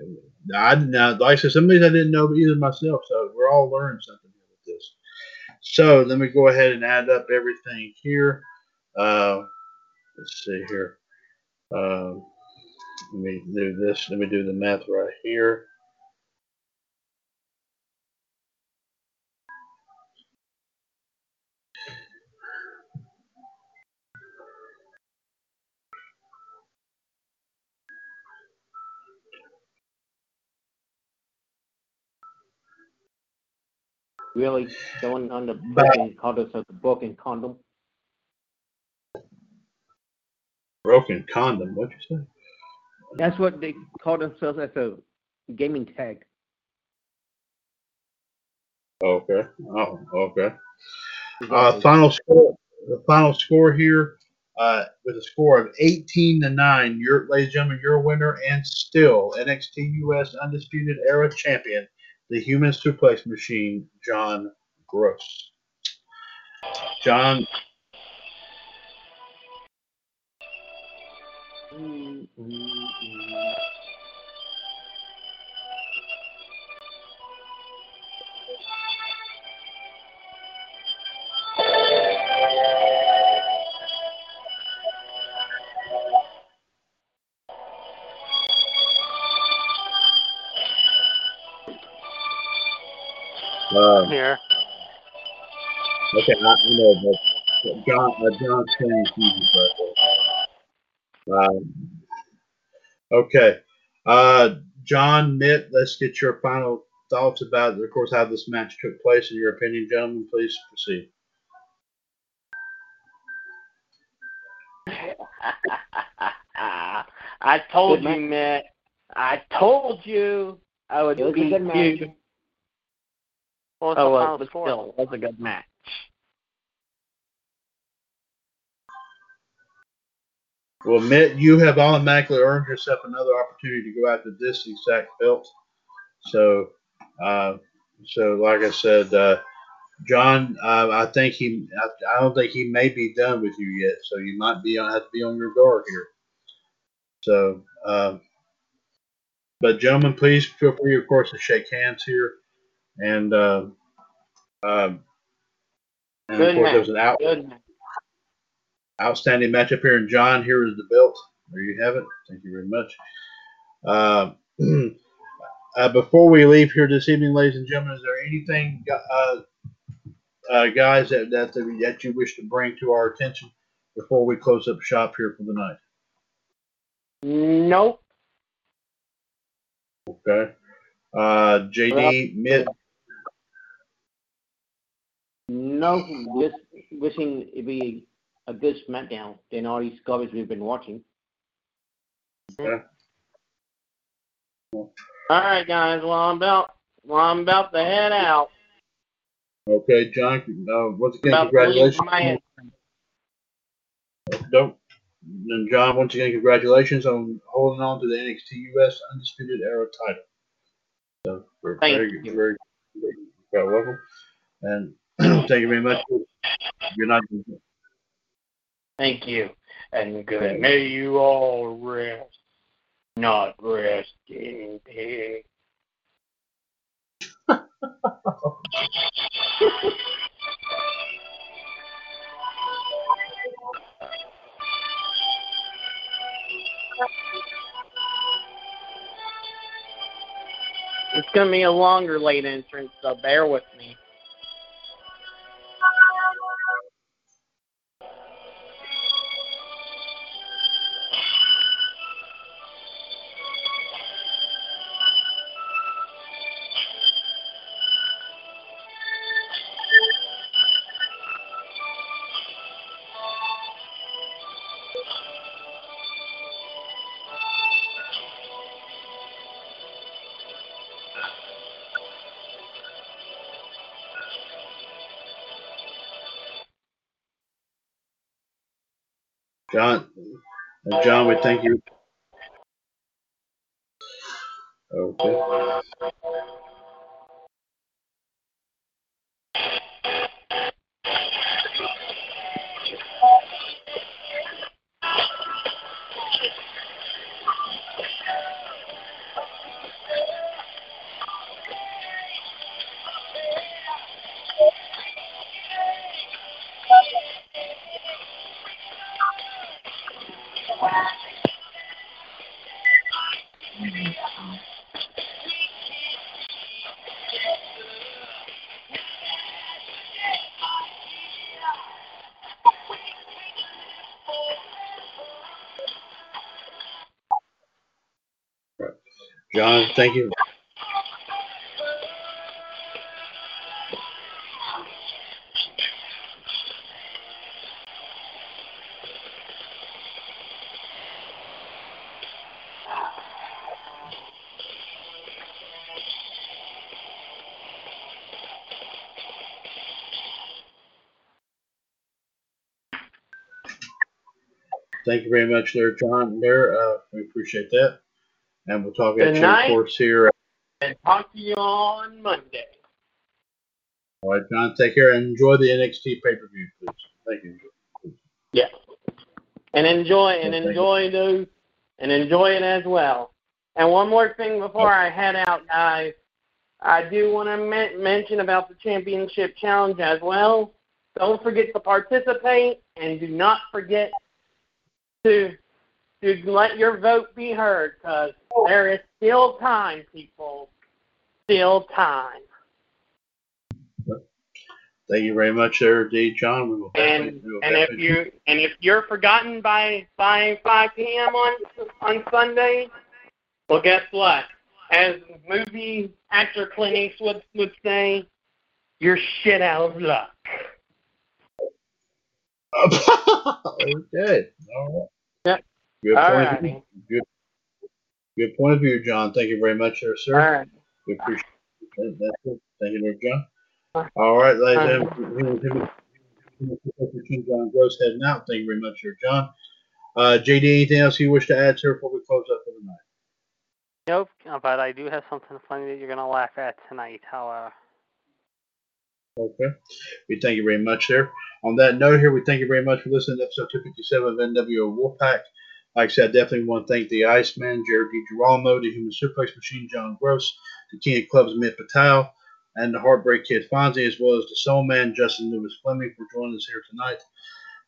Now, I, like I said, some of these I didn't know either myself, so we're all learning something here with this. So let me go ahead and add up everything here. Uh, let's see here. Um, let me do this. Let me do the math right here. Really going on the colors of the broken condom. Broken condom. What'd you say? That's what they call themselves as a gaming tag. Okay. Oh, okay. Uh, final score. The final score here, uh, with a score of 18 to nine. Your, ladies and gentlemen, your winner and still NXT US Undisputed Era Champion, the Human Suplex Machine, John Gross. John, uh, Here. okay, I, I know, but John, John's saying Jesus birthday. Um, okay. Uh, John, Mitt, let's get your final thoughts about, of course, how this match took place. In your opinion, gentlemen, please proceed. I told Good you, Matt. I told you I would It was a beat good match. you. What was Oh, the well, final but score? still, it was a good match. Well, Mitt, you have automatically earned yourself another opportunity to go after this exact belt. So, uh, so like I said, uh, John, uh, I think he, I, I don't think he may be done with you yet. So you might be on, have to be on your guard here. So, um, but gentlemen, please feel free, of course, to shake hands here. And, uh, um, and of course, there was an out, Good match. Outstanding matchup here. And John, here is the belt. There you have it. Thank you very much. Uh, uh, before we leave here this evening, ladies and gentlemen, is there anything, uh, uh, guys, that, that that you wish to bring to our attention before we close up shop here for the night? Nope. Okay. Uh, JD, Mitt, No, just wishing it be a good SmackDown than all these garbage we've been watching. okay. All right, guys. Well, I'm about well, I'm about to head out. Okay, John. Uh, once again, About congratulations. Don't. And John, once again, congratulations on holding on to the NXT US Undisputed Era title. So, we're Thank very, you. very, very, quite welcome. And thank you very much. Good night. Thank you. And good. May you all rest, not rest in peace. It's gonna be a longer late entrance, so bear with me. Thank you. Thank you. Thank you very much there, John. There, uh, we appreciate that. And we'll talk at you, of course, here. And talk to you on Monday. All right, John, take care and enjoy the NXT pay per view, please. Thank you. Yeah. And enjoy and Thank you. enjoy those and enjoy it as well. And one more thing before oh. I head out, guys. I do want to men- mention about the championship challenge as well. Don't forget to participate and do not forget to to let your vote be heard because there is still time, people. Still time. Thank you very much there, D. John. We will And definitely, we will and if you and if you're forgotten by by 5 p.m. on on Sunday, Well, guess what? As movie actor Clint Eastwood would say, you're shit out of luck. okay. All right. Yep. Good All point. Of righty. Good. Good point of view, John. Thank you very much, there, sir. All right. We appreciate that. That's it. Thank you, there, John. All right, ladies and gentlemen. King John Gross heading out. Thank you very much, sir, John. Uh, JD, anything else you wish to add, sir, before we close up for the night? Nope, uh, but I do have something funny that you're gonna laugh at tonight. However, Okay. We thank you very much there. On that note here, we thank you very much for listening to episode 257 of NWO Wolfpac. Like I said, I definitely want to thank the Iceman, Jared DiGirolamo, the Human Suplex Machine, John Gross, the King of Clubs, Mitt Patel, and the Heartbreak Kid Fonzie, as well as the Soul Man, Justin Lewis Fleming, for joining us here tonight.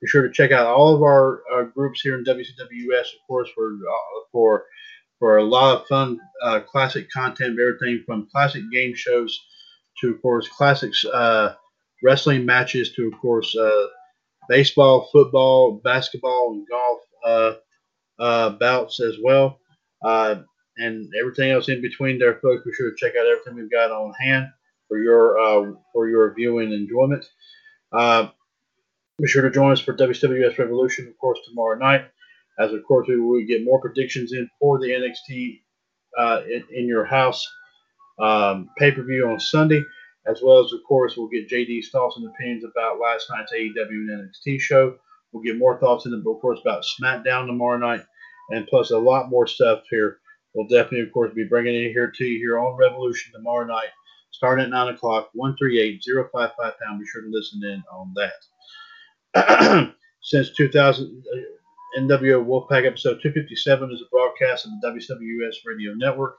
Be sure to check out all of our uh, groups here in WCWS, of course, for uh, for for a lot of fun uh, classic content, everything from classic game shows to, of course, classics uh, wrestling matches to, of course, uh, baseball, football, basketball, and golf uh, bouts as well, uh, and everything else in between there, folks. Be sure to check out everything we've got on hand for your uh, for your viewing enjoyment. Uh, be sure to join us for WWS Revolution, of course, tomorrow night. As of course, we will get more predictions in for the NXT uh, in, in your house um, pay per view on Sunday, as well as, of course, we'll get JD's thoughts and opinions about last night's AEW and NXT show. We'll get more thoughts in the book, of course, about SmackDown tomorrow night, and plus a lot more stuff here. We'll definitely, of course, be bringing it here to you here on Revolution tomorrow night, starting at 9 o'clock, 138 055 pound. Be sure to listen in on that. Since 2000, uh, NWO Wolfpac episode 257 is a broadcast of the WWS Radio Network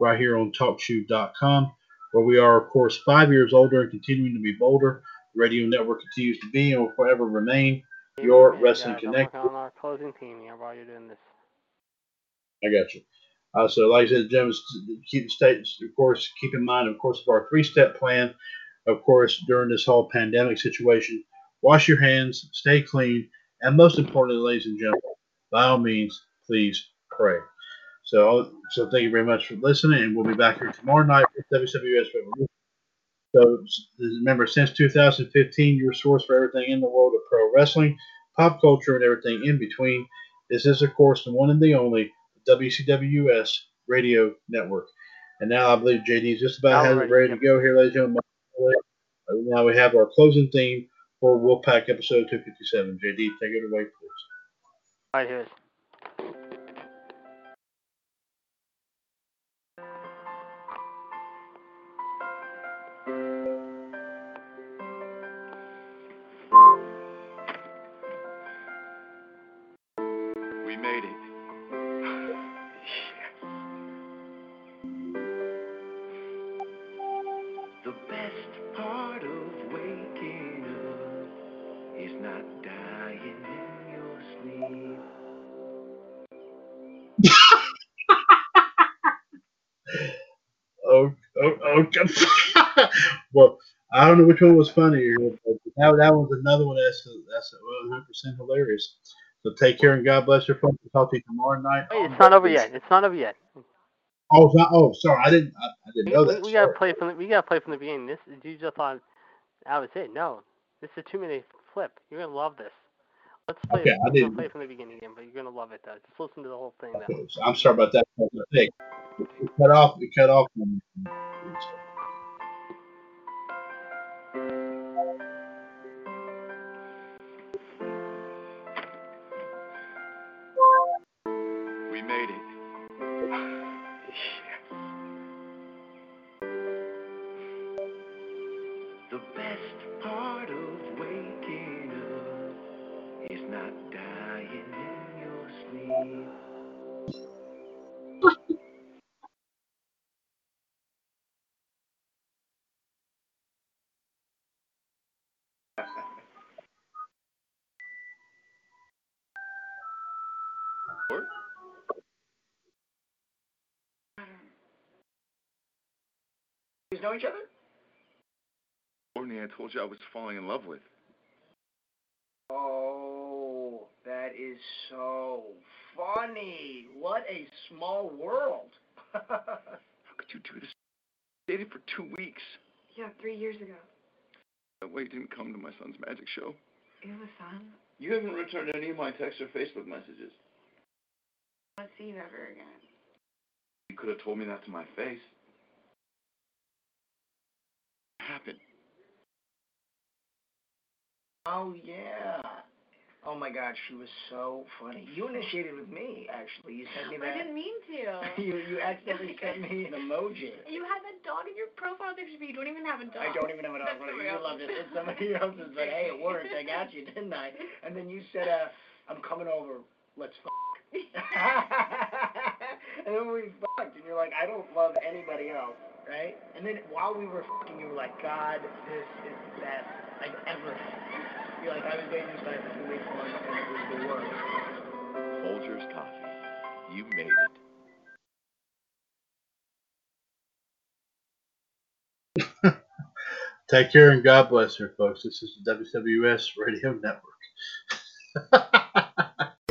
right here on TalkShoe.com, where we are, of course, five years older and continuing to be bolder. Radio network continues to be and will forever remain your Wrestling I'm Connect. on our closing theme here while you're doing this. I got you. Uh, so, like I said, Jim, keep the states, of course, keep in mind, of course, of our three step plan, of course, during this whole pandemic situation. Wash your hands, stay clean, and most importantly, ladies and gentlemen, by all means, please pray. So, so thank you very much for listening, and we'll be back here tomorrow night with WWS. So, remember, since 2015, your source for everything in the world of pro wrestling, pop culture, and everything in between. This is, of course, the one and the only WCWS Radio Network. And now I believe JD is just about ready to go here, ladies and gentlemen. Now we have our closing theme for Wolfpac episode 257. JD, take it away, please. Right here. Don't know which one was funnier, that, that one's another one that's that's 100 percent hilarious. So take care and God bless your folks. We'll talk to you tomorrow night. Wait, it's not over yet. It's not over yet. Oh, not, oh, sorry, I didn't, I, I didn't We, know we, that. we gotta play from the we gotta play from the beginning. This you just thought that was it. No, this is a two minute flip. You're gonna love this. Let's play. Okay, I didn't- play from the beginning again, but you're gonna love it though. Just listen to the whole thing though. Okay, so I'm sorry about that. It cut off. It cut off. We You know each other? Courtney, I told you I was falling in love with. Oh, that is so funny. What a small world. How could you do this? Dated for two weeks. Yeah, three years ago. That way you didn't come to my son's magic show. It was fun. You haven't returned any of my text or Facebook messages. I won't see you ever again. You could have told me that to my face. What happened? Oh yeah. Oh my God, she was so funny. You initiated with me, actually. You sent me that. I didn't mean to. you you accidentally sent me an emoji. You had that dog in your profile picture, but you don't even have a dog. I don't even have a dog. That's but You loved it. else's. It's somebody else's, but hey, it worked. I got you, didn't I? And then you said, uh, "I'm coming over. Let's fuck." And then we fucked, and you're like, "I don't love anybody else." Right? And then while we were fucking, you were like, God, this is the best I've ever had. You're like, I was dating this guy for two weeks once, and it was the worst. Folgers Coffee. You made it. Take care and God bless her, folks. This is the WWS Radio Network.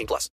18 plus.